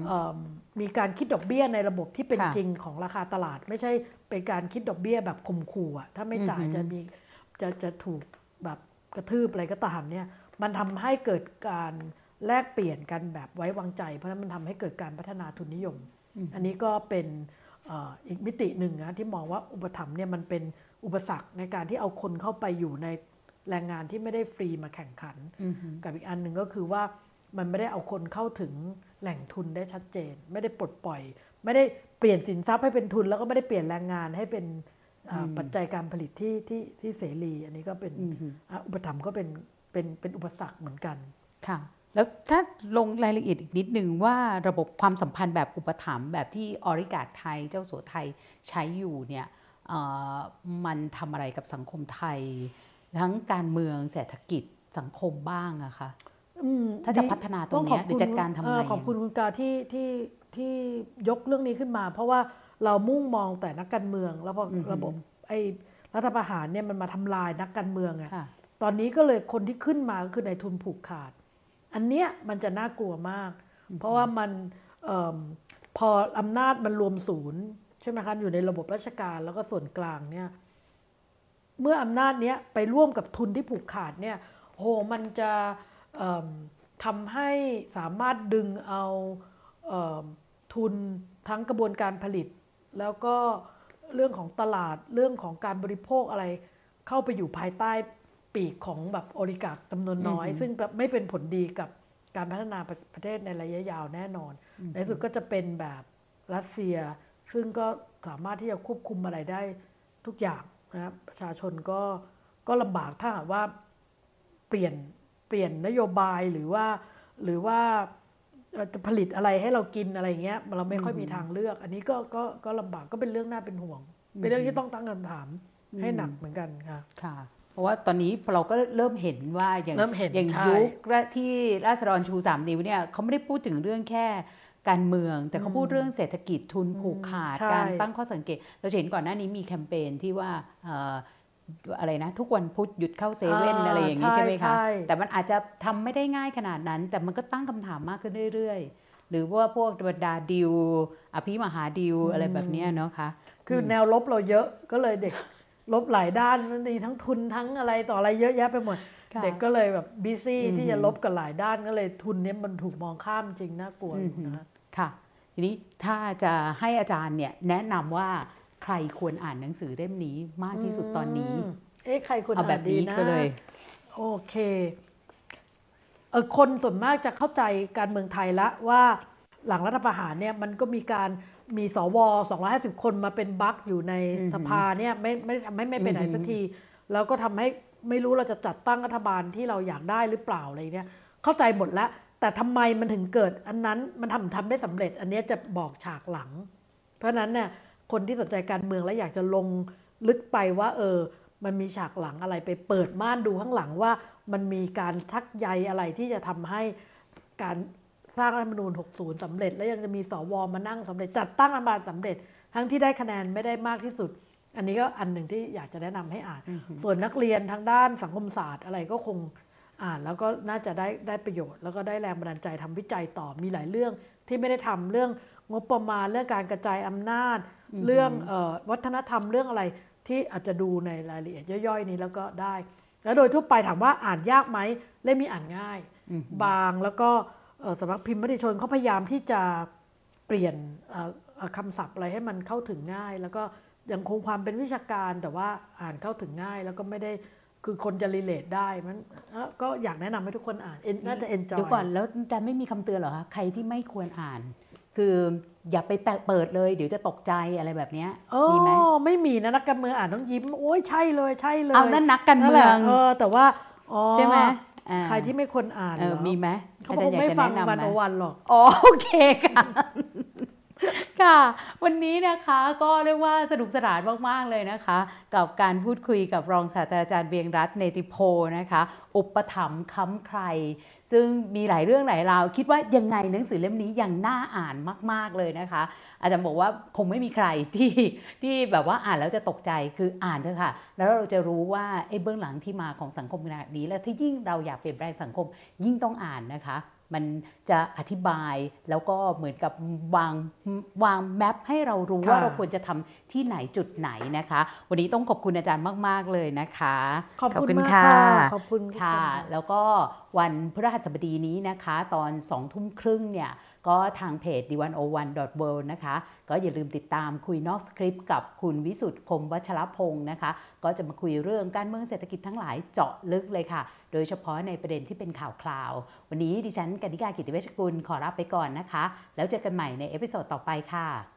เอิ่มมีการคิดดอกเบี้ยในระบบที่เป็นค่ะจริงของราคาตลาด ไม่ใช่เป็นการคิดดอกเบี้ยแบบข่มขู่อะถ้าไม่จ่ายจะมีจะจะถูกแบบกระทืบอะไรก็ตามเนี่ยมันทำให้เกิดการแลกเปลี่ยนกันแบบไว้วางใจ เพราะฉะนั้นมันทำให้เกิดการพัฒนาทุนนิยม อันนี้ก็เป็นเอ่ออีกมิติหนึ่งนะที่มองว่าอุปถัมภ์เนี่ยมันเป็นอุปสรรคในการที่เอาคนเข้าไปอยู่ใน แรงงานที่ไม่ได้ฟรีมาแข่งขัน กับอีกอันหนึ่งก็คือว่ามันไม่ได้เอาคนเข้าถึงแหล่งทุนได้ชัดเจน ไม่ได้ปลดปล่อย ไม่ได้เปลี่ยนสินทรัพย์ให้เป็นทุน แล้วก็ไม่ได้เปลี่ยนแรงงานให้เป็นอ่าปัจจัยการผลิตที่ที่ที่เสรี อันนี้ก็เป็นอะอุปถัมภ์ก็เป็นเป็นเป็นอุปสรรคเหมือนกันค่ะแล้วถ้าลงรายละเอียดอีกนิดนึงว่าระบบความสัมพันธ์แบบอุปถัมภ์แบบที่ออริกาไทยเจ้าสัวไทยใช้อยู่เนี่ยเอ่อมันทำอะไรกับสังคมไทย ทั้งการเมืองเศรษฐกิจสังคมบ้างอะคะอืมถ้าจะพัฒนาตรงเนี้ยขบหรือจัดการทำไงเอ่อขอบคุณคุณกาที่ที่ที่ยกเรื่องนี้ขึ้นมา เพราะว่าเรามุ่งมองแต่นักการเมือง แล้วพอระบบไอ้รัฐประหารเนี่ยมันมาทำลายนักการเมืองไงค่ะตอนนี้ก็เลยคนที่ขึ้นมาก็คือในายทุนผูกขาด อันเนี้ยมันจะน่ากลัวมาก เพราะว่ามันเอมพออำนาจมันรวมศูนย์ใช่ไหมคะอยู่ในระบบราชการแล้วก็ส่วนกลางเนี่ย เมื่ออำนาจเนี้ยไปร่วมกับทุนที่ผูกขาดเนี่ยโหมันจะเอิ่มทำให้สามารถดึงเอาเอิ่มทุนทั้งกระบวนการผลิต แล้วก็เรื่องของตลาดเรื่องของการบริโภคอะไรเข้าไปอยู่ภายใต้ปีกของแบบโอลิการ์คจำนวนน้อย ซึ่งแบบไม่เป็นผลดีกับการพัฒนาประประเทศในระยะยาวแน่นอน ในที่สุดก็จะเป็นแบบรัสเซีย ซึ่งก็สามารถที่จะควบคุมอะไรได้ทุกอย่าง นะครับประชาชนก็ก็ลำบากถ้าหากว่าเปลี่ยนเปลี่ยนนโยบายหรือว่าหรือว่าเอ่อจะผลิตอะไรให้เรากินอะไรเงี้ยเราไม่ค่อยมีทางเลือก อันนี้ก็ก็ก็ลำบากก็เป็นเรื่องน่าเป็นห่วง เป็นเรื่องที่ต้องตั้งคำถามให้หนักเหมือนกันค่ะค่ะเพราะว่าตอนนี้เราก็เริ่มเห็นว่าอย่างเริ่มเห็นอย่างใช่ยุคที่ราษฎรชูสามนิ้วเนี่ยเขาไม่ได้พูดถึงเรื่องแค่ การเมือง แต่เขาพูดเรื่องเศรษฐกิจทุนผูกขาดใช่การตั้งข้อสังเกต เราจะเห็นก่อนหน้านี้มีแคมเปญที่ว่าเอ่ออะไรนะ ทุกวันพุธหยุดเข้าเซเว่นอ่าอะไรอย่างนี้ใช่ไหมคะใช่แต่มันอาจจะทำไม่ได้ง่ายขนาดนั้น แต่มันก็ตั้งคำถามมากขึ้นเรื่อยๆ หรือว่าพวกบรรดาดิว อภิมหาดิวอะไรแบบเนี้ยเนาะคะ คือแนวลบเราเยอะก็เลยเด็กลบหลายด้านมันมีทั้งทุนทั้งอะไรต่ออะไรเยอะแยะไปหมดค่ะเด็กก็เลยแบบบิซี่อืมที่จะลบกับหลายด้านก็เลยทุนเนี้ยมันถูกมองข้ามจริงน่ากลัวอยู่นะค่ะ ทีนี้ถ้าจะให้อาจารย์เนี่ยแนะนำว่าใครควรอ่านหนังสือเล่มนี้มากที่สุดตอนนี้มเอ๊ะใครควรเอาแบอ่าบนดีนี้นะก็เลย โอเคเออคนส่วนมากจะเข้าใจการเมืองไทยละว่าหลังรัฐประหารเนี่ยมันก็มีการมีสว250 คนมาเป็นบั๊กอยู่ในอือหือสภาเนี่ยไม่ไม่ทำให้ไม่ไปไหนอือหือสักที แล้วก็ทำให้ไม่รู้เราจะจัดตั้งรัฐบาลที่เราอยากได้หรือเปล่าอะไรเนี่ยเข้าใจหมดแล้ว แต่ทำไมมันถึงเกิด อันนั้นมันทำทำได้สำเร็จ อันเนี้ยจะบอกฉากหลัง เพราะฉะนั้นเนี่ยคนที่สนใจการเมืองและอยากจะลงลึกไปว่า เออ มันมีฉากหลังอะไรไปเปิดม่านดูข้างหลังว่า มันมีการชักใยอะไรที่จะทำให้การสร้างรัฐธรรมนูญ 60สำเร็จ แล้วยังจะมีสวมานั่งสำเร็จ จัดตั้งรัฐบาลสำเร็จ ทั้งที่ได้คะแนนไม่ได้มากที่สุด อันนี้ก็อันหนึ่งที่อยากจะแนะนำให้อ่าน ส่วนนักเรียนทางด้านสังคมศาสตร์อะไรก็คง อ่านแล้วก็น่าจะได้ได้ประโยชน์ แล้วก็ได้แรงบันดาลใจทำวิจัยต่อมีหลายเรื่องที่ไม่ได้ทำเรื่องงบประมาณเรื่องการกระจายอำนาจ เรื่องเออวัฒนธรรมเรื่องอะไรที่อาจจะดูในรายละเอียดย่อยๆ นี้แล้วก็ได้ แล้วโดยทั่วไปถามว่าอ่านยากไหมเล่มนี้อ่านง่าย บางแล้วก็เอ่อสำนักพิมพ์มติชนเขาพยายามที่จะเปลี่ยนเอ่อเอ่อคำศัพท์อะไรให้มันเข้าถึงง่าย แล้วก็ยังคงความเป็นวิชาการแต่ว่าอ่านเข้าถึงง่ายแล้วก็ไม่ได้ คือคนจะรีเลทได้มันเอ่อก็อยากแนะนำให้ทุกคนอ่าน en- น่าจะ enjoy เดี๋ยวก่อนแล้วอาจารย์ไม่มีคำเตือนเหรอคะใครที่ไม่ควรอ่าน คืออย่าไปแปะเปิดเลย เดี๋ยวจะตกใจอะไรแบบเนี้ยโอ้มีไหมไม่มีนะนักการเมืองอ่านต้องยิ้ม โอ้ยใช่เลยใช่เลยเอานั่นนักการเมืองนั่นแหละเออแต่ว่าอ๋อใช่ไหมอ่าใครที่ไม่ควรอ่านเอเหอรอมีไหมเขาอาบจาอรกย์อยากไม่จะฟังแนะนำวันไหมโอวันหรอกอ๋อโอเคค่ะ ค่ะ วันนี้นะคะก็เรียกว่าสนุกสนานมาก ๆ เลยนะคะ กับการพูดคุยกับรองศาสตราจารย์เบียงรัตน์เนติโพนะคะ อุปถัมภ์ค้ำใคร ซึ่งมีหลายเรื่องหลายราว คิดว่ายังไงหนังสือเล่มนี้ยังน่าอ่านมาก ๆ เลยนะคะ อาจารย์บอกว่าคงไม่มีใครที่ที่แบบว่าอ่านแล้วจะตกใจคืออ่านเถอะค่ะ แล้วเราจะรู้ว่าไอ้เบื้องหลังที่มาของสังคมขนาดนี้ และที่ยิ่งเราอยากเปลี่ยนแปลงสังคมยิ่งต้องอ่านนะคะ มันจะอธิบายแล้วก็เหมือนกับวางวางแมปให้เรารู้ว่าค่ะเราควรจะทำที่ไหนจุดไหนนะคะ วันนี้ต้องขอบคุณอาจารย์มาก ๆ เลยนะคะ ขอบคุณขอบคุณมากค่ะค่ะขอบคุณทุกนค่ะ แล้วก็วันพฤหัสบดีนี้นะคะ ตอน2ทุ่มครึ่งเนี่ย ก็ทางเพจ d 1 0 1 w o r l d นะคะ ก็อย่าลืมติดตามคุยนอกสคริปต์กับคุณวิสุทธ์คมวัชรพงศ์นะคะ ก็จะมาคุยเรื่องการเมืองเศรษฐกิจทั้งหลายเจาะลึกเลยค่ะ โดยเฉพาะในประเด็นที่เป็นข่าวคราว วันนี้ดิฉันกนิกากิติเวชกุลขอลาไปก่อนนะคะ แล้วเจอกันใหม่ใน episode ต่อไปค่ะ